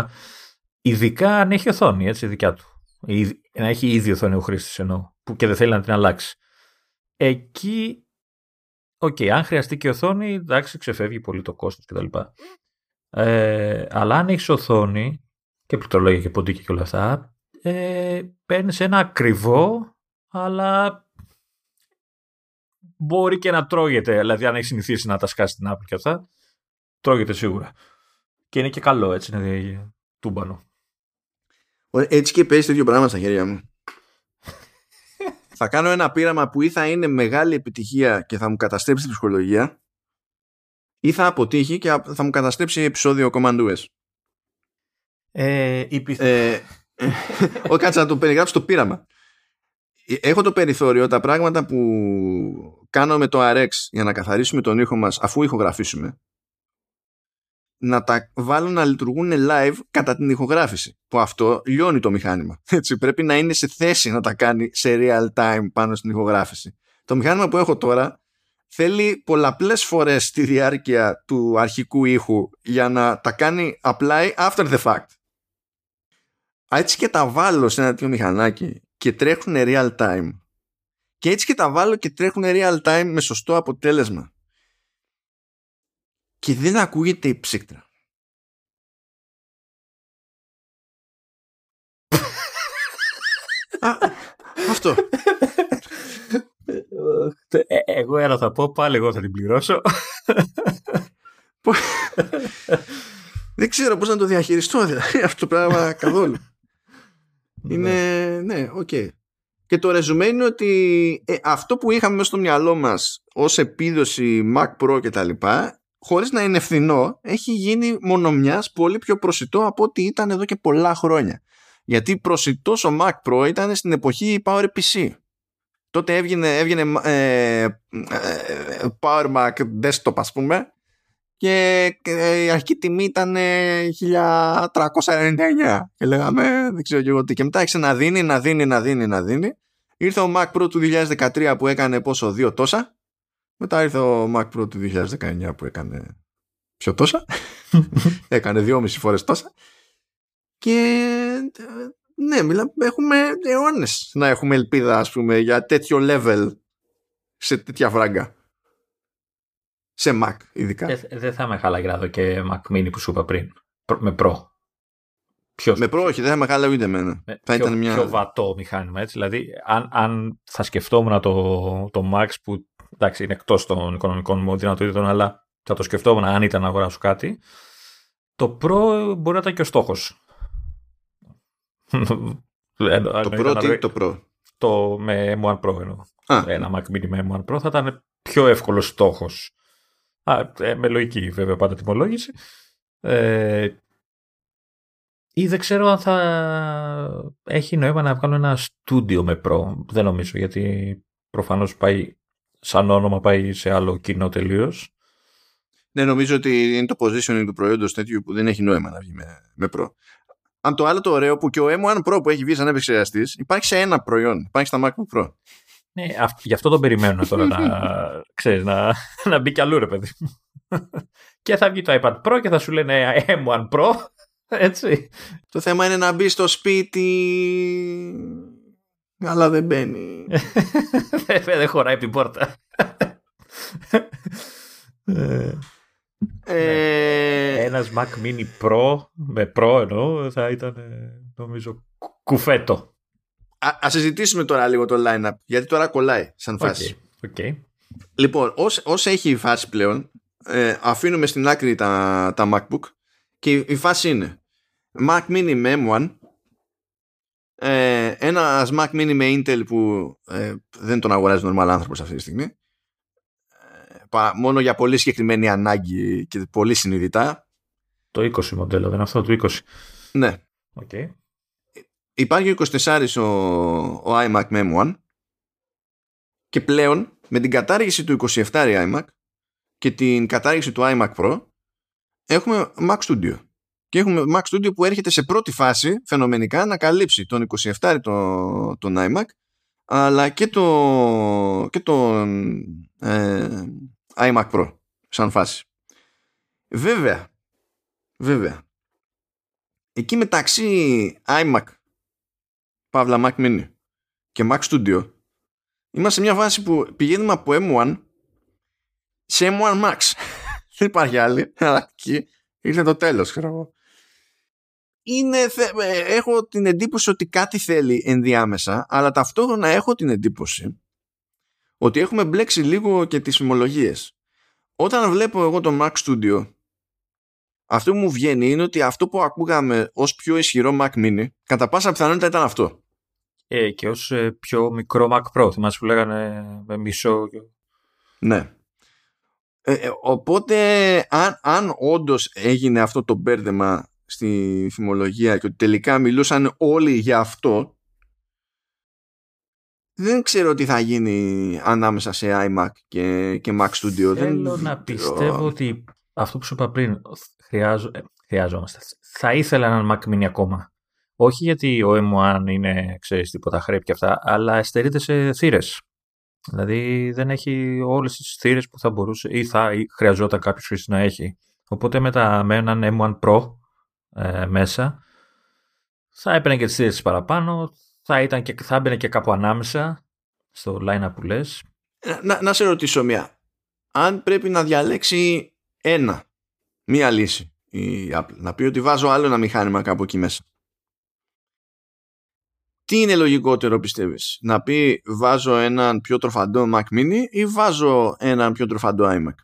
Speaker 2: Ειδικά αν έχει οθόνη, έτσι, δικιά του. Να έχει ήδη οθόνη ο χρήστη εννοώ, που και δεν θέλει να την αλλάξει. Εκεί, ok, okay, αν χρειαστεί και οθόνη, εντάξει, ξεφεύγει πολύ το κόστος κτλ. Ε, αλλά αν έχεις οθόνη και πληκτρολόγια και ποντίκια και όλα αυτά, ε, παίρνεις ένα ακριβό, αλλά μπορεί και να τρώγεται. Δηλαδή, αν έχεις συνηθίσει να τα σκάσεις στην Apple και αυτά, τρώγεται σίγουρα. Και είναι και καλό, έτσι, είναι τούμπανο.
Speaker 1: Έτσι και παίζει τέτοιο πράγμα στα χέρια μου. θα κάνω ένα πείραμα που ή θα είναι μεγάλη επιτυχία και θα μου καταστρέψει την ψυχολογία ή θα αποτύχει και θα μου καταστρέψει επεισόδιο Command OS.
Speaker 2: Ε, ε,
Speaker 1: όχι, κάτσε να το περιγράψω το πείραμα. Ε, έχω το περιθώριο τα πράγματα που κάνω με το RX για να καθαρίσουμε τον ήχο μας αφού ηχογραφήσουμε να τα βάλουν να λειτουργούν live κατά την ηχογράφηση. Που αυτό λιώνει το μηχάνημα. Έτσι, πρέπει να είναι σε θέση να τα κάνει σε real time πάνω στην ηχογράφηση. Το μηχάνημα που έχω τώρα θέλει πολλαπλές φορές τη διάρκεια του αρχικού ήχου για να τα κάνει apply after the fact. Έτσι και τα βάλω σε ένα τέτοιο μηχανάκι και τρέχουν real time. Και έτσι και τα βάλω και τρέχουν real time με σωστό αποτέλεσμα και δεν ακούγεται η ψύκτρα. αυτό.
Speaker 2: Ε, εγώ ένα θα πω, πάλι εγώ θα την πληρώσω.
Speaker 1: δεν ξέρω πώς να το διαχειριστώ δηλαδή, αυτό το πράγμα καθόλου. είναι, ναι, οκ. Και το ρεζουμέ είναι ότι ε, αυτό που είχαμε μέσα στο μυαλό μας ως επίδοση Mac Pro και τα λοιπά χωρίς να είναι φθηνό, έχει γίνει μονομιάς πολύ πιο προσιτό από ό,τι ήταν εδώ και πολλά χρόνια. Γιατί προσιτός ο Mac Pro ήταν στην εποχή Power PC. Τότε έβγαινε, έβγαινε ε, ε, Power Mac Desktop ας πούμε και η αρχική τιμή ήταν 1399 και λέγαμε δεν ξέρω και εγώ τι και μετά έξε να δίνει, να δίνει, να δίνει, να δίνει ήρθε ο Mac Pro του 2013 που έκανε πόσο δύο τόσα μετά ήρθε ο Mac Pro του 2019 που έκανε πιο τόσα. έκανε δυόμιση φορές τόσα. Και ναι, μιλά, έχουμε αιώνες να έχουμε ελπίδα ας πούμε για τέτοιο level σε τέτοια φράγκα. Σε Mac ειδικά.
Speaker 2: Ε, δεν θα με χάλαγε να δω και Mac Mini που σου είπα πριν. Με Pro.
Speaker 1: Ποιος... Με Pro όχι, δεν θα με χάλαγε ούτε εμένα.
Speaker 2: θα πιο, ήταν μια... πιο βατό μηχάνημα έτσι. Δηλαδή αν, αν θα σκεφτόμουν το, το Max που εντάξει, είναι εκτός των οικονομικών μου δυνατοτήτων, αλλά θα το σκεφτόμουν αν ήταν να αγοράσω κάτι. Το Pro μπορεί να ήταν και ο στόχος.
Speaker 1: το Pro τι, το Pro.
Speaker 2: Το με M1 Pro εννοώ. Ένα Mac Mini με M1 Pro θα ήταν πιο εύκολος στόχος. Ε, με λογική βέβαια πάντα τιμολόγηση. Ε, ή δεν ξέρω αν θα έχει νόημα να βγάλω ένα στούντιο με Pro. Δεν νομίζω γιατί προφανώς πάει σαν όνομα πάει σε άλλο κοινό τελείως.
Speaker 1: Ναι, νομίζω ότι είναι το positioning του προϊόντος τέτοιο που δεν έχει νόημα να βγει με, με Pro. Αν το άλλο το ωραίο που και ο M1 Pro που έχει βγει σαν επεξεργαστής υπάρχει σε ένα προϊόν. Υπάρχει στα MacBook Pro.
Speaker 2: Ναι, γι' αυτό τον περιμένω τώρα να, ξέρεις, να, να μπει κι αλλού ρε παιδί μου. και θα βγει το iPad Pro και θα σου λένε M1 Pro. Έτσι.
Speaker 1: Το θέμα είναι να μπει στο σπίτι αλλά δεν μπαίνει.
Speaker 2: δεν χωράει την πόρτα.
Speaker 1: ε,
Speaker 2: ναι. Ένας Mac Mini Pro, με Pro εννοώ, θα ήταν νομίζω κουφέτο.
Speaker 1: Α ας συζητήσουμε τώρα λίγο το line-up, γιατί τώρα κολλάει σαν φάση.
Speaker 2: Okay.
Speaker 1: Λοιπόν, όσο έχει η φάση πλέον, ε, αφήνουμε στην άκρη τα, τα MacBook και η, φάση είναι Mac Mini με M1 ε, ένα Mac Mini με Intel που ε, δεν τον αγοράζει normal άνθρωπος αυτή τη στιγμή. Ε, μόνο για πολύ συγκεκριμένη ανάγκη και πολύ συνειδητά.
Speaker 2: Το 20 μοντέλο δεν είναι αυτό το 20
Speaker 1: ναι.
Speaker 2: Okay.
Speaker 1: υπάρχει ο 24 ο, ο iMac με M1 και πλέον με την κατάργηση του 27 iMac και την κατάργηση του iMac Pro έχουμε Mac Studio και έχουμε Mac Studio που έρχεται σε πρώτη φάση φαινομενικά να καλύψει τον 27 τον, τον iMac αλλά και το και τον ε, iMac Pro σαν φάση. Βέβαια, βέβαια, εκεί μεταξύ iMac, Παύλα Mac Mini και Mac Studio είμαστε σε μια βάση που πηγαίνουμε από M1 σε M1 Max. Δεν υπάρχει άλλη. Αλλά εκεί ήρθε το τέλος, ξέρω είναι, ε, έχω την εντύπωση ότι κάτι θέλει ενδιάμεσα, αλλά ταυτόχρονα έχω την εντύπωση ότι έχουμε μπλέξει λίγο και τις φημολογίες. Όταν βλέπω εγώ το Mac Studio, αυτό που μου βγαίνει είναι ότι αυτό που ακούγαμε ως πιο ισχυρό Mac Mini, κατά πάσα πιθανότητα ήταν αυτό.
Speaker 2: Ε, και ως ε, πιο μικρό Mac Pro, θυμάσαι που λέγανε με μισό.
Speaker 1: Ναι. Ε, ε, οπότε, αν, αν όντως έγινε αυτό το μπέρδεμα στη θυμολογία και ότι τελικά μιλούσαν όλοι για αυτό, δεν ξέρω τι θα γίνει ανάμεσα σε iMac και, και Mac Studio.
Speaker 2: Θέλω δεν... να πιστεύω ότι αυτό που σου είπα πριν, χρειάζο... Ε, χρειάζομαστε. Θα ήθελα έναν Mac Mini ακόμα. Όχι γιατί ο M1 είναι, ξέρεις, τίποτα χρέπει και αυτά, αλλά εστερείται σε θύρες. Δηλαδή δεν έχει όλες τις θύρες που θα μπορούσε ή θα ή χρειαζόταν κάποιος να έχει. Οπότε με, τα, με έναν M1 Pro ε, μέσα θα έπαιρνε και τις θύρες παραπάνω, θα, ήταν και, θα έμπαινε και κάπου ανάμεσα στο line που λες.
Speaker 1: Ε, να, να σε ρωτήσω μία. Αν πρέπει να διαλέξει ένα, μία λύση η Apple, να πει ότι βάζω άλλο ένα μηχάνημα κάπου εκεί μέσα. Τι είναι λογικότερο πιστεύεις, να πει βάζω έναν πιο τροφαντό Mac Mini ή βάζω έναν πιο τροφαντό iMac;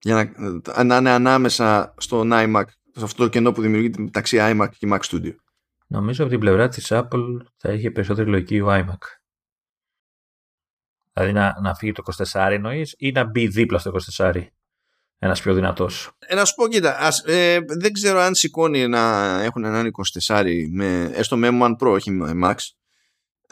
Speaker 1: Για να, να είναι ανάμεσα στο iMac, σε αυτό το κενό που δημιουργείται μεταξύ iMac και Mac Studio.
Speaker 2: Νομίζω από την πλευρά της Apple θα είχε περισσότερη λογική ο iMac. Δηλαδή να, να φύγει το 24 εννοείς ή να μπει δίπλα στο 24 ένας πιο δυνατός.
Speaker 1: Ε, να σου πω, κοίτα, ας, ε, δεν ξέρω αν σηκώνει να έχουν έναν 24 με, έστω με M1 Pro, όχι με Max.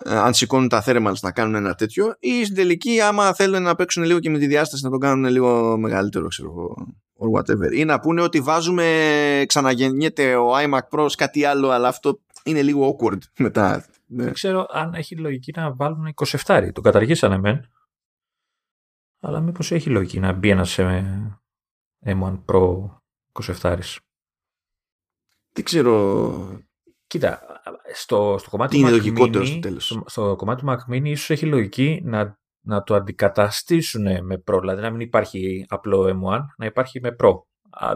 Speaker 1: Ε, αν σηκώνουν τα thermals να κάνουν ένα τέτοιο, ή στην τελική, άμα θέλουν να παίξουν λίγο και με τη διάσταση, να το κάνουν λίγο μεγαλύτερο, ξέρω εγώ, or whatever. Ή να πούνε ότι βάζουμε, ξαναγεννιέται ο iMac Pro κάτι άλλο, αλλά αυτό είναι λίγο awkward μετά.
Speaker 2: Ναι. Δεν ξέρω αν έχει λογική να βάλουν 27. Το καταργήσανε μεν. Αλλά μήπως έχει λογική να μπει ένας σε M1 Pro 27.
Speaker 1: Δεν ξέρω.
Speaker 2: Κοίτα, στο, στο κομμάτι
Speaker 1: Τι
Speaker 2: του
Speaker 1: είναι Mac Mini, στο, τέλος;
Speaker 2: στο, κομμάτι του Mac Mini ίσως έχει λογική να, να το αντικαταστήσουν με Pro, δηλαδή να μην υπάρχει απλό M1, να υπάρχει με Pro.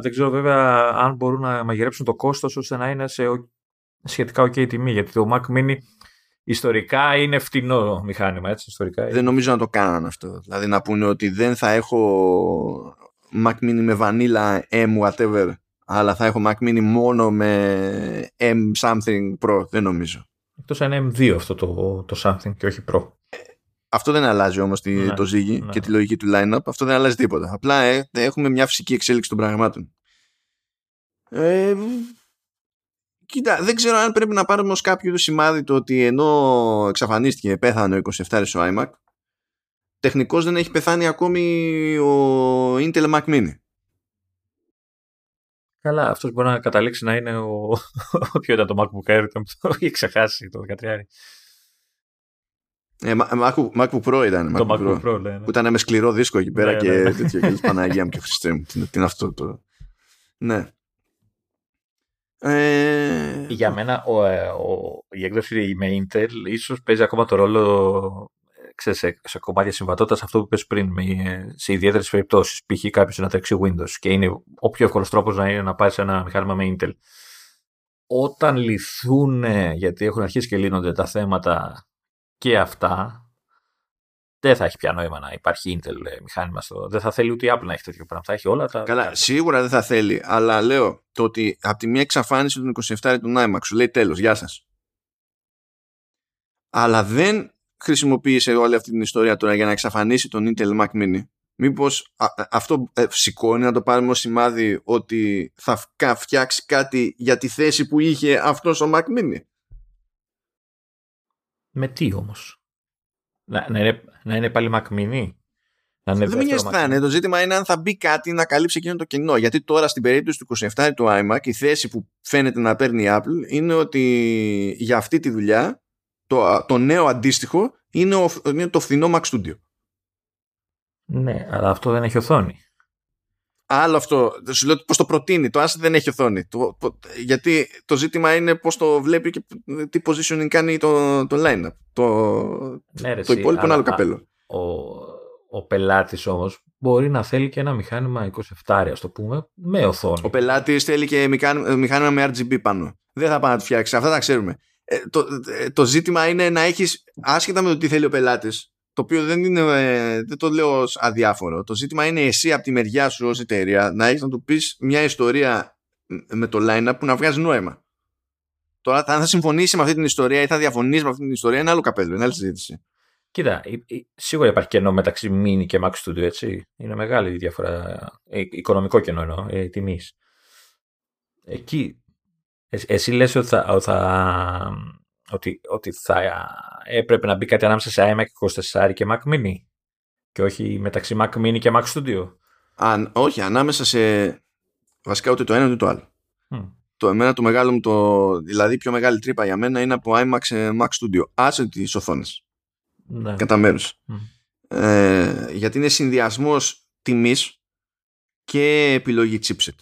Speaker 2: δεν ξέρω βέβαια αν μπορούν να μαγειρέψουν το κόστος ώστε να είναι σε σχετικά ok τιμή, γιατί το Mac Mini ιστορικά είναι φτηνό μηχάνημα, έτσι, ιστορικά.
Speaker 1: Δεν νομίζω να το κάνανε αυτό. Δηλαδή να πούνε ότι δεν θα έχω Mac Mini με Vanilla M whatever αλλά θα έχω Mac Mini μόνο με M something Pro, δεν νομίζω.
Speaker 2: Εκτός αν είναι M2 αυτό το, το something και όχι Pro.
Speaker 1: Αυτό δεν αλλάζει όμως τη, ναι, το ζύγι ναι. και τη λογική του line-up. Αυτό δεν αλλάζει τίποτα. Απλά ε, έχουμε μια φυσική εξέλιξη των πραγμάτων. Ε, κοίτα, δεν ξέρω αν πρέπει να πάρουμε ως κάποιο σημάδι το ότι ενώ εξαφανίστηκε, πέθανε ο 27 ο iMac, τεχνικώς δεν έχει πεθάνει ακόμη ο Intel Mac Mini.
Speaker 2: Καλά, αυτός μπορεί να καταλήξει να είναι ο. Ποιο ήταν το MacBook Air, το είχε ξεχάσει το 13.
Speaker 1: Ε, MacBook, MacBook Pro ήταν.
Speaker 2: Το MacBook, Pro, Pro ναι, ναι.
Speaker 1: Που ήταν με σκληρό δίσκο εκεί πέρα ναι, και ναι. τέτοιο. Και Παναγία μου και Χριστέ μου. Τι είναι αυτό το. Ναι.
Speaker 2: Ε... Για μένα ο, ε, ο, η έκδοση με Intel ίσως παίζει ακόμα το ρόλο ξέρεις, σε, σε κομμάτια συμβατότητας αυτό που πες πριν, με, σε ιδιαίτερες περιπτώσεις. Π.χ. κάποιος να τρέξει Windows και είναι ο πιο εύκολος τρόπος να είναι να πάρεις ένα μηχάνημα με Intel. Όταν λυθούν, γιατί έχουν αρχίσει και λύνονται τα θέματα και αυτά, δεν θα έχει πια νόημα να υπάρχει Intel μηχάνημα στο. Δεν θα θέλει ούτε η Apple να έχει τέτοιο πράγμα. Θα έχει όλα τα.
Speaker 1: Καλά, σίγουρα δεν θα θέλει. Αλλά λέω το ότι από τη μία εξαφάνιση του 27 του iMac σου λέει τέλος, γεια σας. Αλλά δεν χρησιμοποίησε όλη αυτή την ιστορία τώρα για να εξαφανίσει τον Intel Mac Mini. Μήπως αυτό ε, σηκώνει να το πάρουμε ως σημάδι ότι θα φτιάξει κάτι για τη θέση που είχε αυτός ο Mac Mini.
Speaker 2: Με τι όμως; Να, να, είναι, να είναι πάλι Mac Mini. Να
Speaker 1: δεν με νοιάζει θα είναι. Το ζήτημα είναι αν θα μπει κάτι να καλύψει εκείνο το κενό. Γιατί τώρα στην περίπτωση του 27 του iMac η θέση που φαίνεται να παίρνει η Apple είναι ότι για αυτή τη δουλειά το, το νέο αντίστοιχο είναι, ο, είναι το φθηνό Mac Studio.
Speaker 2: Ναι, αλλά αυτό δεν έχει οθόνη.
Speaker 1: Άλλο αυτό. Σου λέω πώς το προτείνει. Το AS δεν έχει οθόνη. Το, γιατί το ζήτημα είναι πώς το βλέπει και τι positioning κάνει το, το line-up. Το, ναι, ρε, το υπόλοιπο είναι άλλο καπέλο.
Speaker 2: Ο, ο πελάτης όμως μπορεί να θέλει και ένα μηχάνημα 27, α το πούμε, με οθόνη.
Speaker 1: Ο πελάτης θέλει και μηχάνημα με RGB πάνω. Δεν θα πάει να το φτιάξει. Αυτά τα ξέρουμε. Ε, το, ε, το ζήτημα είναι να έχεις, άσχετα με το τι θέλει ο πελάτης, το οποίο δεν, είναι, ε, δεν το λέω ως αδιάφορο. Το ζήτημα είναι εσύ από τη μεριά σου ως εταιρεία να έχεις να του πεις μια ιστορία με το line-up που να βγάζει νόημα. Τώρα, αν θα συμφωνήσει με αυτή την ιστορία ή θα διαφωνήσει με αυτή την ιστορία, είναι άλλο καπέλο, είναι άλλη συζήτηση.
Speaker 2: Κοίτα, σίγουρα υπάρχει κενό μεταξύ Mini και Max Studio, έτσι. Είναι μεγάλη η διαφορά. Ε, οικονομικό κενό εννοώ, ε, τιμής. Εκεί. εσύ λες ότι θα, ότι, ότι θα έπρεπε να μπει κάτι ανάμεσα σε iMac 24 και Mac Mini και όχι μεταξύ Mac Mini και Mac Studio.
Speaker 1: Αν, όχι, ανάμεσα σε βασικά ούτε το ένα ούτε το άλλο. Το εμένα το μεγάλο μου, το, δηλαδή πιο μεγάλη τρύπα για μένα είναι από iMac σε Mac Studio. Άσε τις οθόνες. Ναι. Κατά μέρους. Ε, γιατί είναι συνδυασμός τιμής και επιλογή chipset.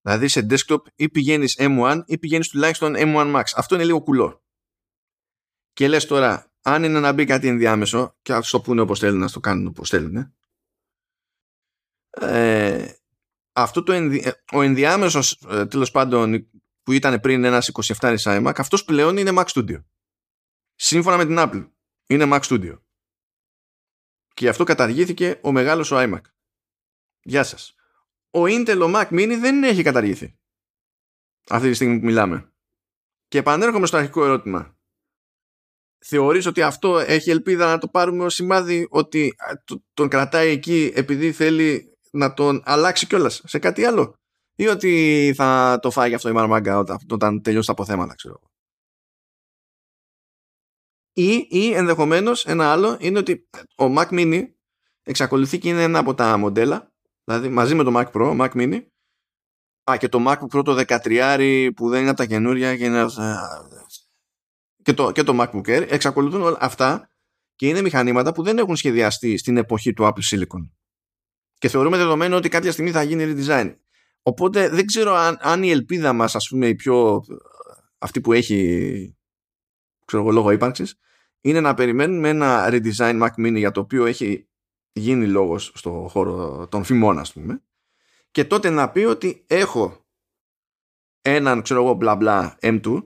Speaker 1: Δηλαδή σε desktop ή πηγαίνεις M1 ή πηγαίνεις τουλάχιστον M1 Max. Αυτό είναι λίγο κουλό. Και λες τώρα, αν είναι να μπει κάτι ενδιάμεσο, και ας το πούνε όπως θέλουν, να το κάνουν όπως θέλουν, ε, αυτό το ενδι... Ε, ο ενδιάμεσος ε, τέλος πάντων που ήταν πριν ένας 27 iMac, αυτός πλέον είναι Mac Studio. Σύμφωνα με την Apple. Είναι Mac Studio. Και αυτό καταργήθηκε ο μεγάλος ο iMac. Γεια σας ο Intel ο Mac Mini δεν έχει καταργηθεί αυτή τη στιγμή που μιλάμε. Και επανέρχομαι στο αρχικό ερώτημα. Θεωρείς ότι αυτό έχει ελπίδα να το πάρουμε ως σημάδι ότι τον κρατάει εκεί επειδή θέλει να τον αλλάξει κιόλας σε κάτι άλλο; Ή ότι θα το φάει αυτό η Μαρμάγκα όταν, όταν τελειώσει τα αποθέματα ξέρω ή, ή ενδεχομένως ένα άλλο είναι ότι ο Mac Mini εξακολουθεί και είναι ένα από τα μοντέλα Δηλαδή μαζί με το Mac Pro, Mac Mini. Α, και το MacBook Pro το 13 που δεν είναι από τα καινούρια και, είναι... και, το, και το MacBook Air εξακολουθούν όλα αυτά και είναι μηχανήματα που δεν έχουν σχεδιαστεί στην εποχή του Apple Silicon. Και θεωρούμε δεδομένο ότι κάποια στιγμή θα γίνει redesign. Οπότε δεν ξέρω αν, αν η ελπίδα μας, ας πούμε, η πιο αυτή που έχει ξέρω εγώ λόγω ύπαρξης, είναι να περιμένουμε ένα redesign Mac Mini για το οποίο έχει γίνει λόγος στο χώρο των φημών ας πούμε και τότε να πει ότι έχω έναν ξέρω εγώ μπλα μπλα M2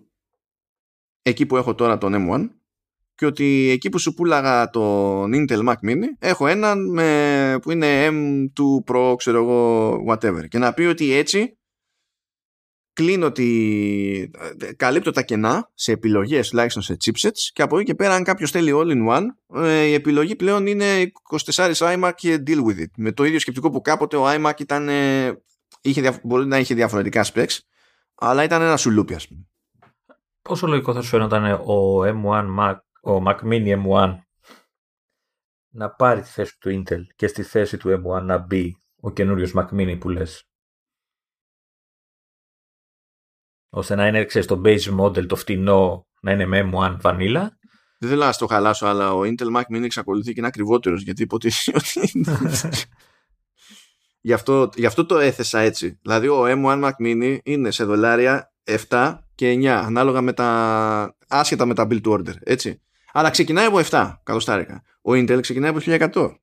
Speaker 1: εκεί που έχω τώρα τον M1 και ότι εκεί που σου πουλάγα τον Intel Mac Mini έχω έναν με, που είναι M2 Pro ξέρω εγώ whatever. Και να πει ότι έτσι κλείνω τη... καλύπτω τα κενά σε επιλογές τουλάχιστον σε chipsets και από εκεί και πέρα αν κάποιος θέλει all in one ε, η επιλογή πλέον είναι 24 iMac και deal with it. Με το ίδιο σκεπτικό που κάποτε ο iMac ήταν ε, είχε, μπορεί να είχε διαφορετικά specs αλλά ήταν ένα σουλούπι ας πούμε.
Speaker 2: Πόσο λογικό θα σου φαίνονταν ο M1 Mac, ο Mac Mini M1 να πάρει τη θέση του Intel και στη θέση του M1 να μπει ο καινούριος Mac Mini που λες; Ώστε να είναι ξέρεις, το base model, το φτηνό, να είναι με M1 vanilla.
Speaker 1: Δεν θέλω να στο χαλάσω, αλλά ο Intel Mac Mini εξακολουθεί και είναι ακριβότερος γιατί υποτίθεται ότι. γι, αυτό, γι' αυτό το έθεσα έτσι. Δηλαδή, ο M1 Mac Mini είναι σε δολάρια 7 και 9, ανάλογα με τα. άσχετα με τα build order. Έτσι. Αλλά ξεκινάει από 7 κατοστάρικα. Ο Intel ξεκινάει από 1100.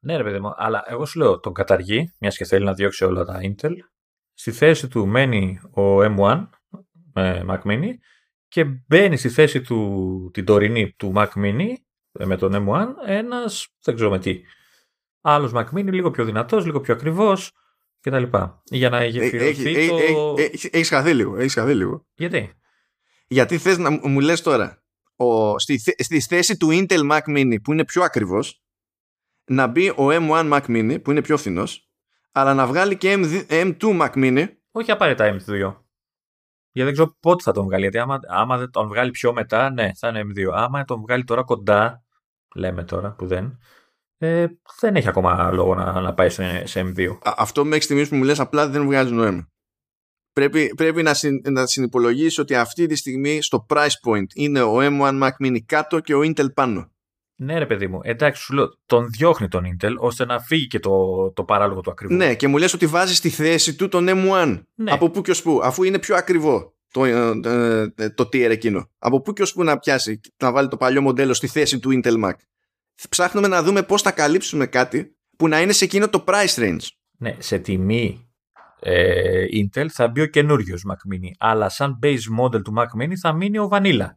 Speaker 2: Ναι, ρε παιδί μου, αλλά εγώ σου λέω τον καταργεί, μιας και θέλει να διώξει όλα τα Intel, Στη θέση του μένει ο M1 με Mac Mini και μπαίνει στη θέση του την τωρινή του Mac Mini με τον M1 ένας, δεν ξέρω με τι, άλλος Mac Mini λίγο πιο δυνατός, λίγο πιο ακριβώς κτλ. Για να γεφυρωθεί
Speaker 1: έχει, το... Έχεις χαθεί λίγο, έχεις χαθεί λίγο.
Speaker 2: Γιατί;
Speaker 1: Γιατί θες να μου λες τώρα ο, στη, στη θέση του Intel Mac Mini που είναι πιο ακριβώς να μπει ο M1 Mac Mini που είναι πιο φθηνός αλλά να βγάλει και M2 Mac Mini.
Speaker 2: Όχι απαραίτητα M2. Γιατί δεν ξέρω πότε θα τον βγάλει. Γιατί άμα, άμα δεν τον βγάλει πιο μετά, ναι, θα είναι M2. Άμα τον βγάλει τώρα κοντά, λέμε τώρα που δεν, ε, δεν έχει ακόμα λόγο να, να πάει σε, σε M2.
Speaker 1: αυτό μέχρι στιγμής που μου λες απλά δεν βγάζει νόημα. Πρέπει, πρέπει να, συν, να συνυπολογίσεις ότι αυτή τη στιγμή στο price point είναι ο M1 Mac Mini κάτω και ο Intel πάνω.
Speaker 2: Ναι, ρε παιδί μου, εντάξει, σου λέω, τον διώχνει τον Intel ώστε να φύγει και το, το παράλογο του ακριβού.
Speaker 1: Ναι, και μου λες ότι βάζει στη θέση του τον M1. Ναι. Από πού και ως πού, αφού είναι πιο ακριβό το, ε, ε, το tier εκείνο. Από πού και ως πού να πιάσει, να βάλει το παλιό μοντέλο στη θέση του Intel Mac. Ψάχνουμε να δούμε πώς θα καλύψουμε κάτι που να είναι σε εκείνο το price range.
Speaker 2: Ναι, σε τιμή ε, Intel θα μπει ο καινούριος Mac Mini. Αλλά σαν base model του Mac Mini θα μείνει ο Vanilla.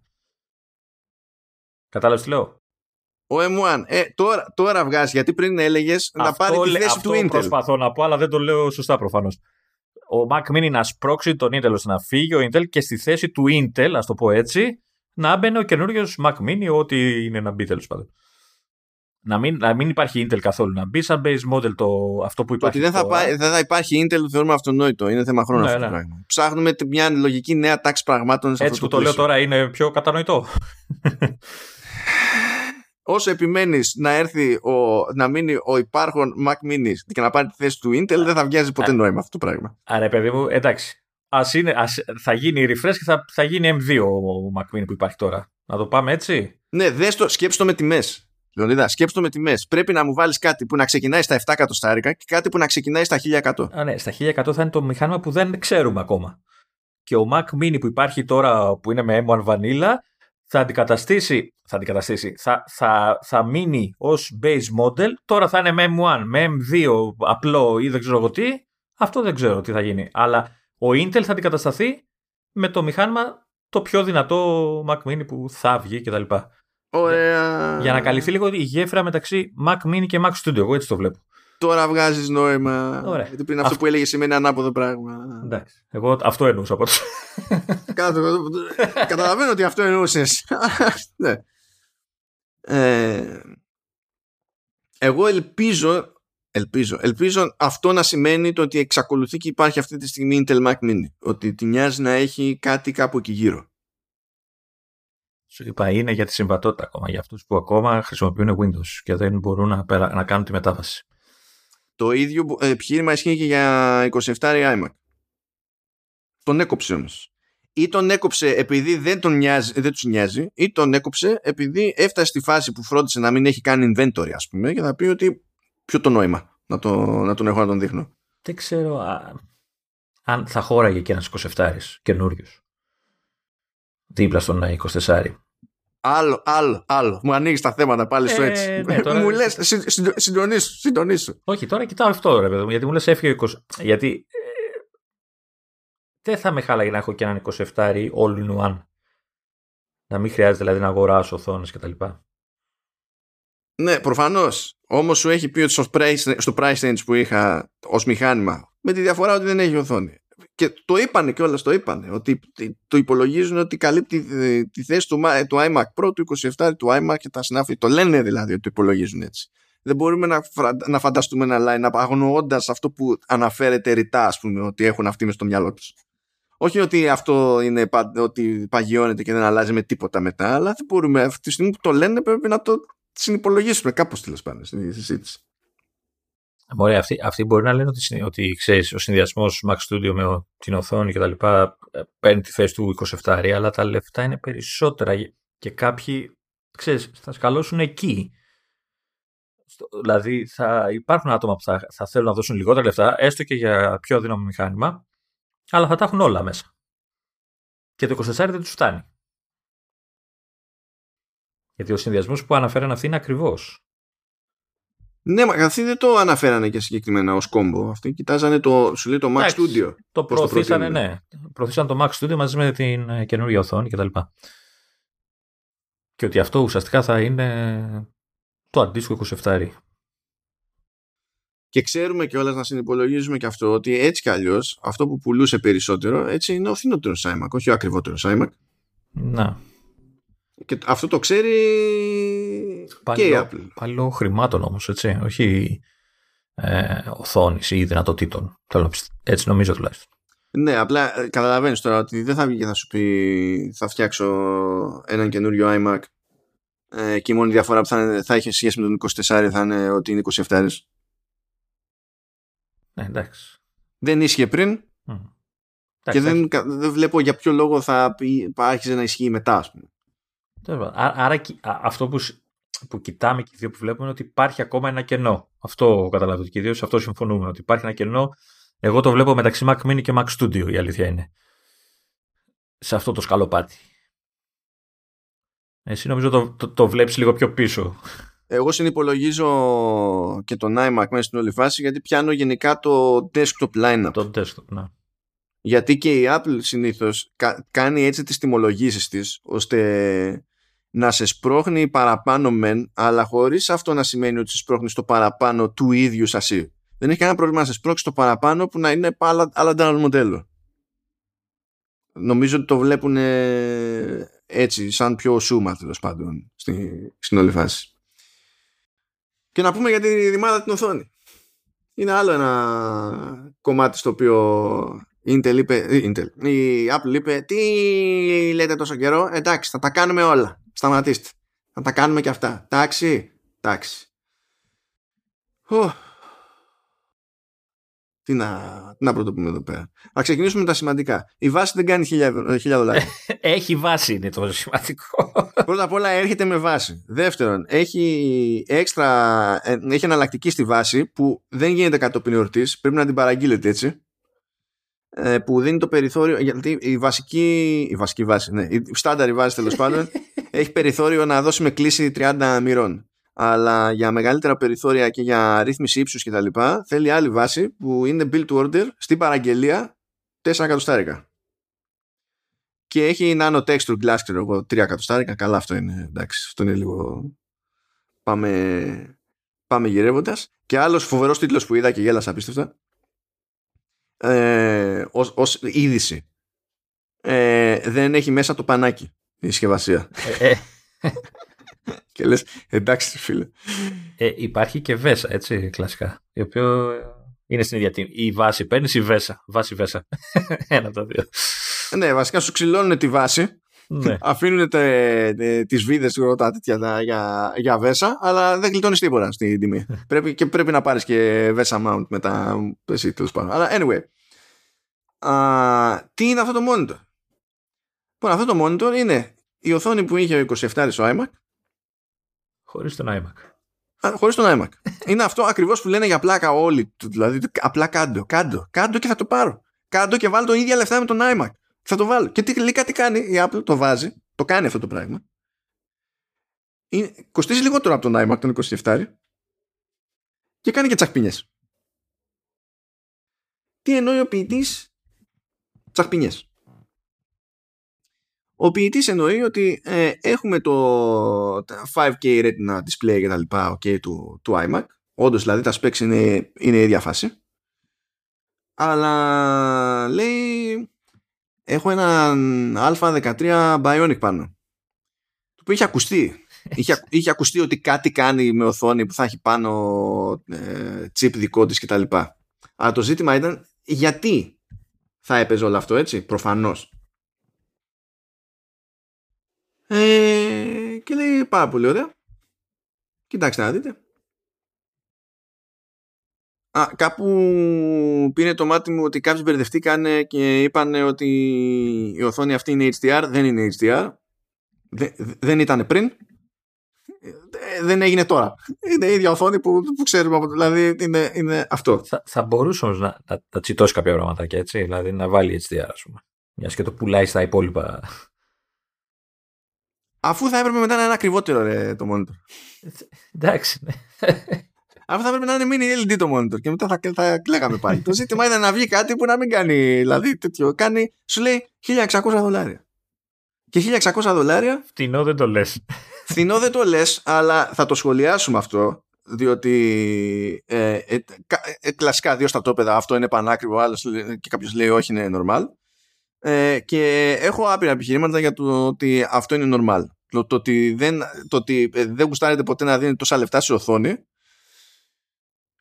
Speaker 2: Κατάλαβες τι λέω;
Speaker 1: Ο M1. Ε, τώρα, τώρα βγάζει, γιατί πριν έλεγες να πάρει τη θέση
Speaker 2: αυτό
Speaker 1: του Intel.
Speaker 2: προσπαθώ να πω, αλλά δεν το λέω σωστά προφανώς. Ο Mac Mini να σπρώξει τον Intel ώστε να φύγει ο Intel και στη θέση του Intel, ας το πω έτσι, να μπαίνει ο καινούριος Mac Mini, ό,τι είναι να μπει τέλος πάντων. Να μην, να μην υπάρχει Intel καθόλου. Να μπει σαν base model το, αυτό που υπάρχει.
Speaker 1: Ότι δεν θα, πάει, δεν θα υπάρχει Intel το θεωρούμε αυτονόητο. Είναι θέμα χρόνου ναι, αυτό ναι. το πράγμα. Ψάχνουμε μια λογική νέα τάξη πραγμάτων
Speaker 2: σε Έτσι
Speaker 1: αυτό
Speaker 2: που το, λέω τώρα είναι πιο κατανοητό.
Speaker 1: όσο επιμένεις να έρθει ο, να μείνει ο υπάρχον Mac Mini και να πάρει τη θέση του Intel, δεν θα βγάζει ποτέ νόημα αυτό το πράγμα.
Speaker 2: Άρα, παιδί μου, εντάξει. Ας είναι, ας, θα γίνει refresh και θα, θα γίνει M2 ο Mac Mini που υπάρχει τώρα. Να το πάμε έτσι;
Speaker 1: Ναι, δες το, σκέψτε το με τιμές. Λεωνίδα, σκέψτε το με τιμές. Πρέπει να μου βάλεις κάτι που να ξεκινάει στα 7 εκατοστάρικα και κάτι που να ξεκινάει στα 1100.
Speaker 2: Α, ναι, στα 1100 θα είναι το μηχάνημα που δεν ξέρουμε ακόμα. Και ο Mac Mini που υπάρχει τώρα που είναι με M1 Vanilla θα αντικαταστήσει, θα, αντικαταστήσει θα, θα, θα μείνει ως base model, τώρα θα είναι με M1, με M2 απλό ή δεν ξέρω εγώ τι, αυτό δεν ξέρω τι θα γίνει. Αλλά ο Intel θα αντικατασταθεί με το μηχάνημα το πιο δυνατό Mac Mini που θα βγει κτλ.
Speaker 1: Ωραία.
Speaker 2: Για να καλυφθεί λίγο η γέφυρα μεταξύ Mac Mini και Mac Studio. Εγώ έτσι το βλέπω.
Speaker 1: Τώρα βγάζεις νόημα. Ωραία. Γιατί πριν αυτό που έλεγες σημαίνει ανάποδο πράγμα.
Speaker 2: Εντάξει. Εγώ αυτό εννοούσα από
Speaker 1: Καταλαβαίνω ότι αυτό εννοούσες. ναι. Ε, εγώ ελπίζω, ελπίζω, ελπίζω αυτό να σημαίνει το ότι εξακολουθεί και υπάρχει αυτή τη στιγμή Intel Mac Mini. Ότι τη νοιάζει να έχει κάτι κάπου εκεί γύρω.
Speaker 2: Σου είπα είναι για τη συμβατότητα ακόμα, για αυτούς που ακόμα χρησιμοποιούν Windows και δεν μπορούν να, να κάνουν τη μετάβαση.
Speaker 1: Το ίδιο επιχείρημα ισχύει και για 27 iMac. Τον έκοψε όμως. Ή τον έκοψε επειδή δεν, τον νοιάζει, δεν τους νοιάζει, ή τον έκοψε επειδή έφτασε στη φάση που φρόντισε να μην έχει κάνει inventory, ας πούμε, και θα πει ότι ποιο το νόημα να, το, να τον έχω να τον δείχνω.
Speaker 2: Δεν ξέρω α, αν θα χώραγε και ένας 27 καινούριος. Δίπλα στον 24.
Speaker 1: Άλλο, άλλο, άλλο. Μου ανοίγεις τα θέματα πάλι στο ε, έτσι. Ναι, τώρα... μου λες, συντονίσου, συντονίσου.
Speaker 2: Όχι, τώρα κοιτάω αυτό, ρε παιδί μου, γιατί μου λες έφυγε 20. Γιατί ε, δεν θα με χάλαγε να έχω και έναν 27 all in one. Να μην χρειάζεται δηλαδή να αγοράσω οθόνες κτλ.
Speaker 1: Ναι, προφανώς. Όμως σου έχει πει ότι στο price, στο price range που είχα ως μηχάνημα, με τη διαφορά ότι δεν έχει οθόνη και το είπανε και όλα το είπανε ότι το υπολογίζουν ότι καλύπτει ε, τη θέση του, του iMac Pro, του 27 του iMac και τα συνάφη. Το λένε δηλαδή ότι το υπολογίζουν έτσι. Δεν μπορούμε να, να φανταστούμε ένα line-up αγνοώντας αυτό που αναφέρεται ρητά, ας πούμε, ότι έχουν αυτοί μες στο μυαλό τους. Όχι ότι αυτό είναι ότι παγιώνεται και δεν αλλάζει με τίποτα μετά, αλλά δεν μπορούμε αυτή τη στιγμή που το λένε πρέπει να το συνυπολογίσουμε κάπως τέλος πάντων στη συζήτηση.
Speaker 2: Μωρέ, αυτοί, αυτοί μπορεί να λένε ότι, ότι ξέρεις, ο συνδυασμός Mac Studio με την οθόνη κτλ. Ε, παίρνει τη θέση του 27, αλλά τα λεφτά είναι περισσότερα και κάποιοι ξέρεις, θα σκαλώσουν εκεί. Δηλαδή θα υπάρχουν άτομα που θα, θα θέλουν να δώσουν λιγότερα λεφτά, έστω και για πιο δύναμο μηχάνημα, αλλά θα τα έχουν όλα μέσα. Και το 24 δεν τους φτάνει. Γιατί ο συνδυασμός που αναφέραν αυτή είναι ακριβώς.
Speaker 1: Ναι, μα αυτοί δεν το αναφέρανε και συγκεκριμένα ως κόμπο. Αυτοί κοιτάζανε το, σου λέει το Mac Studio.
Speaker 2: Το προωθήσανε, ναι. Προωθήσαν το Mac Studio μαζί με την ε, καινούργια οθόνη κτλ. Και ότι αυτό ουσιαστικά θα είναι το αντίστοιχο 27
Speaker 1: και ξέρουμε και όλα να συνυπολογίζουμε και αυτό ότι έτσι κι αλλιώς αυτό που πουλούσε περισσότερο έτσι είναι ο φθηνότερος iMac, όχι ο ακριβότερος iMac.
Speaker 2: Να.
Speaker 1: Και αυτό το ξέρει
Speaker 2: πάλι
Speaker 1: και η Apple.
Speaker 2: Πάλι λόγω χρημάτων όμως, έτσι. Όχι ε, οθόνης ή δυνατοτήτων. Έτσι νομίζω τουλάχιστον.
Speaker 1: Ναι, απλά ε, καταλαβαίνεις τώρα ότι δεν θα βγει και θα σου πει θα φτιάξω έναν καινούριο iMac ε, και η μόνη διαφορά που θα, θα έχει σχέση με τον 24 θα είναι ότι είναι 27
Speaker 2: ε, εντάξει.
Speaker 1: δεν ίσχυε πριν και δεν, δεν βλέπω για ποιο λόγο θα άρχισε να ισχύει μετά ας πούμε.
Speaker 2: Άρα αυτό που, που κοιτάμε και οι δύο που βλέπουμε είναι ότι υπάρχει ακόμα ένα κενό. Αυτό καταλάβετε και οι δύο σε αυτό συμφωνούμε. Ότι υπάρχει ένα κενό. Εγώ το βλέπω μεταξύ Mac Mini και Mac Studio η αλήθεια είναι. Σε αυτό το σκαλοπάτι. Εσύ νομίζω το, το, το βλέπεις λίγο πιο πίσω.
Speaker 1: Εγώ συνυπολογίζω και τον iMac μέσα στην όλη φάση γιατί πιάνω γενικά το desktop lineup.
Speaker 2: Το desktop, ναι.
Speaker 1: Γιατί και η Apple συνήθως κάνει έτσι τις τιμολογήσεις της ώστε να σε σπρώχνει παραπάνω μεν αλλά χωρίς αυτό να σημαίνει ότι σε σπρώχνει στο παραπάνω του ίδιου σασί. Δεν έχει κανένα πρόβλημα να σε σπρώξει το παραπάνω που να είναι άλλα, άλλα μοντέλο. Νομίζω ότι το βλέπουν έτσι, σαν πιο σούμα τέλος πάντων στην όλη φάση. Και να πούμε για τη ρημάδα την οθόνη. Είναι άλλο ένα κομμάτι στο οποίο Intel είπε, ε, Intel, η Apple είπε τι λέτε τόσο καιρό, εντάξει θα τα κάνουμε όλα, σταματήστε, θα τα κάνουμε και αυτά, εντάξει, εντάξει. Τι να, τι να πρωτοπούμε εδώ πέρα. Να ξεκινήσουμε με τα σημαντικά. Η βάση δεν κάνει χίλια, χίλια δολάρια.
Speaker 2: έχει βάση, είναι το σημαντικό.
Speaker 1: Πρώτα απ' όλα έρχεται με βάση. Δεύτερον, έχει έξτρα, ε, έχει εναλλακτική στη βάση που δεν γίνεται κατόπιν εορτής. Πρέπει να την παραγγείλετε έτσι. Ε, που δίνει το περιθώριο. Γιατί η βασική, η βασική βάση, ναι, η στάνταρη βάση τέλος πάντων, έχει περιθώριο να δώσει με κλίση 30 μοιρών αλλά για μεγαλύτερα περιθώρια και για ρύθμιση ύψους και τα λοιπά θέλει άλλη βάση που είναι build to order στην παραγγελία 4 εκατοστάρικα. Και έχει nano texture glass ξέρω εγώ 3 εκατοστάρικα. Καλά αυτό είναι εντάξει αυτό είναι λίγο πάμε πάμε γυρεύοντας. Και άλλος φοβερός τίτλος που είδα και γέλασα απίστευτα ε, ως, ως είδηση. Ε, δεν έχει μέσα το πανάκι η συσκευασία. Ε, ε. Και λες εντάξει φίλε.
Speaker 2: Ε, υπάρχει και Βέσα έτσι κλασικά. Η οποία είναι στην ίδια τιμή. Η βάση παίρνεις η Βέσα. Βάση Βέσα. Ένα από τα δύο.
Speaker 1: Ναι, βασικά σου ξυλώνουν τη βάση. Ναι. Αφήνουν τε, τις βίδες τα τέτοια για, για Βέσα, αλλά δεν γλιτώνεις τίποτα στην τιμή. πρέπει, και πρέπει να πάρεις και Βέσα mount μετά. Εσύ τέλος πάντων. Αλλά anyway. Α, τι είναι αυτό το monitor; Λοιπόν, αυτό το monitor είναι η οθόνη που είχε ο 27 ο iMac
Speaker 2: Χωρίς τον iMac.
Speaker 1: Χωρίς τον iMac. είναι αυτό ακριβώς που λένε για πλάκα όλοι. Δηλαδή απλά κάντο, κάντο, κάντο και θα το πάρω. Κάντο και βάλω το ίδια λεφτά με τον iMac. Θα το βάλω. Και τι, τελικά τι κάνει η Apple, το βάζει, το κάνει αυτό το πράγμα. Είναι, κοστίζει λιγότερο από τον iMac τον 27 και κάνει και τσακπινιές. Τι εννοεί ο ποιητής; Τσακπινιές. Ο ποιητής εννοεί ότι ε, έχουμε το 5K Retina display και τα λοιπά okay, του, του iMac. Όντως δηλαδή τα specs είναι, είναι η ίδια φάση. Αλλά λέει έχω έναν α13 Bionic πάνω. Το οποίο είχε ακουστεί. είχε, είχε ακουστεί ότι κάτι κάνει με οθόνη που θα έχει πάνω ε, chip δικό της κτλ. Αλλά το ζήτημα ήταν γιατί θα έπαιζε όλο αυτό έτσι, προφανώς. Ε, και λέει πάρα πολύ ωραία. Κοιτάξτε να δείτε. Α, κάπου πήρε το μάτι μου ότι κάποιοι μπερδευτήκαν και είπαν ότι η οθόνη αυτή είναι HDR. Δεν είναι HDR. δεν ήταν πριν. Ε, δεν έγινε τώρα. Είναι η ίδια οθόνη που, που ξέρουμε. Δηλαδή είναι, είναι αυτό.
Speaker 2: Θα, θα μπορούσε όμως να, να, να τσιτώσει κάποια πραγματάκια έτσι. Δηλαδή να βάλει HDR, ας πούμε. Μιας και το πουλάει στα υπόλοιπα
Speaker 1: Αφού θα έπρεπε μετά να είναι ακριβότερο ρε, το monitor.
Speaker 2: Εντάξει, ναι.
Speaker 1: Αφού θα έπρεπε να είναι mini LED το monitor και μετά θα, θα κλαίγαμε πάλι. το ζήτημα είναι να βγει κάτι που να μην κάνει, δηλαδή τέτοιο, κάνει, σου λέει 1600 δολάρια. Και 1600 δολάρια.
Speaker 2: Φτηνό δεν το λες.
Speaker 1: Φτηνό δεν το λες, αλλά θα το σχολιάσουμε αυτό. Διότι ε, ε, ε, κλασικά δύο στρατόπεδα αυτό είναι πανάκριβο, άλλος και κάποιος λέει όχι, είναι normal. Ε, και έχω άπειρα επιχειρήματα για το ότι αυτό είναι normal. Το, το ότι, δεν, το ότι ε, δεν γουστάρετε ποτέ να δίνετε τόσα λεφτά σε οθόνη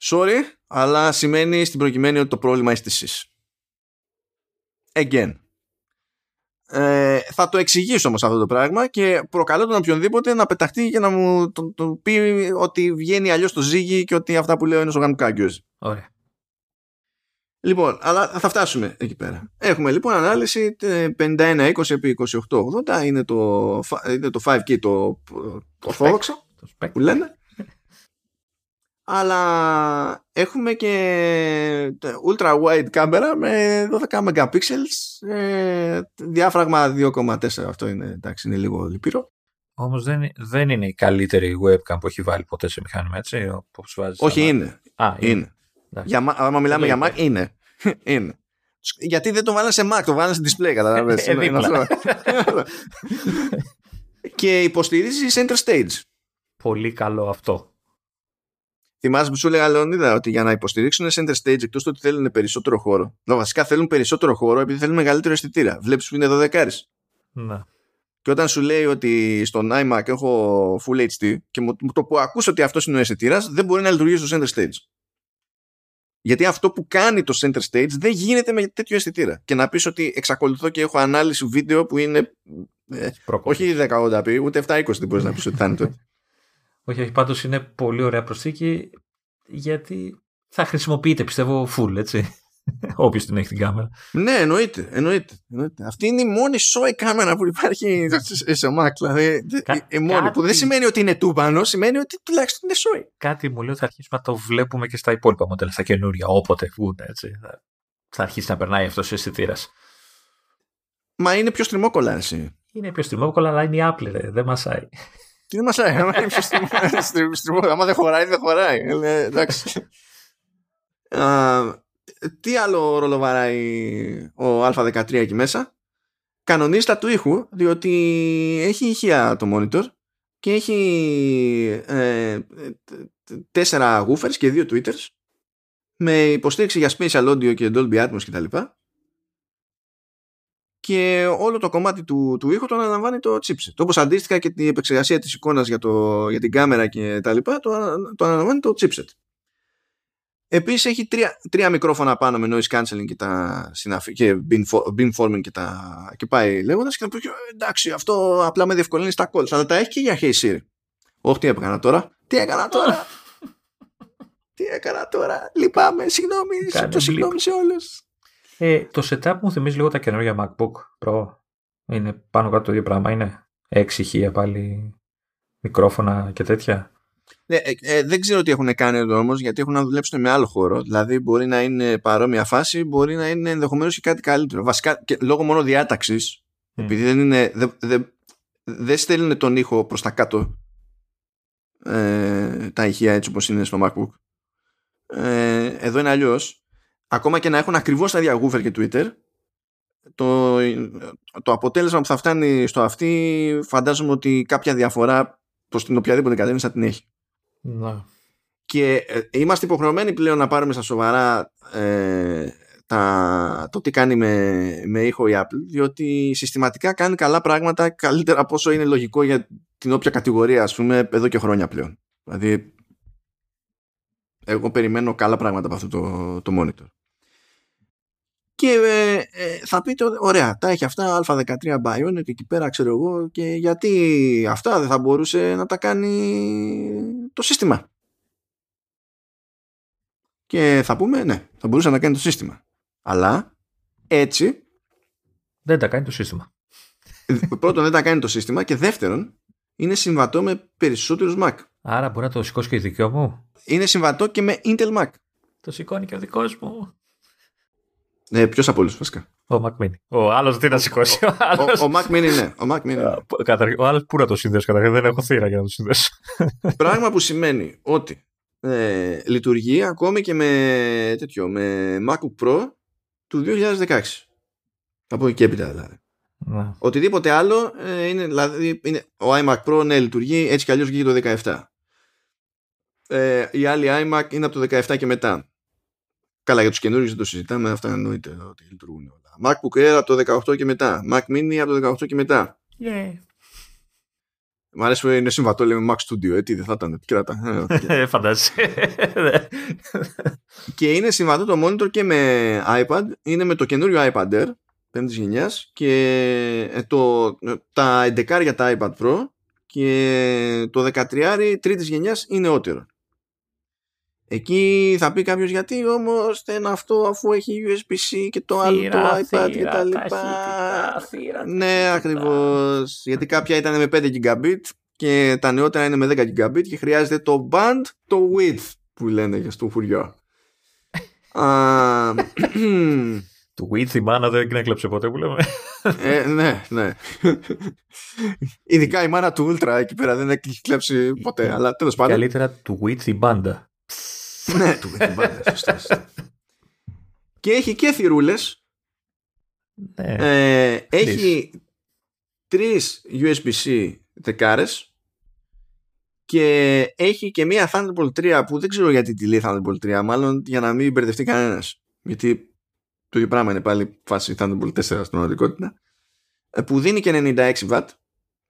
Speaker 1: sorry, αλλά σημαίνει στην προκειμένη ότι το πρόβλημα είστε εσείς. Again. Ε, θα το εξηγήσω όμως αυτό το πράγμα και προκαλώ τον οποιονδήποτε να πεταχτεί και να μου το, το πει ότι βγαίνει αλλιώς το ζύγι και ότι αυτά που λέω είναι σογανουκάκιος.
Speaker 2: Ωραία.
Speaker 1: Λοιπόν, αλλά θα φτάσουμε εκεί πέρα. Έχουμε λοιπόν ανάλυση 51-20 επί 28-80 είναι το, είναι το 5K το, το ορθόδοξο που λένε. αλλά έχουμε και ultra wide κάμερα με 12 megapixels ε, διάφραγμα 2,4 αυτό είναι, εντάξει, είναι λίγο λυπηρό
Speaker 2: Όμως δεν, δεν είναι η καλύτερη webcam που έχει βάλει ποτέ σε μηχάνημα, έτσι. Όπως
Speaker 1: Όχι, είναι. Α, είναι. είναι. Για, άμα μιλάμε για Mac, είναι. είναι. Γιατί δεν το βάλανε σε Mac, το βάλανε σε display, καταλαβαίνεις.
Speaker 2: Ε,
Speaker 1: και υποστηρίζεις center stage.
Speaker 2: Πολύ καλό αυτό.
Speaker 1: Θυμάσαι που σου έλεγα, Λεωνίδα, ότι για να υποστηρίξουν center stage, εκτός ότι θέλουν περισσότερο χώρο, βασικά θέλουν περισσότερο χώρο επειδή θέλουν μεγαλύτερο αισθητήρα. Βλέπεις που είναι 12
Speaker 2: Να.
Speaker 1: Και όταν σου λέει ότι στον iMac έχω Full HD και μου το που ακούσω ότι αυτός είναι ο αισθητήρας, δεν μπορεί να λειτουργήσει στο center stage. Γιατί αυτό που κάνει το center stage δεν γίνεται με τέτοιο αισθητήρα. Και να πεις ότι εξακολουθώ και έχω ανάλυση βίντεο που είναι. Ε, όχι 1080p, ούτε 720 δεν μπορείς να πεις ότι θα είναι το.
Speaker 2: όχι, όχι, πάντως είναι πολύ ωραία προσθήκη γιατί θα χρησιμοποιείται πιστεύω full, έτσι. Όποιος την έχει την κάμερα.
Speaker 1: Ναι, εννοείται, εννοείται, εννοείται. Αυτή είναι η μόνη σόη κάμερα που υπάρχει σε Mac. Δηλαδή, Κα... η μόνη κάτι... που δεν σημαίνει ότι είναι τούμπανος, σημαίνει ότι τουλάχιστον είναι σόη.
Speaker 2: Κάτι μου λέει ότι θα αρχίσουμε να το βλέπουμε και στα υπόλοιπα μοντέλα, στα καινούρια, όποτε βγουν έτσι. Θα αρχίσει να περνάει αυτός ο αισθητήρας.
Speaker 1: Μα είναι πιο στριμόκολα, εσύ.
Speaker 2: Είναι πιο στριμόκολα, αλλά είναι η Apple, ρε. δεν μασάει.
Speaker 1: Τι δεν μασάει, άμα είναι πιο στριμόκολα. Άμα δεν χωράει, δεν χωράει. Ε, εντάξει τι άλλο ρόλο βαράει ο Α13 εκεί μέσα; Κανονίστα του ήχου, διότι έχει ηχεία το monitor και έχει ε, τέσσερα woofers και δύο tweeters με υποστήριξη για spatial audio και Dolby Atmos κτλ. Και όλο το κομμάτι του, του ήχου το αναλαμβάνει το chipset. Όπως αντίστοιχα και την επεξεργασία της εικόνας για, το, για την κάμερα και τα λοιπά, το, το αναλαμβάνει το chipset. Επίσης έχει τρία, τρία μικρόφωνα πάνω με noise cancelling και, τα και beamforming και, τα, και πάει λέγοντας και να πει εντάξει αυτό απλά με διευκολύνει στα calls αλλά τα έχει και για Hey Siri. Όχι τι έκανα τώρα. Τι έκανα τώρα. τι έκανα τώρα. Λυπάμαι. Συγγνώμη. Το συγγνώμη σε όλους.
Speaker 2: Ε, το setup μου θυμίζει λίγο τα καινούργια MacBook Pro. Είναι πάνω κάτω το ίδιο πράγμα. Είναι έξι ηχεία πάλι μικρόφωνα και τέτοια.
Speaker 1: Ναι, ε, ε, δεν ξέρω τι έχουν κάνει εδώ όμως, γιατί έχουν να δουλέψουν με άλλο χώρο. Δηλαδή, μπορεί να είναι παρόμοια φάση, μπορεί να είναι ενδεχομένως και κάτι καλύτερο. Βασικά, και λόγω μόνο διάταξης, επειδή δεν είναι. Δεν δε, δε στέλνουν τον ήχο προς τα κάτω ε, τα ηχεία έτσι όπως είναι στο MacBook. Ε, εδώ είναι αλλιώς. Ακόμα και να έχουν ακριβώς τα ίδια Google και Twitter, το, το αποτέλεσμα που θα φτάνει στο αυτή φαντάζομαι ότι κάποια διαφορά προς την οποιαδήποτε κατεύθυνση θα την έχει.
Speaker 2: Να.
Speaker 1: Και ε, είμαστε υποχρεωμένοι πλέον να πάρουμε στα σοβαρά ε, τα, το τι κάνει με, με ήχο η Apple, διότι συστηματικά κάνει καλά πράγματα καλύτερα από όσο είναι λογικό για την όποια κατηγορία, ας πούμε, εδώ και χρόνια πλέον. Δηλαδή, εγώ περιμένω καλά πράγματα από αυτό το, το monitor. Και ε, ε, θα πείτε, ωραία, τα έχει αυτά Α13 Bionic και εκεί πέρα ξέρω εγώ και γιατί αυτά δεν θα μπορούσε να τα κάνει το σύστημα. Και θα πούμε, ναι, θα μπορούσε να κάνει το σύστημα. Αλλά έτσι...
Speaker 2: Δεν τα κάνει το σύστημα.
Speaker 1: Πρώτον δεν τα κάνει το σύστημα και δεύτερον είναι συμβατό με περισσότερους Mac.
Speaker 2: Άρα μπορεί να το σηκώσει και δικός μου.
Speaker 1: Είναι συμβατό και με Intel Mac.
Speaker 2: Το σηκώνει και ο δικός μου.
Speaker 1: Ναι, ποιος από όλους βασικά.
Speaker 2: Ο Mac Mini. Ο άλλος τι να σηκώσει.
Speaker 1: Ο, ο, ο, Mac Mini, ναι. Ο, Mac Mini,
Speaker 2: ναι. ο άλλος πού να το συνδέσει καταρχήν. Δεν έχω θύρα για να το συνδέσω.
Speaker 1: Πράγμα που σημαίνει ότι ε, λειτουργεί ακόμη και με τέτοιο, με MacBook Pro του 2016. Από εκεί και έπειτα δηλαδή.
Speaker 2: Να.
Speaker 1: Οτιδήποτε άλλο ε, είναι, δηλαδή, είναι, ο iMac Pro ναι, λειτουργεί έτσι κι αλλιώς βγήκε το 17. Ε, η άλλη iMac είναι από το 17 και μετά. Καλά, για τους καινούριους δεν το συζητάμε, αυτά εννοείται ότι λειτουργούν όλα. MacBook Air από το 18 και μετά. Mac Mini από το 18 και μετά.
Speaker 2: Yeah.
Speaker 1: Μ' αρέσει που είναι συμβατό, λέμε Mac Studio, ε, τι δεν θα ήταν, κράτα.
Speaker 2: Ε, Φαντάζεσαι.
Speaker 1: και είναι συμβατό το monitor και με iPad, είναι με το καινούριο iPad Air, πέμπτης γενιάς και ε, το, τα 11 για τα iPad Pro και το 13 τρίτης γενιάς είναι νεότερο. Εκεί θα πει κάποιος γιατί όμως δεν αυτό αφού έχει USB-C και το άλλο το iPad και τα λοιπά. Ναι, ακριβώς. Γιατί κάποια ήταν με 5 Gigabit και τα νεότερα είναι με 10 Gigabit και χρειάζεται το band, το width που λένε για στο φουριό.
Speaker 2: Του width η μάνα δεν έκλεψε ποτέ που λέμε.
Speaker 1: ε, ναι, ναι. Ειδικά η μάνα του Ultra εκεί πέρα δεν έχει κλέψει ποτέ. Αλλά τέλος πάντων.
Speaker 2: Καλύτερα του width η μπάντα
Speaker 1: ναι, του Και έχει και θηρούλες. Ναι, ε, έχει τρεις. USB-C δεκάρες και έχει και μία Thunderbolt 3 που δεν ξέρω γιατί τη λέει Thunderbolt 3 μάλλον για να μην μπερδευτεί κανένας. Γιατί το ίδιο πράγμα είναι πάλι φάση Thunderbolt 4 στην πραγματικότητα ε, που δίνει και 96 W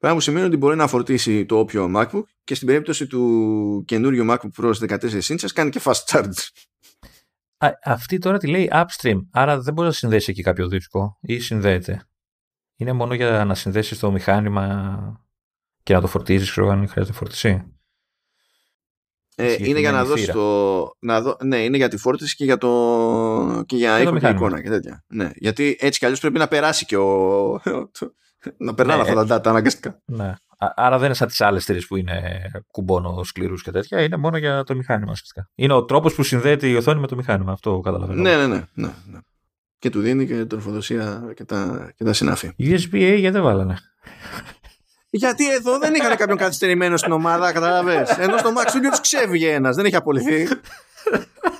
Speaker 1: Πράγμα που σημαίνει ότι μπορεί να φορτίσει το όποιο MacBook και στην περίπτωση του καινούριου MacBook Pro 14 inches κάνει και fast charge.
Speaker 2: Α, αυτή τώρα τη λέει upstream, άρα δεν μπορεί να συνδέσει εκεί κάποιο δίσκο ή συνδέεται. Είναι μόνο για να συνδέσεις το μηχάνημα και να το φορτίζεις, ξέρω αν χρειάζεται φορτισή.
Speaker 1: Ε, είναι για να δώσεις το. Να δω, ναι, είναι για τη φόρτιση και για, το, και για ήχο και εικόνα και τέτοια. Ναι, γιατί έτσι κι αλλιώς πρέπει να περάσει και ο, να περνάνε ναι, αυτά τα data αναγκαστικά.
Speaker 2: Ναι. Άρα δεν είναι σαν τις άλλες εταιρείε που είναι κουμπόνο σκληρούς και τέτοια. Είναι μόνο για το μηχάνημα ουσιαστικά. Είναι ο τρόπος που συνδέεται η οθόνη με το μηχάνημα. Αυτό καταλαβαίνω.
Speaker 1: Ναι, ναι, ναι. ναι, ναι. Και του δίνει και τροφοδοσία και τα, και τα συνάφη.
Speaker 2: USB-A γιατί δεν βάλανε;
Speaker 1: Γιατί εδώ δεν είχαν κάποιον καθυστερημένο στην ομάδα, κατάλαβες; Ενώ στο Max Studio του ξέφυγε ένας, δεν είχε απολυθεί.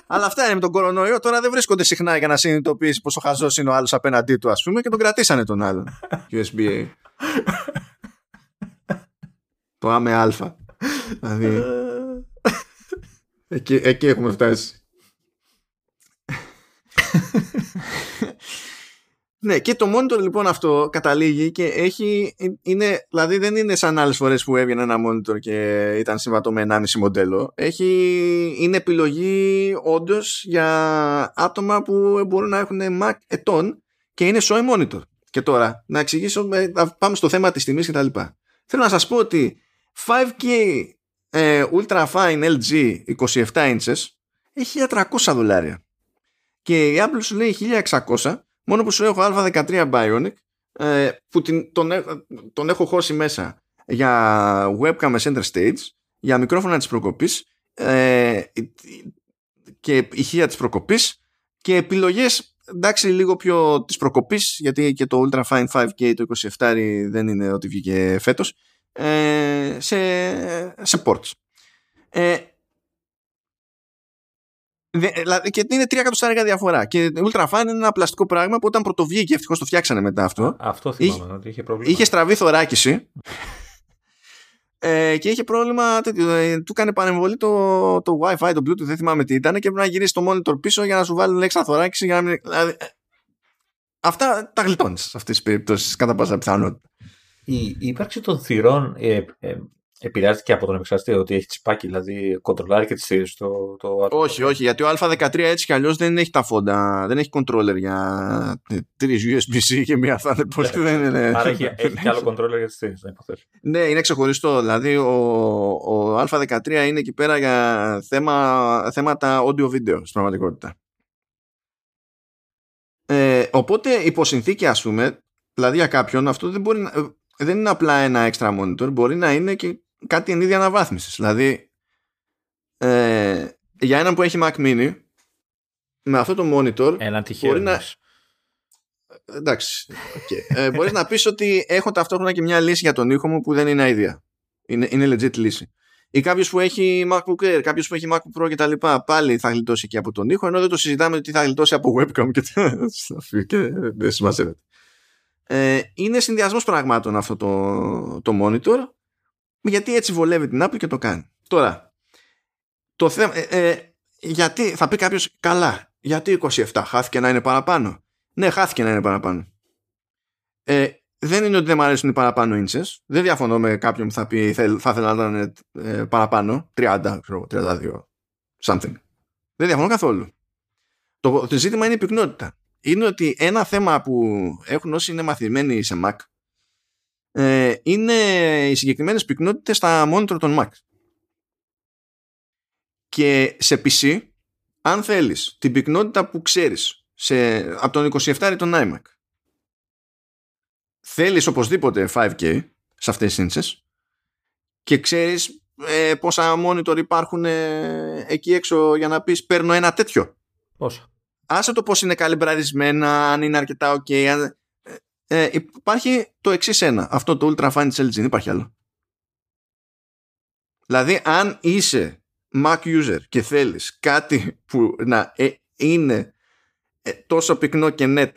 Speaker 1: Αλλά αυτά είναι με τον κορονοϊό. Τώρα δεν βρίσκονται συχνά για να συνειδητοποιήσει πόσο χαζός είναι ο άλλος απέναντί του, ας πούμε, και τον κρατήσανε τον άλλον. USB-A. το άμε αλφα. δηλαδή. εκεί, εκεί έχουμε φτάσει. Ναι, και το monitor λοιπόν αυτό καταλήγει και έχει, είναι, δηλαδή δεν είναι σαν άλλες φορές που έβγαινε ένα monitor και ήταν συμβατό με 1,5 μοντέλο. Έχει, είναι επιλογή όντως για άτομα που μπορούν να έχουν Mac ετών και είναι SOE monitor. Και τώρα, να εξηγήσω, να πάμε στο θέμα της τιμής και τα λοιπά. Θέλω να σας πω ότι 5K ε, Ultra Fine LG 27 inches έχει 1300 δολάρια. Και η Apple σου λέει 1600 Μόνο που σου έχω α13 Bionic ε, που την, τον, τον έχω χώσει μέσα για webcam με center stage, για μικρόφωνα της προκοπής ε, και ηχεία της προκοπής και επιλογές εντάξει λίγο πιο της προκοπής γιατί και το Ultra Fine 5K το 27 δεν είναι ότι βγήκε φέτος ε, σε, σε ports. Ε, και είναι τρία εκατοστάρια διαφορά. Και Ultra Fine είναι ένα πλαστικό πράγμα που όταν πρωτοβγήκε, ευτυχώς το φτιάξανε μετά αυτό.
Speaker 2: Αυτό θυμάμαι, είχε, ότι είχε πρόβλημα.
Speaker 1: Είχε στραβή θωράκιση. ε, και είχε πρόβλημα. Ε, του έκανε παρεμβολή το, το WiFi, το Bluetooth, δεν θυμάμαι τι ήταν. Και έπρεπε να γυρίσει το monitor πίσω για να σου βάλουν έξτρα θωράκιση. Για να μην, δηλαδή, ε, αυτά τα γλιτώνεις σε αυτές τις περιπτώσεις, κατά πάσα πιθανότητα.
Speaker 2: Η ύπαρξη των θυρών ε, ε, επηρεάζεται από τον επεξεργαστή ότι έχει τσιπάκι, δηλαδή κοντρολάρει και τη στήριξη το, το
Speaker 1: Όχι, όχι, γιατί ο Α13 έτσι κι αλλιώς δεν έχει τα φόντα, δεν έχει controller για τρεις USB-C και μία Thunderbolt.
Speaker 2: Yeah. δεν είναι. Άρα έχει, έχει κι άλλο controller για τη στήριξη, να υποθέσω.
Speaker 1: Ναι, είναι ξεχωριστό. Δηλαδή ο, ο Α13 είναι εκεί πέρα για θέμα, θέματα audio-video στην πραγματικότητα. Ε, οπότε υποσυνθήκη ας πούμε, δηλαδή για κάποιον αυτό δεν μπορεί να, δεν είναι απλά ένα extra monitor, μπορεί να είναι και κάτι εν είδη αναβάθμισης. Δηλαδή, ε, για έναν που έχει Mac Mini, με αυτό το monitor
Speaker 2: Ένα τυχαίο. Μπορεί να...
Speaker 1: Εντάξει. Okay. ε, μπορείς να πεις ότι έχω ταυτόχρονα και μια λύση για τον ήχο μου που δεν είναι idea. Είναι, είναι legit λύση. Ή κάποιος που έχει MacBook Air, κάποιος που έχει MacBook Pro και τα λοιπά, πάλι θα γλιτώσει και από τον ήχο, ενώ δεν το συζητάμε ότι θα γλιτώσει από webcam και, και δεν σημασία. Ε, είναι συνδυασμός πραγμάτων αυτό το, το monitor γιατί έτσι βολεύει την Apple και το κάνει. Τώρα, το θέμα, ε, ε, γιατί θα πει κάποιος καλά, γιατί 27 χάθηκε να είναι παραπάνω; Ναι, χάθηκε να είναι παραπάνω. Ε, δεν είναι ότι δεν μου αρέσουν οι παραπάνω inches. Δεν διαφωνώ με κάποιον που θα πει θα ήθελα να είναι ε, παραπάνω, 30, ξέρω, 32, something. Δεν διαφωνώ καθόλου. Το, το ζήτημα είναι η πυκνότητα. είναι ότι ένα θέμα που έχουν όσοι είναι μαθημένοι σε Mac ε, είναι οι συγκεκριμένες πυκνότητες στα monitor των Mac. Και σε PC, αν θέλεις την πυκνότητα που ξέρεις σε, από τον 27 τον iMac, θέλεις οπωσδήποτε 5K σε αυτές τις σύντσες και ξέρεις ε, πόσα monitor υπάρχουν ε, εκεί έξω για να πεις παίρνω ένα τέτοιο.
Speaker 2: Πόσα.
Speaker 1: Άσε το πώς είναι καλυμπραρισμένα, αν είναι αρκετά ok. Αν... Ε, υπάρχει το εξής ένα. Αυτό το Ultra Fine LG. Δεν υπάρχει άλλο. Δηλαδή, αν είσαι Mac user και θέλεις κάτι που να ε, είναι ε, τόσο πυκνό και net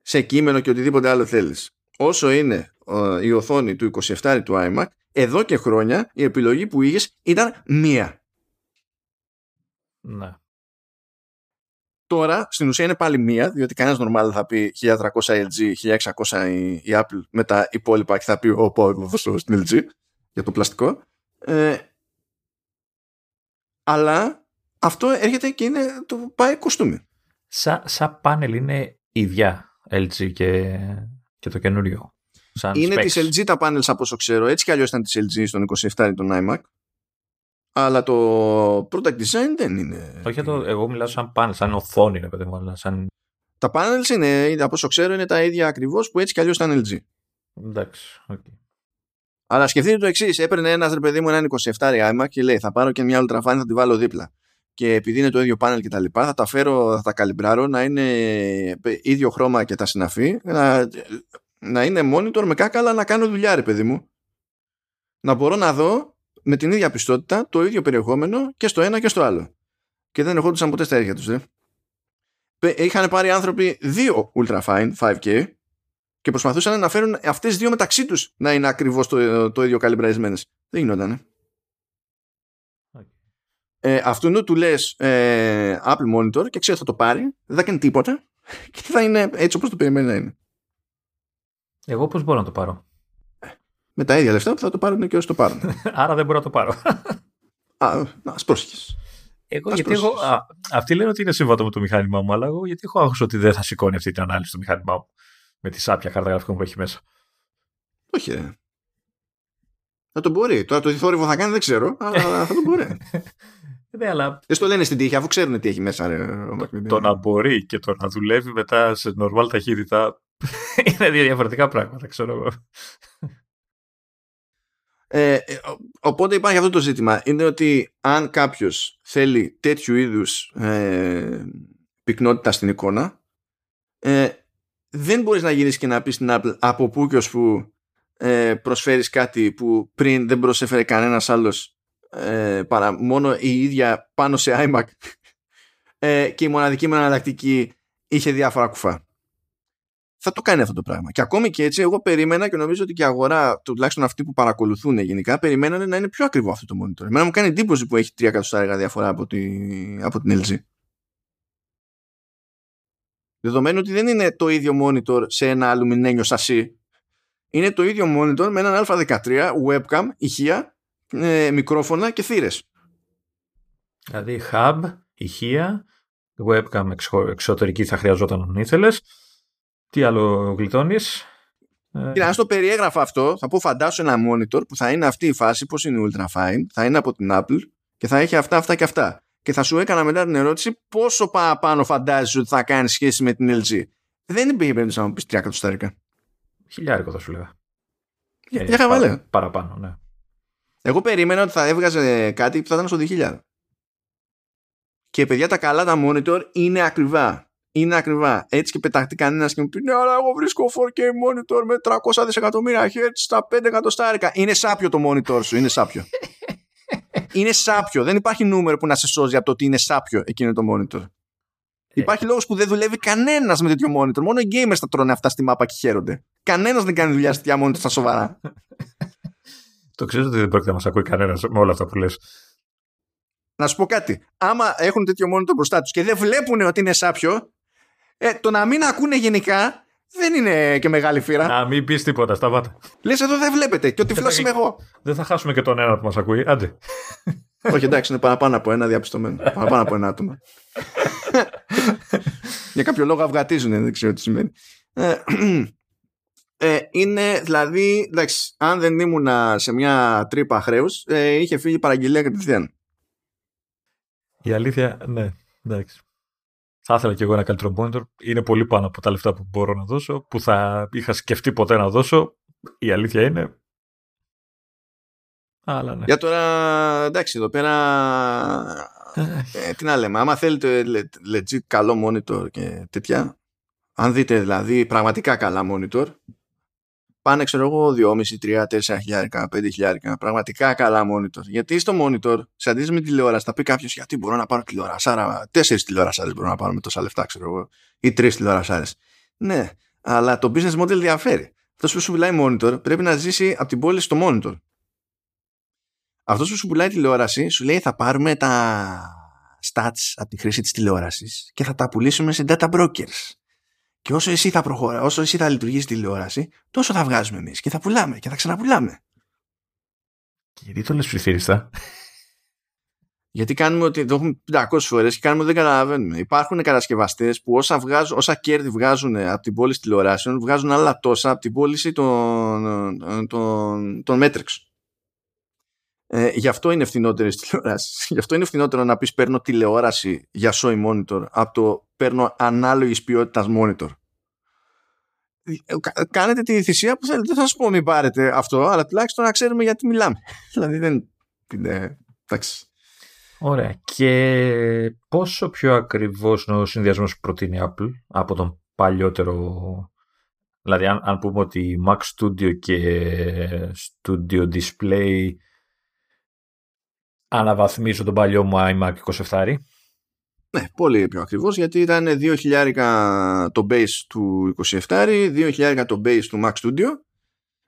Speaker 1: σε κείμενο και οτιδήποτε άλλο θέλεις όσο είναι η οθόνη του 27 του iMac εδώ και χρόνια η επιλογή που είχες ήταν μία.
Speaker 2: Ναι.
Speaker 1: Τώρα στην ουσία είναι πάλι μία, διότι κανένας normal θα πει 1300 LG, 1600 η, η Apple με τα υπόλοιπα και θα πει ο πάω θα δώσω στην LG για το πλαστικό. Ε, αλλά αυτό έρχεται και είναι το πάει κοστούμι.
Speaker 2: Σαν σα πάνελ είναι ίδια LG και, και το καινούριο. Σαν
Speaker 1: είναι
Speaker 2: specs.
Speaker 1: της LG τα πάνελ από όσο ξέρω. Έτσι κι αλλιώς ήταν της LG στον 27 τον iMac. Αλλά το product design δεν είναι.
Speaker 2: Όχι, το, εγώ μιλάω σαν πάνελ, σαν οθόνη, ρε παιδί μου, αλλά σαν...
Speaker 1: Τα panels είναι, από όσο ξέρω, είναι τα ίδια ακριβώς που έτσι κι αλλιώς ήταν LG.
Speaker 2: Εντάξει, okay.
Speaker 1: Αλλά σκεφτείτε το εξής: έπαιρνε ένας ρε παιδί μου έναν 27 iMac και λέει: Θα πάρω και μια Ultrafine, θα τη βάλω δίπλα. Και επειδή είναι το ίδιο πάνελ και τα λοιπά, θα τα φέρω, θα τα καλυμπράρω να είναι ίδιο χρώμα και τα συναφή, να, να είναι monitor με κάκαλα να κάνω δουλειά, ρε παιδί μου. Να μπορώ να δω με την ίδια πιστότητα το ίδιο περιεχόμενο και στο ένα και στο άλλο. Και δεν ερχόντουσαν ποτέ στα έργα τους, δε. Είχαν πάρει άνθρωποι δύο Ultrafine 5K και προσπαθούσαν να φέρουν αυτές τις δύο μεταξύ τους να είναι ακριβώς το, το ίδιο καλυμπραρισμένες. Δεν γινόταν. Okay. Ε, αυτού του λες ε, Apple Monitor και ξέρεις θα το πάρει, δεν θα κάνει τίποτα και θα είναι έτσι όπως το περιμένει να είναι.
Speaker 2: Εγώ πώς μπορώ να το πάρω;
Speaker 1: Με τα ίδια λεφτά που θα το πάρουν και όσοι το πάρουν.
Speaker 2: Άρα δεν μπορώ να το πάρω.
Speaker 1: Α, ας πρόσχες.
Speaker 2: Εγώ, γιατί εγώ, α, αυτοί λένε ότι είναι σύμβατο με το μηχάνημά μου, αλλά εγώ γιατί έχω άγχος ότι δεν θα σηκώνει αυτή την ανάλυση του μηχάνημά μου με τη σάπια κάρτα γραφικών που έχει μέσα.
Speaker 1: Όχι, ρε. Θα το μπορεί. Τώρα το τι θόρυβο θα κάνει δεν ξέρω, αλλά θα το μπορεί.
Speaker 2: Ναι, αλλά...
Speaker 1: Δεν στο λένε στην τύχη, αφού ξέρουν τι έχει μέσα. Ρε,
Speaker 2: το, το να μπορεί και το να δουλεύει μετά σε normal ταχύτητα είναι δύο διαφορετικά πράγματα, ξέρω εγώ.
Speaker 1: Ε, οπότε υπάρχει αυτό το ζήτημα. Είναι ότι αν κάποιος θέλει τέτοιου είδους ε, πυκνότητα στην εικόνα, ε, δεν μπορείς να γυρίσεις και να πεις στην Apple από πού και ως που ε, προσφέρεις κάτι που πριν δεν προσέφερε κανένας άλλος ε, παρά μόνο η ίδια πάνω σε iMac ε, και η μοναδική μου εναλλακτική είχε διάφορα κουφά. Θα το κάνει αυτό το πράγμα. Και ακόμη και έτσι, εγώ περίμενα και νομίζω ότι και η αγορά, τουλάχιστον αυτοί που παρακολουθούν γενικά, περιμένανε να είναι πιο ακριβό αυτό το monitor. Εμένα μου κάνει εντύπωση που έχει 3 εκατοστάρια διαφορά από, τη, από την LG. Δεδομένου ότι δεν είναι το ίδιο monitor σε ένα αλουμινένιο σασί. Είναι το ίδιο monitor με έναν α13, webcam, ηχεία, ε, μικρόφωνα και θύρες.
Speaker 2: Δηλαδή hub, ηχεία, webcam εξωτερική θα χρειαζόταν αν ήθελες. Τι άλλο γλιτώνεις;
Speaker 1: Ε, Κοίτα, αν το περιέγραφα αυτό, θα πω φαντάσου ένα monitor που θα είναι αυτή η φάση, πώς είναι ultra fine, θα είναι από την Apple και θα έχει αυτά, αυτά και αυτά και θα σου έκανα μετά την ερώτηση πόσο παραπάνω φαντάζεσαι ότι θα κάνεις σχέση με την LG. Δεν υπήρχε περίπτωση να μου πεις 3 εκατοστάρικα.
Speaker 2: Χιλιάρικο θα σου λέγα.
Speaker 1: Για, ε, για χαβαλέ.
Speaker 2: Παραπάνω, ναι.
Speaker 1: Εγώ περίμενα ότι θα έβγαζε κάτι που θα ήταν στο 2000. Και παιδιά τα καλά τα monitor είναι ακριβά. Είναι ακριβά. Έτσι και πεταχτεί κανένας και μου πει Ναι, αλλά εγώ βρίσκω 4K monitor με 300 δισεκατομμύρια Hz στα 5 εκατοστάρικα. Είναι σάπιο το monitor σου, είναι σάπιο. είναι σάπιο. Δεν υπάρχει νούμερο που να σε σώζει από το ότι είναι σάπιο εκείνο το monitor. Ε. Υπάρχει λόγος που δεν δουλεύει κανένας με τέτοιο monitor. Μόνο οι gamers θα τρώνε αυτά στη μάπα και χαίρονται. Κανένας δεν κάνει δουλειά στη τέτοια monitor στα σοβαρά.
Speaker 2: το ξέρω ότι δεν πρόκειται να μας ακούει κανένας με όλα αυτά που λες.
Speaker 1: Να σου πω κάτι. Άμα έχουν τέτοιο monitor μπροστά τους και δεν βλέπουν ότι είναι σάπιο, ε, το να μην ακούνε γενικά δεν είναι και μεγάλη φύρα.
Speaker 2: Να μην πεις τίποτα, σταμάτα.
Speaker 1: Λες εδώ δεν βλέπετε και ότι τυφλό είμαι εγώ.
Speaker 2: Δεν θα χάσουμε και τον ένα που μας ακούει. Άντε.
Speaker 1: Όχι, εντάξει, είναι παραπάνω από ένα διαπιστωμένο. παραπάνω από ένα άτομο. Για κάποιο λόγο αυγατίζουν, δεν ξέρω τι σημαίνει. Ε, ε, είναι δηλαδή, εντάξει, αν δεν ήμουν σε μια τρύπα χρέους, ε, είχε φύγει παραγγελία κατευθείαν.
Speaker 2: Η αλήθεια, ναι, εντάξει. Θα ήθελα και εγώ ένα καλύτερο monitor. Είναι πολύ πάνω από τα λεφτά που μπορώ να δώσω, που θα είχα σκεφτεί ποτέ να δώσω. Η αλήθεια είναι. Αλλά ναι.
Speaker 1: Για τώρα, εντάξει, εδώ πέρα. ε, τι να λέμε, άμα θέλετε legit καλό monitor και τέτοια, αν δείτε δηλαδή πραγματικά καλά monitor, πάνε ξέρω εγώ 2,5, 3, 4 χιλιάρικα, 5 χιλιάρικα. Πραγματικά καλά monitor. Γιατί στο monitor, σε αντίθεση με τηλεόραση, θα πει κάποιος γιατί μπορώ να πάρω τηλεόρασάρα. Τέσσερις τηλεόρασάρε μπορώ να πάρω με τόσα λεφτά, ξέρω εγώ. Ή τρεις τηλεόρασάρε. Ναι, αλλά το business model διαφέρει. Αυτός που σου πουλάει monitor πρέπει να ζήσει από την πόλη στο monitor. Αυτός που σου πουλάει τηλεόραση σου λέει θα πάρουμε τα stats από τη χρήση της τηλεόρασης και θα τα πουλήσουμε σε data brokers. Και όσο εσύ θα προχωρά, όσο εσύ θα λειτουργήσεις τηλεόραση, τόσο θα βγάζουμε εμείς και θα πουλάμε και θα ξαναπουλάμε.
Speaker 2: Και γιατί το λες ψιθύριστα.
Speaker 1: Γιατί κάνουμε ότι το έχουμε 500 φορές και κάνουμε ότι δεν καταλαβαίνουμε. Υπάρχουν κατασκευαστές που όσα, βγάζουν, όσα κέρδη βγάζουν από την πώληση τηλεοράσεων, βγάζουν άλλα τόσα από την πώληση των, των, των Matrix. Ε, γι' αυτό είναι φθηνότερε τηλεοράσεις. Γι' αυτό είναι φθηνότερο να πεις παίρνω τηλεόραση για Sony Monitor από το παίρνω ανάλογης ποιότητας monitor. Ε, κάνετε τη θυσία που θέλετε. Δεν θα σας πω μην πάρετε αυτό, αλλά τουλάχιστον να ξέρουμε γιατί μιλάμε. δηλαδή δεν. είναι εντάξει.
Speaker 2: Ωραία. Και πόσο πιο ακριβώς είναι ο συνδυασμός που προτείνει η Apple από τον παλιότερο; Δηλαδή, αν, αν πούμε ότι Mac Studio και Studio Display αναβαθμίζω τον παλιό μου iMac 27.
Speaker 1: Ναι, πολύ πιο ακριβώς γιατί ήταν 2.000 το base του 27, 2.000 το base του Mac Studio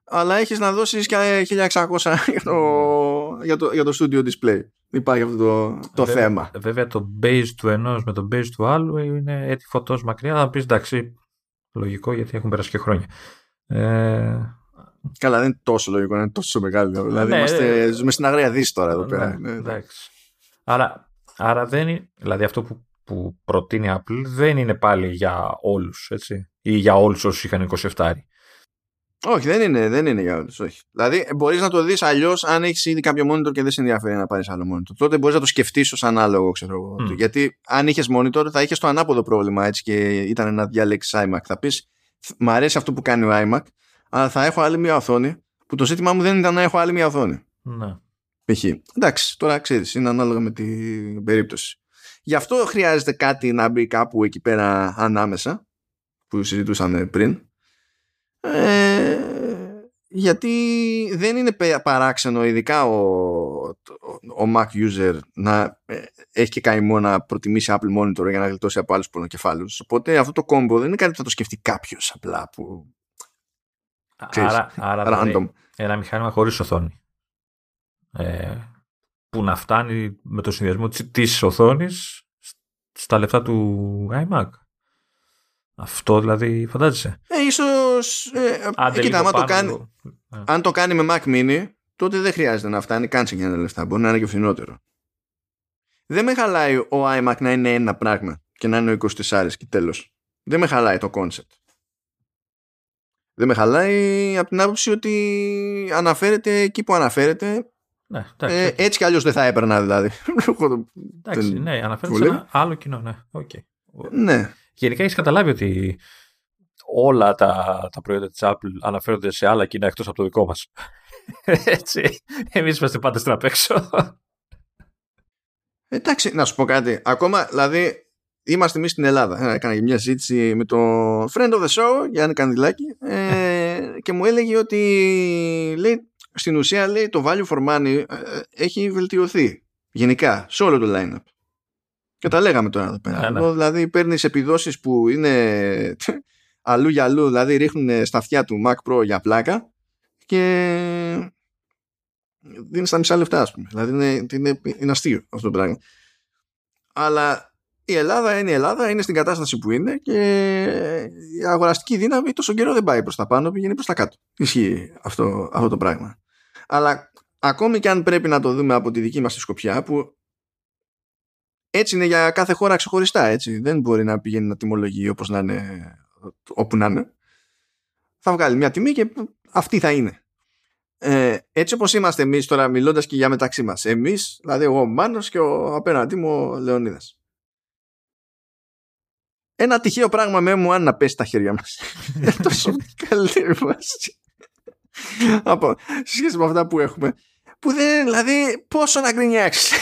Speaker 1: αλλά έχεις να δώσεις και 1.600 για το, για το, για το Studio Display. Υπάρχει αυτό το, το
Speaker 2: βέβαια,
Speaker 1: θέμα.
Speaker 2: Βέβαια το base του ενός με το base του άλλου είναι έτσι φωτός μακριά. Θα πεις εντάξει, λογικό γιατί έχουν περάσει και χρόνια. Ε,
Speaker 1: Καλά, δεν είναι τόσο λογικό, είναι τόσο μεγάλο. Δηλαδή, ναι, είμαστε, ναι. ζούμε στην αγρία δύση τώρα εδώ πέρα.
Speaker 2: Ναι, εντάξει. Άρα, άρα δεν είναι, δηλαδή αυτό που, που προτείνει η Apple δεν είναι πάλι για όλους, έτσι, ή για όλους όσους είχαν 27.
Speaker 1: Όχι, δεν είναι, δεν είναι για όλους. Όχι. Δηλαδή, μπορείς να το δεις αλλιώς αν έχεις ήδη κάποιο monitor και δεν σε ενδιαφέρει να πάρεις άλλο monitor. Τότε μπορείς να το σκεφτείς ως ανάλογο, ξέρω εγώ. Mm. Γιατί αν είχες monitor, θα είχες το ανάποδο πρόβλημα έτσι και ήταν να διαλέξει iMac. Θα πεις, Μ' αρέσει αυτό που κάνει ο iMac, αλλά θα έχω άλλη μια οθόνη που το ζήτημά μου δεν ήταν να έχω άλλη μια οθόνη.
Speaker 2: Ναι.
Speaker 1: Π.χ. Εντάξει, τώρα ξέρεις, είναι ανάλογα με την περίπτωση. Γι' αυτό χρειάζεται κάτι να μπει κάπου εκεί πέρα ανάμεσα που συζητούσαμε πριν. Ε, γιατί δεν είναι παράξενο ειδικά ο, ο, Mac user να ε, έχει και καημό να προτιμήσει Apple Monitor για να γλιτώσει από άλλους πονοκεφάλους. Οπότε αυτό το κόμπο δεν είναι κάτι που θα το σκεφτεί κάποιος απλά που
Speaker 2: άρα, άρα δηλαδή, ένα μηχάνημα χωρίς οθόνη. Ε, που να φτάνει με το συνδυασμό της οθόνης στα λεφτά του iMac. Αυτό δηλαδή φαντάζεσαι.
Speaker 1: Ε, ίσως, ε, ε κοίτα, το κάνει, ε. αν το κάνει με Mac Mini, τότε δεν χρειάζεται να φτάνει καν σε ένα λεφτά. Μπορεί να είναι και φθηνότερο. Δεν με χαλάει ο iMac να είναι ένα πράγμα και να είναι ο 24 και τέλος. Δεν με χαλάει το concept. Δεν με χαλάει από την άποψη ότι αναφέρεται εκεί που αναφέρεται.
Speaker 2: Ναι,
Speaker 1: ε, έτσι κι αλλιώς δεν θα έπαιρνα δηλαδή.
Speaker 2: Εντάξει, ναι, αναφέρεται σε ένα άλλο κοινό, ναι. Okay.
Speaker 1: ναι.
Speaker 2: Γενικά έχεις καταλάβει ότι όλα τα, τα προϊόντα της Apple αναφέρονται σε άλλα κοινά εκτός από το δικό μας. Έτσι. Εμείς είμαστε πάντα στην απέξω.
Speaker 1: Εντάξει, να σου πω κάτι. Ακόμα, δηλαδή, είμαστε εμείς στην Ελλάδα. Ε, έκανα μια συζήτηση με το friend of the show, Γιάννη Κανδυλάκη, ε, και μου έλεγε ότι λέει, στην ουσία λέει το value for money ε, έχει βελτιωθεί γενικά σε όλο το line-up. Και τα λέγαμε τώρα εδώ πέρα. Ναι, ναι. δηλαδή παίρνεις επιδόσεις που είναι αλλού για αλλού, δηλαδή ρίχνουν στα αυτιά του Mac Pro για πλάκα και δίνεις τα μισά λεφτά, ας πούμε. Δηλαδή είναι, είναι, είναι αστείο αυτό το πράγμα. Αλλά η Ελλάδα είναι η Ελλάδα, είναι στην κατάσταση που είναι και η αγοραστική δύναμη τόσο καιρό δεν πάει προς τα πάνω, πηγαίνει προς τα κάτω. Ισχύει αυτό, αυτό το πράγμα. Αλλά ακόμη και αν πρέπει να το δούμε από τη δική μας τη σκοπιά που έτσι είναι για κάθε χώρα ξεχωριστά, έτσι. Δεν μπορεί να πηγαίνει να τιμολογεί όπως να είναι, όπου να είναι. Θα βγάλει μια τιμή και αυτή θα είναι. Ε, έτσι όπως είμαστε εμείς τώρα μιλώντας και για μεταξύ μας. Εμείς, δηλαδή εγώ ο Μάνος και ο απέναντί μου ο Λεωνίδας. Ένα τυχαίο πράγμα με μου αν να πέσει στα χέρια μας. Είναι τόσο καλή βάση. Από, σχέση με αυτά που έχουμε που δεν, δηλαδή, πόσο να γκρινιάξεις.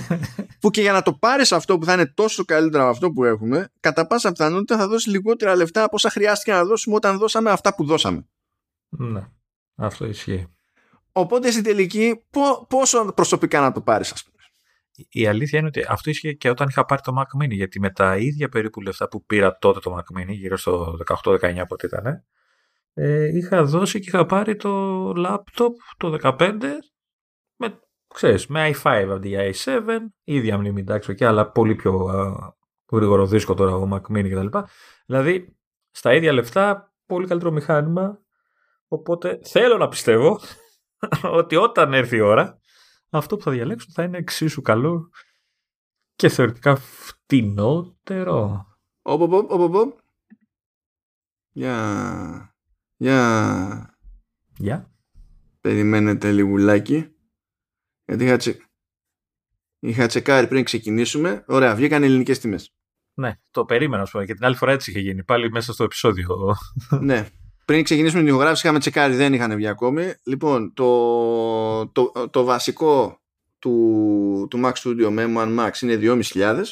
Speaker 1: που και για να το πάρεις αυτό που θα είναι τόσο καλύτερο από αυτό που έχουμε, κατά πάσα πιθανότητα θα δώσεις λιγότερα λεφτά από όσα χρειάστηκε να δώσουμε όταν δώσαμε αυτά που δώσαμε.
Speaker 2: Ναι, αυτό ισχύει.
Speaker 1: Οπότε στην τελική, πόσο προσωπικά να το πάρεις, ας πούμε.
Speaker 2: Η αλήθεια είναι ότι αυτό ισχύει και όταν είχα πάρει το Mac Mini, γιατί με τα ίδια περίπου λεφτά που πήρα τότε το Mac Mini, γύρω στο 18-19 πότε ήταν, ε, είχα δώσει και είχα πάρει το laptop το 15 με, ξέρεις, με i5 αντί για i7, ίδια μνήμη εντάξει και αλλά πολύ πιο γρήγορο δίσκο τώρα ο Mac Mini κτλ. Δηλαδή στα ίδια λεφτά πολύ καλύτερο μηχάνημα οπότε θέλω να πιστεύω ότι όταν έρθει η ώρα αυτό που θα διαλέξω θα είναι εξίσου καλό και θεωρητικά φτηνότερο.
Speaker 1: Οπ, οπ, οπ, οπ. Για... Για...
Speaker 2: Για.
Speaker 1: Περιμένετε λιγουλάκι. Γιατί είχα, τσε... είχα τσεκάρει πριν ξεκινήσουμε. Ωραία, βγήκαν ελληνικές τιμές.
Speaker 2: Ναι, το περίμενα, ας πούμε. Και την άλλη φορά έτσι είχε γίνει. Πάλι μέσα στο επεισόδιο.
Speaker 1: ναι. Πριν ξεκινήσουμε την ηχογράφηση, είχαμε τσεκάρει, δεν είχαν βγει ακόμη. Λοιπόν, το, το, το βασικό του, του Mac Studio με M1 Max είναι 2.500.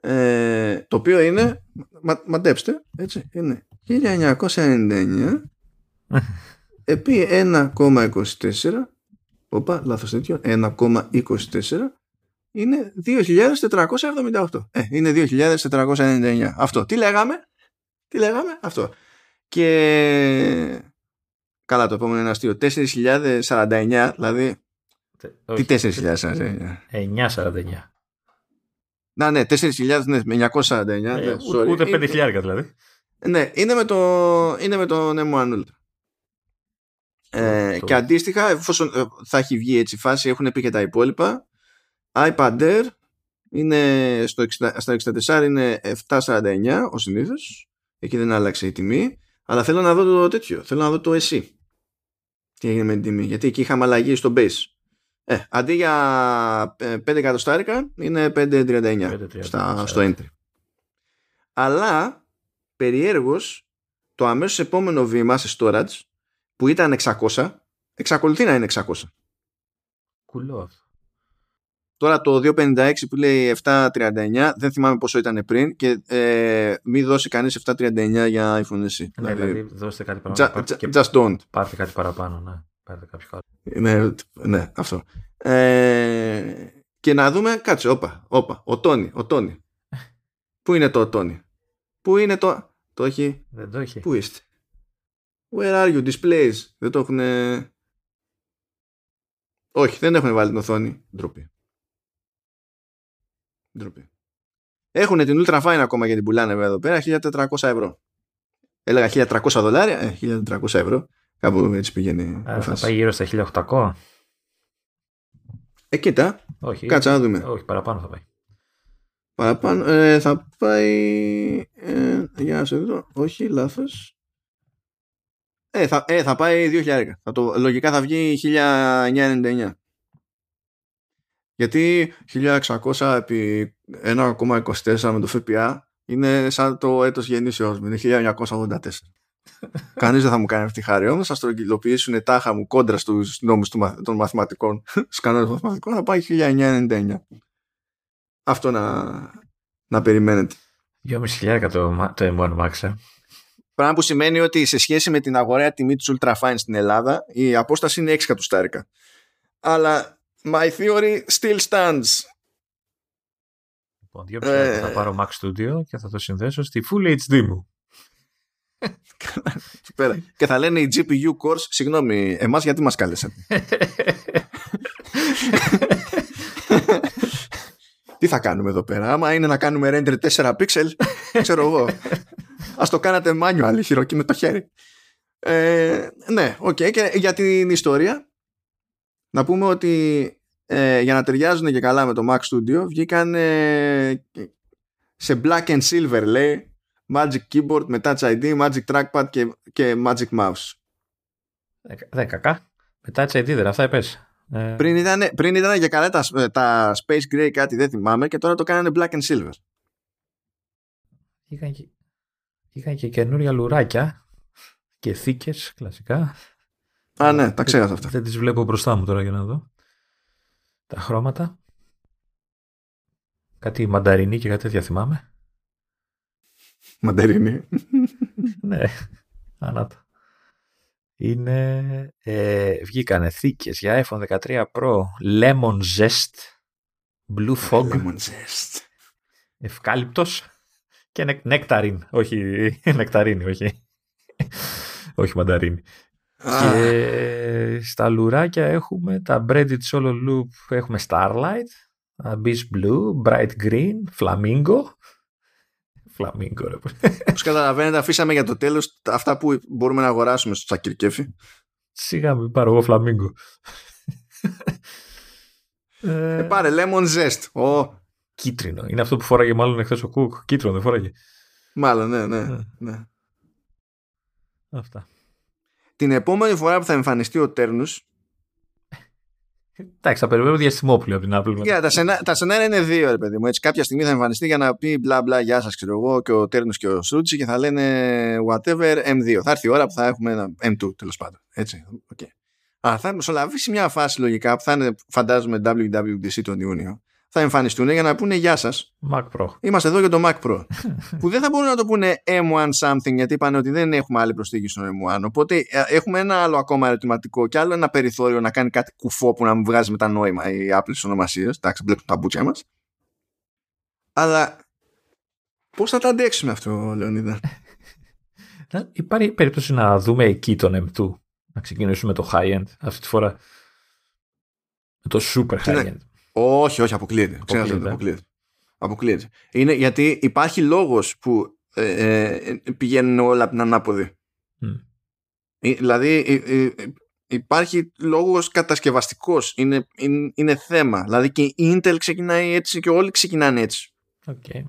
Speaker 1: Ε, το οποίο είναι, μα, μαντέψτε, έτσι, είναι 1999 επί 1,24 Όπα, λάθος τέτοιο. 1,24 είναι 2.478. Ε, είναι 2.499. Αυτό. Τι λέγαμε; Τι λέγαμε; Αυτό. Και... Καλά, το επόμενο είναι αστείο. 4.049, δηλαδή... Τι 4.049?
Speaker 2: 9.49.
Speaker 1: Να, ναι, 4.000, ναι, με 949. Ε, ναι,
Speaker 2: ούτε 5.000 δηλαδή.
Speaker 1: Ναι, είναι με το, είναι με το Nemo Ultra. Ε, και αντίστοιχα, εφόσον ε, θα έχει βγει έτσι η φάση, έχουν πει και τα υπόλοιπα. iPad Air είναι στο, 60, στο 64 είναι 749 ο συνήθως. Εκεί δεν άλλαξε η τιμή. Αλλά θέλω να δω το τέτοιο. Θέλω να δω το εσύ. Τι έγινε με την τιμή. Γιατί εκεί είχαμε αλλαγή στο base. Ε, αντί για 5 ε, εκατοστάρικα είναι 5,39 στο entry. Αλλά περιέργως το αμέσως επόμενο βήμα σε storage που ήταν 600, εξακολουθεί να είναι 600.
Speaker 2: Κουλό αυτό.
Speaker 1: Τώρα το 256 που λέει 739 δεν θυμάμαι πόσο ήταν πριν και ε, μην δώσει κανείς 739 για iPhone SE.
Speaker 2: Ναι, δηλαδή, δηλαδή δώστε κάτι παραπάνω.
Speaker 1: Just, just don't.
Speaker 2: Πάρτε κάτι παραπάνω, ναι. Πάρτε κάποιο άλλο.
Speaker 1: Ναι, ναι, αυτό. Ε, και να δούμε, κάτσε, όπα, όπα, ο Τόνι, ο Τόνι. Πού είναι το Τόνι; Πού είναι το... Το έχει;
Speaker 2: Δεν το έχει.
Speaker 1: Πού είστε; Where are you; Displays. Δεν το έχουν. Όχι, δεν έχουν βάλει την οθόνη. Ντροπή. Ντροπή. Έχουν την Ultra Fine ακόμα γιατί πουλάνε εδώ πέρα 1400 ευρώ. Έλεγα 1300 δολάρια, ε, 1400 ευρώ. Κάπου έτσι πηγαίνει.
Speaker 2: Άρα θα πάει γύρω στα 1800.
Speaker 1: Ε, κοίτα.
Speaker 2: Όχι.
Speaker 1: Κάτσε να δούμε.
Speaker 2: Όχι, παραπάνω θα πάει.
Speaker 1: Παραπάνω, ε, θα πάει. Ε, για να σε δω. Όχι, λάθος. Ε, θα, ε, θα πάει 2.000. Θα το, λογικά θα βγει 1999. Γιατί 1600 επί 1,24 με το ΦΠΑ είναι σαν το έτος γεννήσεώς μου. Είναι 1984. Κανείς δεν θα μου κάνει αυτή τη χάρη. Όμως θα στρογγυλοποιήσουν τάχα μου κόντρα στους νόμους των μαθηματικών. Στους κανόνες των μαθηματικών θα πάει 1999. Αυτό να, να περιμένετε.
Speaker 2: 2.500 το, το M1 Max,
Speaker 1: Πράγμα που σημαίνει ότι σε σχέση με την αγοραία τιμή του Ultra Fine στην Ελλάδα η απόσταση είναι 6 κατουστάρικα. Αλλά my theory still stands.
Speaker 2: Λοιπόν, δύο ε... θα πάρω Mac Studio και θα το συνδέσω στη Full HD μου.
Speaker 1: και θα λένε οι GPU cores, συγγνώμη, εμάς γιατί μας κάλεσαν; Τι θα κάνουμε εδώ πέρα, άμα είναι να κάνουμε render 4 pixel, ξέρω εγώ. Ας το κάνατε manual χειροκεί με το χέρι. Ε, ναι, ok. Okay. Και για την ιστορία, να πούμε ότι ε, για να ταιριάζουν και καλά με το Mac Studio βγήκαν ε, σε black and silver λέει Magic Keyboard με Touch ID, Magic Trackpad και, και Magic Mouse.
Speaker 2: Δεν κακά. Με Touch ID δεν αυτά είπες.
Speaker 1: Ε... Πριν, ήταν, πριν ήταν για καλά τα, τα Space Gray κάτι δεν θυμάμαι και τώρα το κάνανε black and silver.
Speaker 2: Είχαν και, είχαν και καινούρια λουράκια και θήκες κλασικά.
Speaker 1: Α, ναι, τα ξέχασα αυτά.
Speaker 2: Δεν τις βλέπω μπροστά μου τώρα για να δω. Τα χρώματα. Κάτι μανταρινή και κάτι τέτοια θυμάμαι.
Speaker 1: Μανταρινή.
Speaker 2: ναι, ανάτα. Είναι, ε, βγήκανε θήκες για iPhone 13 Pro Lemon Zest Blue Fog
Speaker 1: Lemon Zest
Speaker 2: Ευκάλυπτος και νεκταρίν όχι νεκταρίνη όχι όχι μανταρίνη και στα λουράκια έχουμε τα Breaded Solo Loop έχουμε Starlight Abyss Blue Bright Green Flamingo Φλαμίγκο, ρε.
Speaker 1: Όπως καταλαβαίνετε, αφήσαμε για το τέλος αυτά που μπορούμε να αγοράσουμε στο Τσακυρκέφι.
Speaker 2: Σιγά μην πάρω εγώ φλαμίγκο.
Speaker 1: ε, πάρε lemon zest. Oh.
Speaker 2: Κίτρινο. Είναι αυτό που φόραγε μάλλον εχθές ο Κουκ. Κίτρινο δεν φόραγε.
Speaker 1: Μάλλον, ναι, ναι, ναι. ναι.
Speaker 2: Αυτά.
Speaker 1: Την επόμενη φορά που θα εμφανιστεί ο Τέρνους
Speaker 2: Εντάξει, θα περιμένω διαστημόπλαιο από την Apple.
Speaker 1: Yeah, τα, σενά, τα σενάρια είναι δύο, ρε παιδί μου. Έτσι, κάποια στιγμή θα εμφανιστεί για να πει μπλα μπλα, γεια σας, ξέρω εγώ, και ο Τέρνο και ο Σρούτσι και θα λένε whatever M2. Θα έρθει η ώρα που θα έχουμε ένα M2 τέλος πάντων. Έτσι. Okay. Α, θα μεσολαβήσει μια φάση λογικά που θα είναι, φαντάζομαι, WWDC τον Ιούνιο θα εμφανιστούν για να πούνε γεια σας.
Speaker 2: Mac Pro.
Speaker 1: Είμαστε εδώ για το Mac Pro. που δεν θα μπορούν να το πούνε M1 something γιατί είπαν ότι δεν έχουμε άλλη προσθήκη στο M1. Οπότε ε, έχουμε ένα άλλο ακόμα ερωτηματικό και άλλο ένα περιθώριο να κάνει κάτι κουφό που να μου βγάζει μετά νόημα η Apple στι ονομασίε. Εντάξει, βλέπουμε τα μπούτσια μας. Αλλά πώς θα τα αντέξουμε αυτό, Λεωνίδα;
Speaker 2: Υπάρχει περίπτωση να δούμε εκεί τον M2. Να ξεκινήσουμε το high-end αυτή τη φορά. Με το super high-end.
Speaker 1: Όχι, όχι, αποκλείεται. Αποκλείεται. αποκλείεται. αποκλείεται. Είναι γιατί υπάρχει λόγος που ε, ε, πηγαίνουν όλα από την ανάποδη. Ε, δηλαδή υπάρχει λόγος κατασκευαστικός. Είναι, είναι, είναι, θέμα. Δηλαδή και η Intel ξεκινάει έτσι και όλοι ξεκινάνε έτσι.
Speaker 2: Okay.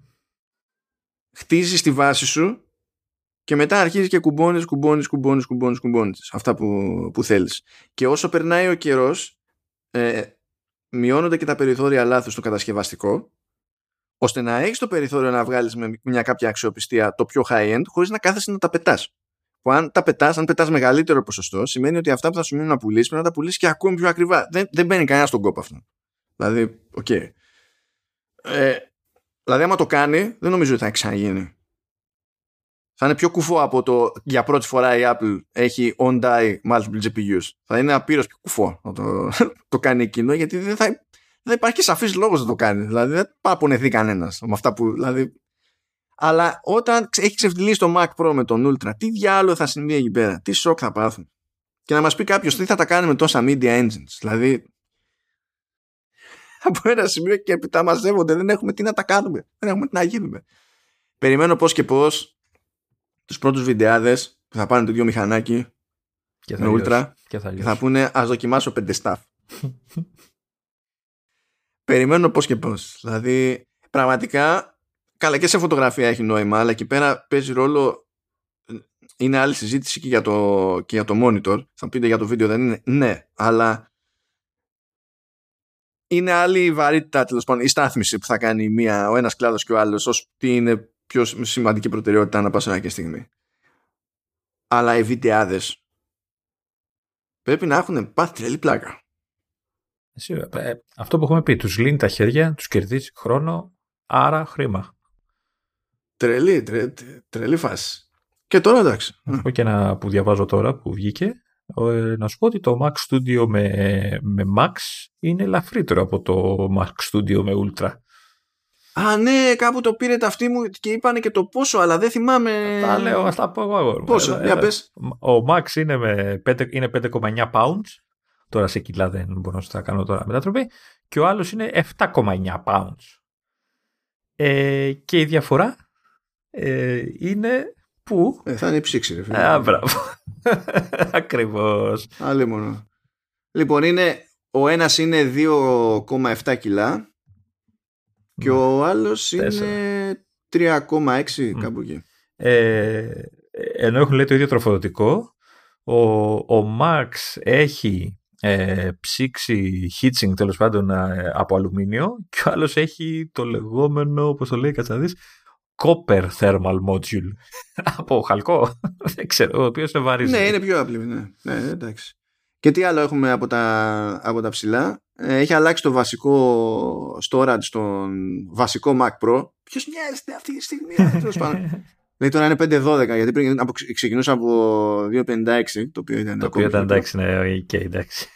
Speaker 1: Χτίζεις τη βάση σου και μετά αρχίζεις και κουμπώνεις, κουμπώνεις, κουμπώνεις, κουμπώνεις, κουμπώνεις. Αυτά που, που θέλεις. Και όσο περνάει ο καιρός ε, μειώνονται και τα περιθώρια λάθους στο κατασκευαστικό, ώστε να έχεις το περιθώριο να βγάλεις με μια κάποια αξιοπιστία το πιο high-end, χωρίς να κάθεσαι να τα πετάς. Που αν τα πετάς, αν πετάς μεγαλύτερο ποσοστό, σημαίνει ότι αυτά που θα σου μείνουν να πουλήσεις πρέπει να τα πουλήσεις και ακόμη πιο ακριβά. Δεν, δεν μπαίνει κανένα στον κόπο αυτό. Δηλαδή, OK. Okay. Ε, δηλαδή, άμα το κάνει, δεν νομίζω ότι θα ξαναγίνει. Θα είναι πιο κουφό από το για πρώτη φορά η Apple έχει on-die multiple GPUs. Θα είναι απείρως πιο κουφό να το, το κάνει εκείνο γιατί δεν θα, δεν υπάρχει σαφής λόγος να το κάνει. Δηλαδή δεν παραπονεθεί κανένας με αυτά που... Δηλαδή, αλλά όταν έχει ξεφτιλίσει το Mac Pro με τον Ultra, τι διάλογο θα συμβεί εκεί πέρα, τι σοκ θα πάθουν. Και να μας πει κάποιος τι θα τα κάνει με τόσα media engines. Δηλαδή, από ένα σημείο και επιτά μαζεύονται, δεν έχουμε τι να τα κάνουμε. Δεν έχουμε τι να γίνουμε. Περιμένω πώς και πώς τους πρώτους βιντεάδες που θα πάνε το ίδιο μηχανάκι
Speaker 2: και θα με Ultra
Speaker 1: και θα, και θα πούνε ας δοκιμάσω πέντε staff. Περιμένω πώς και πώς. Δηλαδή πραγματικά καλά και σε φωτογραφία έχει νόημα αλλά εκεί πέρα παίζει ρόλο είναι άλλη συζήτηση και για το, και για το monitor. Θα πείτε για το βίντεο δεν είναι; Ναι, αλλά είναι άλλη η βαρύτητα τέλος πάντων, η στάθμιση που θα κάνει μία, ο ένας κλάδος και ο άλλος, ως τι είναι πιο σημαντική προτεραιότητα να πάσα και στιγμή. Αλλά οι βιντεάδες πρέπει να έχουν πάθει τρελή πλάκα.
Speaker 2: Ε, αυτό που έχουμε πει, τους λύνει τα χέρια, τους κερδίζει χρόνο, άρα χρήμα.
Speaker 1: Τρελή, τρε, τρελή φάση. Και τώρα εντάξει.
Speaker 2: Να πω και ένα που διαβάζω τώρα που βγήκε. Ε, να σου πω ότι το Mac Studio με, με Max είναι ελαφρύτερο από το Mac Studio με Ultra.
Speaker 1: Α, ναι, κάπου το πήρε τα αυτή μου και είπανε και το πόσο, αλλά δεν θυμάμαι.
Speaker 2: Τα λέω, ας τα πω εγώ.
Speaker 1: Πόσο, ε, για πες.
Speaker 2: Ο Max είναι, με 5, είναι 5,9 pounds. Τώρα σε κιλά δεν μπορώ να κάνω τώρα μετατροπή. Και ο άλλος είναι 7,9 pounds. Ε, και η διαφορά ε, είναι που...
Speaker 1: Ε, θα είναι ψήξη, ρε φίλε.
Speaker 2: Α, μπράβο. Ακριβώς.
Speaker 1: Άλλη μόνο. Λοιπόν, είναι ο ένας είναι 2,7 κιλά και ο άλλος είναι 3,6 κάπου εκεί.
Speaker 2: Ε, ενώ έχουν λέει το ίδιο τροφοδοτικό, ο, ο Μαξ έχει ε, ψήξη heatsink τέλος πάντων ε, από αλουμίνιο και ο άλλος έχει το λεγόμενο, όπως το λέει Κατσαδής, copper thermal module από χαλκό. Δεν ξέρω, ο οποίος είναι βαρύς.
Speaker 1: Ναι, είναι πιο απλή. Ναι, ναι εντάξει. Και τι άλλο έχουμε από τα, από τα ψηλά; Ε, έχει αλλάξει το βασικό storage στον βασικό Mac Pro. Ποιος μοιάζεται αυτή τη στιγμή, τέλος πάντων. Λέει τώρα είναι 5.12 γιατί πριν από, ξεκινούσα από 2.56 το οποίο ήταν
Speaker 2: Το οποίο ήταν εντάξει, ναι, και εντάξει.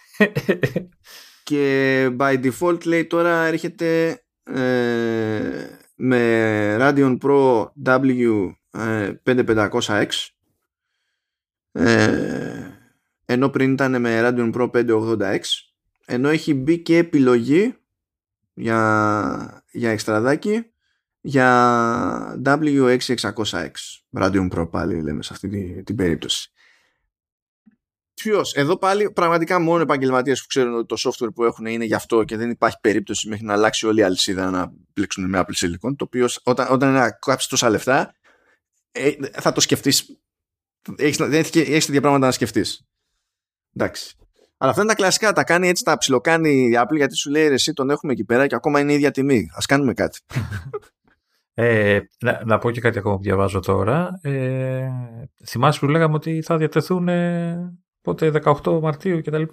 Speaker 1: και by default λέει τώρα έρχεται ε, με Radeon Pro W5500X ε, ενώ πριν ήταν με Radeon Pro 580X ενώ έχει μπει και επιλογή για, για εξτραδάκι για W6600X Radeon Pro πάλι λέμε σε αυτή την, την περίπτωση Ποιος, εδώ πάλι πραγματικά μόνο επαγγελματίες που ξέρουν ότι το software που έχουν είναι γι' αυτό και δεν υπάρχει περίπτωση μέχρι να αλλάξει όλη η αλυσίδα να πλήξουν με Apple Silicon. Το οποίο όταν, όταν είναι να κάψει τόσα λεφτά, ε, θα το σκεφτείς. Έχεις έχεις τέτοια πράγματα να σκεφτείς. Εντάξει. Αλλά αυτά είναι τα κλασικά. Τα κάνει έτσι, τα ψιλοκάνει η Apple γιατί σου λέει εσύ τον έχουμε εκεί πέρα και ακόμα είναι η ίδια τιμή. Α κάνουμε κάτι.
Speaker 2: Ε, να, να, πω και κάτι ακόμα που διαβάζω τώρα. Ε, θυμάσαι που λέγαμε ότι θα διατεθούν ε, πότε 18 Μαρτίου κτλ.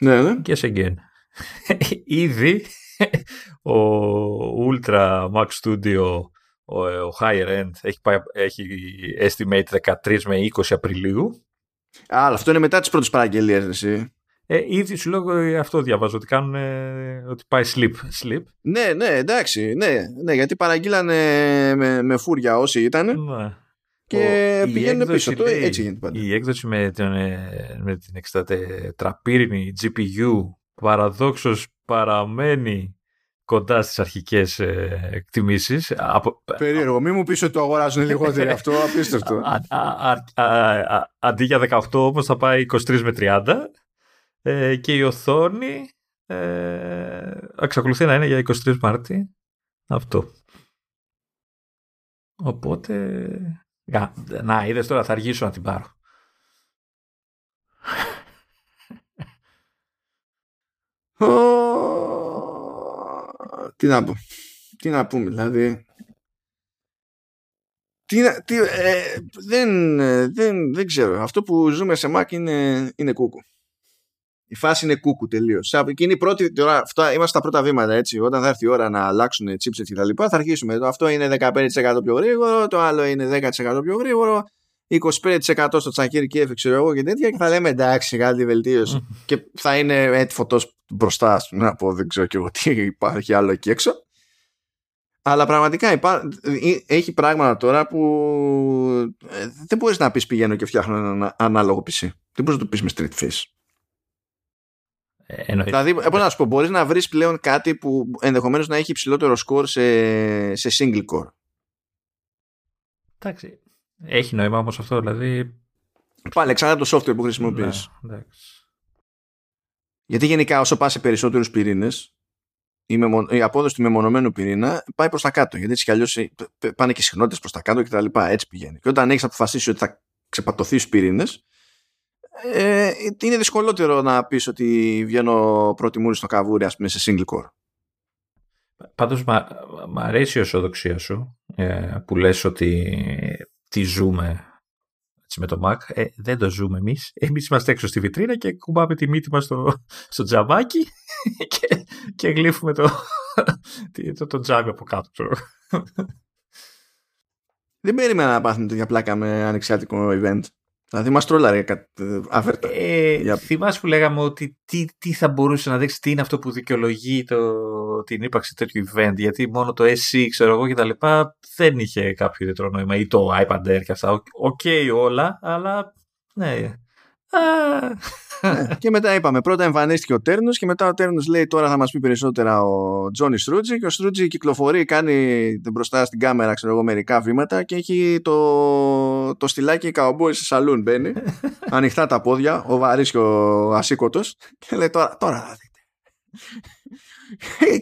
Speaker 1: Ναι, ναι.
Speaker 2: Και σε again. Ήδη ο Ultra Max Studio ο, ο higher end έχει, πάει, έχει estimate 13 με 20 Απριλίου.
Speaker 1: Αλλά αυτό είναι μετά τις πρώτες παραγγελίες, εσύ.
Speaker 2: Ε, ήδη σου λέω ε, αυτό διαβάζω, ότι κάνουν ότι πάει sleep. sleep.
Speaker 1: Ναι, ναι, εντάξει, ναι, ναι γιατί παραγγείλανε με, με φούρια όσοι ήταν. Ναι. Και ο, πηγαίνουν πίσω. Το, έτσι γίνεται πάντα.
Speaker 2: Η έκδοση με, τον, ε, με την 64πύρινη GPU παραδόξως παραμένει κοντά στις αρχικές ε, εκτιμήσεις. Από...
Speaker 1: Περίεργο, μην μου πεις ότι το αγοράζουν λιγότερο αυτό, απίστευτο.
Speaker 2: Αντί για 18 όμως θα πάει 23 με 30 ε, και η οθόνη ε, εξακολουθεί να είναι για 23 Μάρτη. Αυτό. Οπότε... Να, είδες τώρα θα αργήσω να την πάρω.
Speaker 1: Τι να πω. Τι να πούμε, δηλαδή. Τι, τι, ε, δεν, δεν, δεν ξέρω. Αυτό που ζούμε σε Mac είναι, είναι κούκου. Η φάση είναι κούκου τελείως. Και είναι η πρώτη. Τώρα, αυτά, είμαστε στα πρώτα βήματα έτσι. Όταν θα έρθει η ώρα να αλλάξουν chipset και τα λοιπά, θα αρχίσουμε. Αυτό είναι 15% πιο γρήγορο, το άλλο είναι 10% πιο γρήγορο, 25% στο τσακίρι και ξέρω εγώ και τέτοια. Και θα λέμε εντάξει, κάτι βελτίωση. και θα είναι έτσι φωτό μπροστά, να πω, δεν ξέρω και εγώ τι υπάρχει άλλο εκεί έξω. Αλλά πραγματικά υπά... Ε, έχει πράγματα τώρα που ε, δεν μπορείς να πεις πηγαίνω και φτιάχνω ένα ανάλογο PC. Δεν μπορείς να το πεις με street face. Ε, δηλαδή, πώς να σου πω, μπορείς να βρεις πλέον κάτι που ενδεχομένως να έχει υψηλότερο score σε, σε single core.
Speaker 2: Εντάξει. Έχει νόημα όμως αυτό, δηλαδή...
Speaker 1: Πάλι, ξανά το software που χρησιμοποιείς. Ναι, Γιατί γενικά όσο πας σε περισσότερους πυρήνες, η, μεμο... η απόδοση του μεμονωμένου πυρήνα πάει προς τα κάτω. Γιατί έτσι κι αλλιώς ε, πάνε και συχνότητες προς τα κάτω και τα λοιπά. Έτσι πηγαίνει. Και όταν έχεις αποφασίσει ότι θα ξεπατωθείς στους πυρήνες, ε, είναι δυσκολότερο να πεις ότι βγαίνω πρώτη μούρη στο καβούρι ας πούμε σε single core.
Speaker 2: Πάντως μ' αρέσει η αισιοδοξία σου ε, που λες ότι τι ζούμε έτσι, με το Mac. Ε, δεν το ζούμε εμείς. Εμείς είμαστε έξω στη βιτρίνα και ακουμπάμε τη μύτη μας στο, στο τζαμάκι και, και γλύφουμε το, το, το τζάμι από κάτω.
Speaker 1: Δεν περίμενα να πάθουμε για πλάκα με ανεξάρτητο event. Δηλαδή μας τρόλαρε άφερτα.
Speaker 2: Ε, για... Θυμάσαι που λέγαμε ότι τι, τι θα μπορούσε να δείξει, τι είναι αυτό που δικαιολογεί το, την ύπαρξη τέτοιου event. Γιατί μόνο το SE, ξέρω εγώ και τα λοιπά, δεν είχε κάποιο ιδιαίτερο νόημα. Ή το iPad Air και αυτά. OK, okay, όλα, αλλά ναι.
Speaker 1: Ναι, και μετά είπαμε, πρώτα εμφανίστηκε ο Τέρνος και μετά ο Τέρνος λέει τώρα θα μας πει περισσότερα ο Τζόνι Στρούτζι και ο Στρούτζι κυκλοφορεί, κάνει μπροστά στην κάμερα ξέρω εγώ μερικά βήματα και έχει το, το στυλάκι καομπόι σε σαλούν μπαίνει, ανοιχτά τα πόδια, ο βαρύς και ο ασήκωτος και λέει τώρα, τώρα θα δείτε.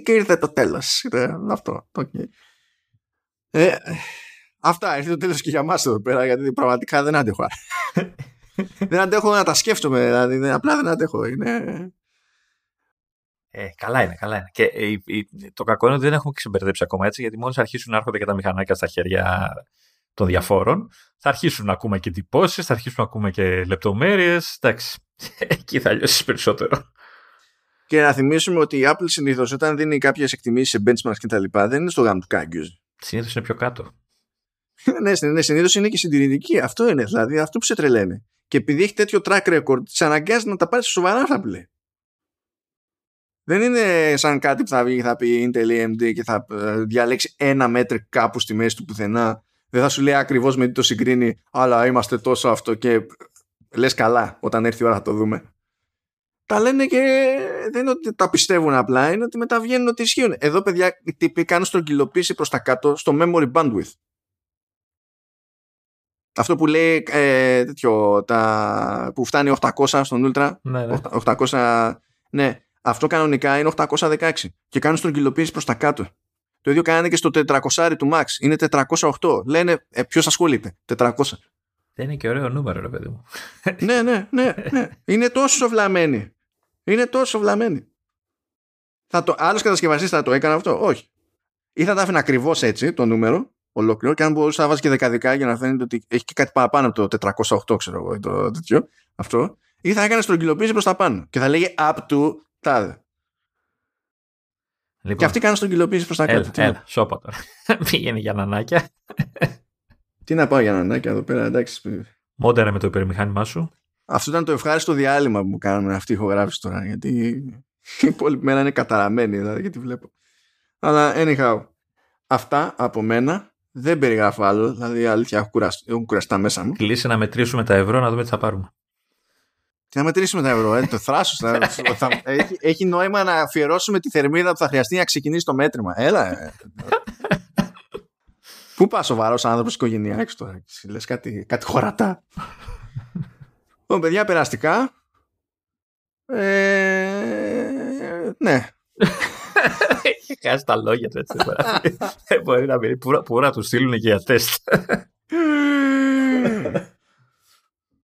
Speaker 1: και ήρθε το τέλος. Αυτό. Okay. Ε, αυτά, ήρθε το τέλος και για εμάς εδώ πέρα, γιατί πραγματικά δεν αντέχω. δεν αντέχω να τα σκέφτομαι, δηλαδή, απλά δεν αντέχω. Είναι...
Speaker 2: Ε, καλά είναι, καλά είναι. Και ε, το κακό είναι ότι δεν έχουμε ξεμπερδέψει ακόμα έτσι, γιατί μόλις αρχίσουν να έρχονται και τα μηχανάκια στα χέρια των διαφόρων, θα αρχίσουν να ακούμε και τυπώσει, θα αρχίσουν να ακούμε και λεπτομέρειες. Εντάξει, εκεί θα λιώσεις περισσότερο.
Speaker 1: Και να θυμίσουμε ότι η Apple συνήθως όταν δίνει κάποιες εκτιμήσεις σε benchmarks και τα λοιπά, δεν είναι στο γάμο του κάγκιους.
Speaker 2: Συνήθως είναι πιο κάτω.
Speaker 1: ναι, ναι συνήθως είναι και συντηρητική. Αυτό είναι, δηλαδή αυτό που σε τρελαίνει. Και επειδή έχει τέτοιο track record, σε αναγκάζει να τα πάρεις σοβαρά αυτά που λέει. Δεν είναι σαν κάτι που θα βγει και θα πει Intel AMD και θα ε, διαλέξει ένα μέτρο κάπου στη μέση του πουθενά. Δεν θα σου λέει ακριβώς με τι το συγκρίνει, αλλά είμαστε τόσο αυτό και λες καλά όταν έρθει η ώρα θα το δούμε. Τα λένε και δεν είναι ότι τα πιστεύουν απλά, είναι ότι μεταβγαίνουν ότι ισχύουν. Εδώ, παιδιά, οι τύποι κάνουν στρογγυλοποίηση προς τα κάτω στο memory bandwidth. Αυτό που λέει ε, τέτοιο, τα, που φτάνει 800 στον Ultra.
Speaker 2: Ναι, ναι.
Speaker 1: 800, ναι, αυτό κανονικά είναι 816 και κάνουν στρογγυλοποίηση προς τα κάτω. Το ίδιο κάνανε και στο 400 του Max. Είναι 408. Λένε, ε, ποιος ασχολείται; 400.
Speaker 2: Δεν είναι και ωραίο νούμερο, ρε παιδί μου.
Speaker 1: ναι, ναι, ναι, ναι. Είναι τόσο βλαμμένοι. Είναι τόσο βλαμμένοι. Θα το, άλλος κατασκευαστής θα το έκανε αυτό; Όχι. Ή θα τα άφηνε ακριβώς έτσι το νούμερο, ολόκληρο, και αν μπορούσε να βάζεις και δεκαδικά για να φαίνεται ότι έχει και κάτι παραπάνω από το 408, ξέρω εγώ, το τέτοιο. Αυτό. Ή θα έκανε στρογγυλοποίηση προς τα πάνω. Και θα λέγε up to τάδε. Λοιπόν, και αυτοί κάνουν στρογγυλοποίηση προς τα κάτω.
Speaker 2: Έλα, έλα, σώπα τώρα. Πήγαινε για νανάκια.
Speaker 1: Τι να πάω για νανάκια εδώ πέρα, εντάξει.
Speaker 2: Μόντερε με το υπερμηχάνημά σου.
Speaker 1: Αυτό ήταν το ευχάριστο διάλειμμα που μου κάνουν αυτή η ηχογράφηση τώρα. Γιατί η υπόλοιπη μέρα είναι καταραμένη, δηλαδή, γιατί βλέπω. Αλλά anyhow, αυτά από μένα. Δεν περιγράφω άλλο. Δηλαδή, αλήθεια, έχω κουραστεί, έχω κουραστεί μέσα μου.
Speaker 2: Κλείσε να μετρήσουμε τα ευρώ να δούμε τι θα πάρουμε.
Speaker 1: Τι να μετρήσουμε τα ευρώ, ε, το θράσος. έχει, έχει νόημα να αφιερώσουμε τη θερμίδα που θα χρειαστεί να ξεκινήσει το μέτρημα. Έλα. Ε. Πού πας σοβαρός άνθρωπος οικογενειακό τώρα, λες κάτι, κάτι χωρατά. Λοιπόν, παιδιά, περαστικά. Ε, ναι.
Speaker 2: Έχει χάσει τα λόγια του έτσι. Δεν μπορεί να πει. Πού να τους στείλουν και για τεστ.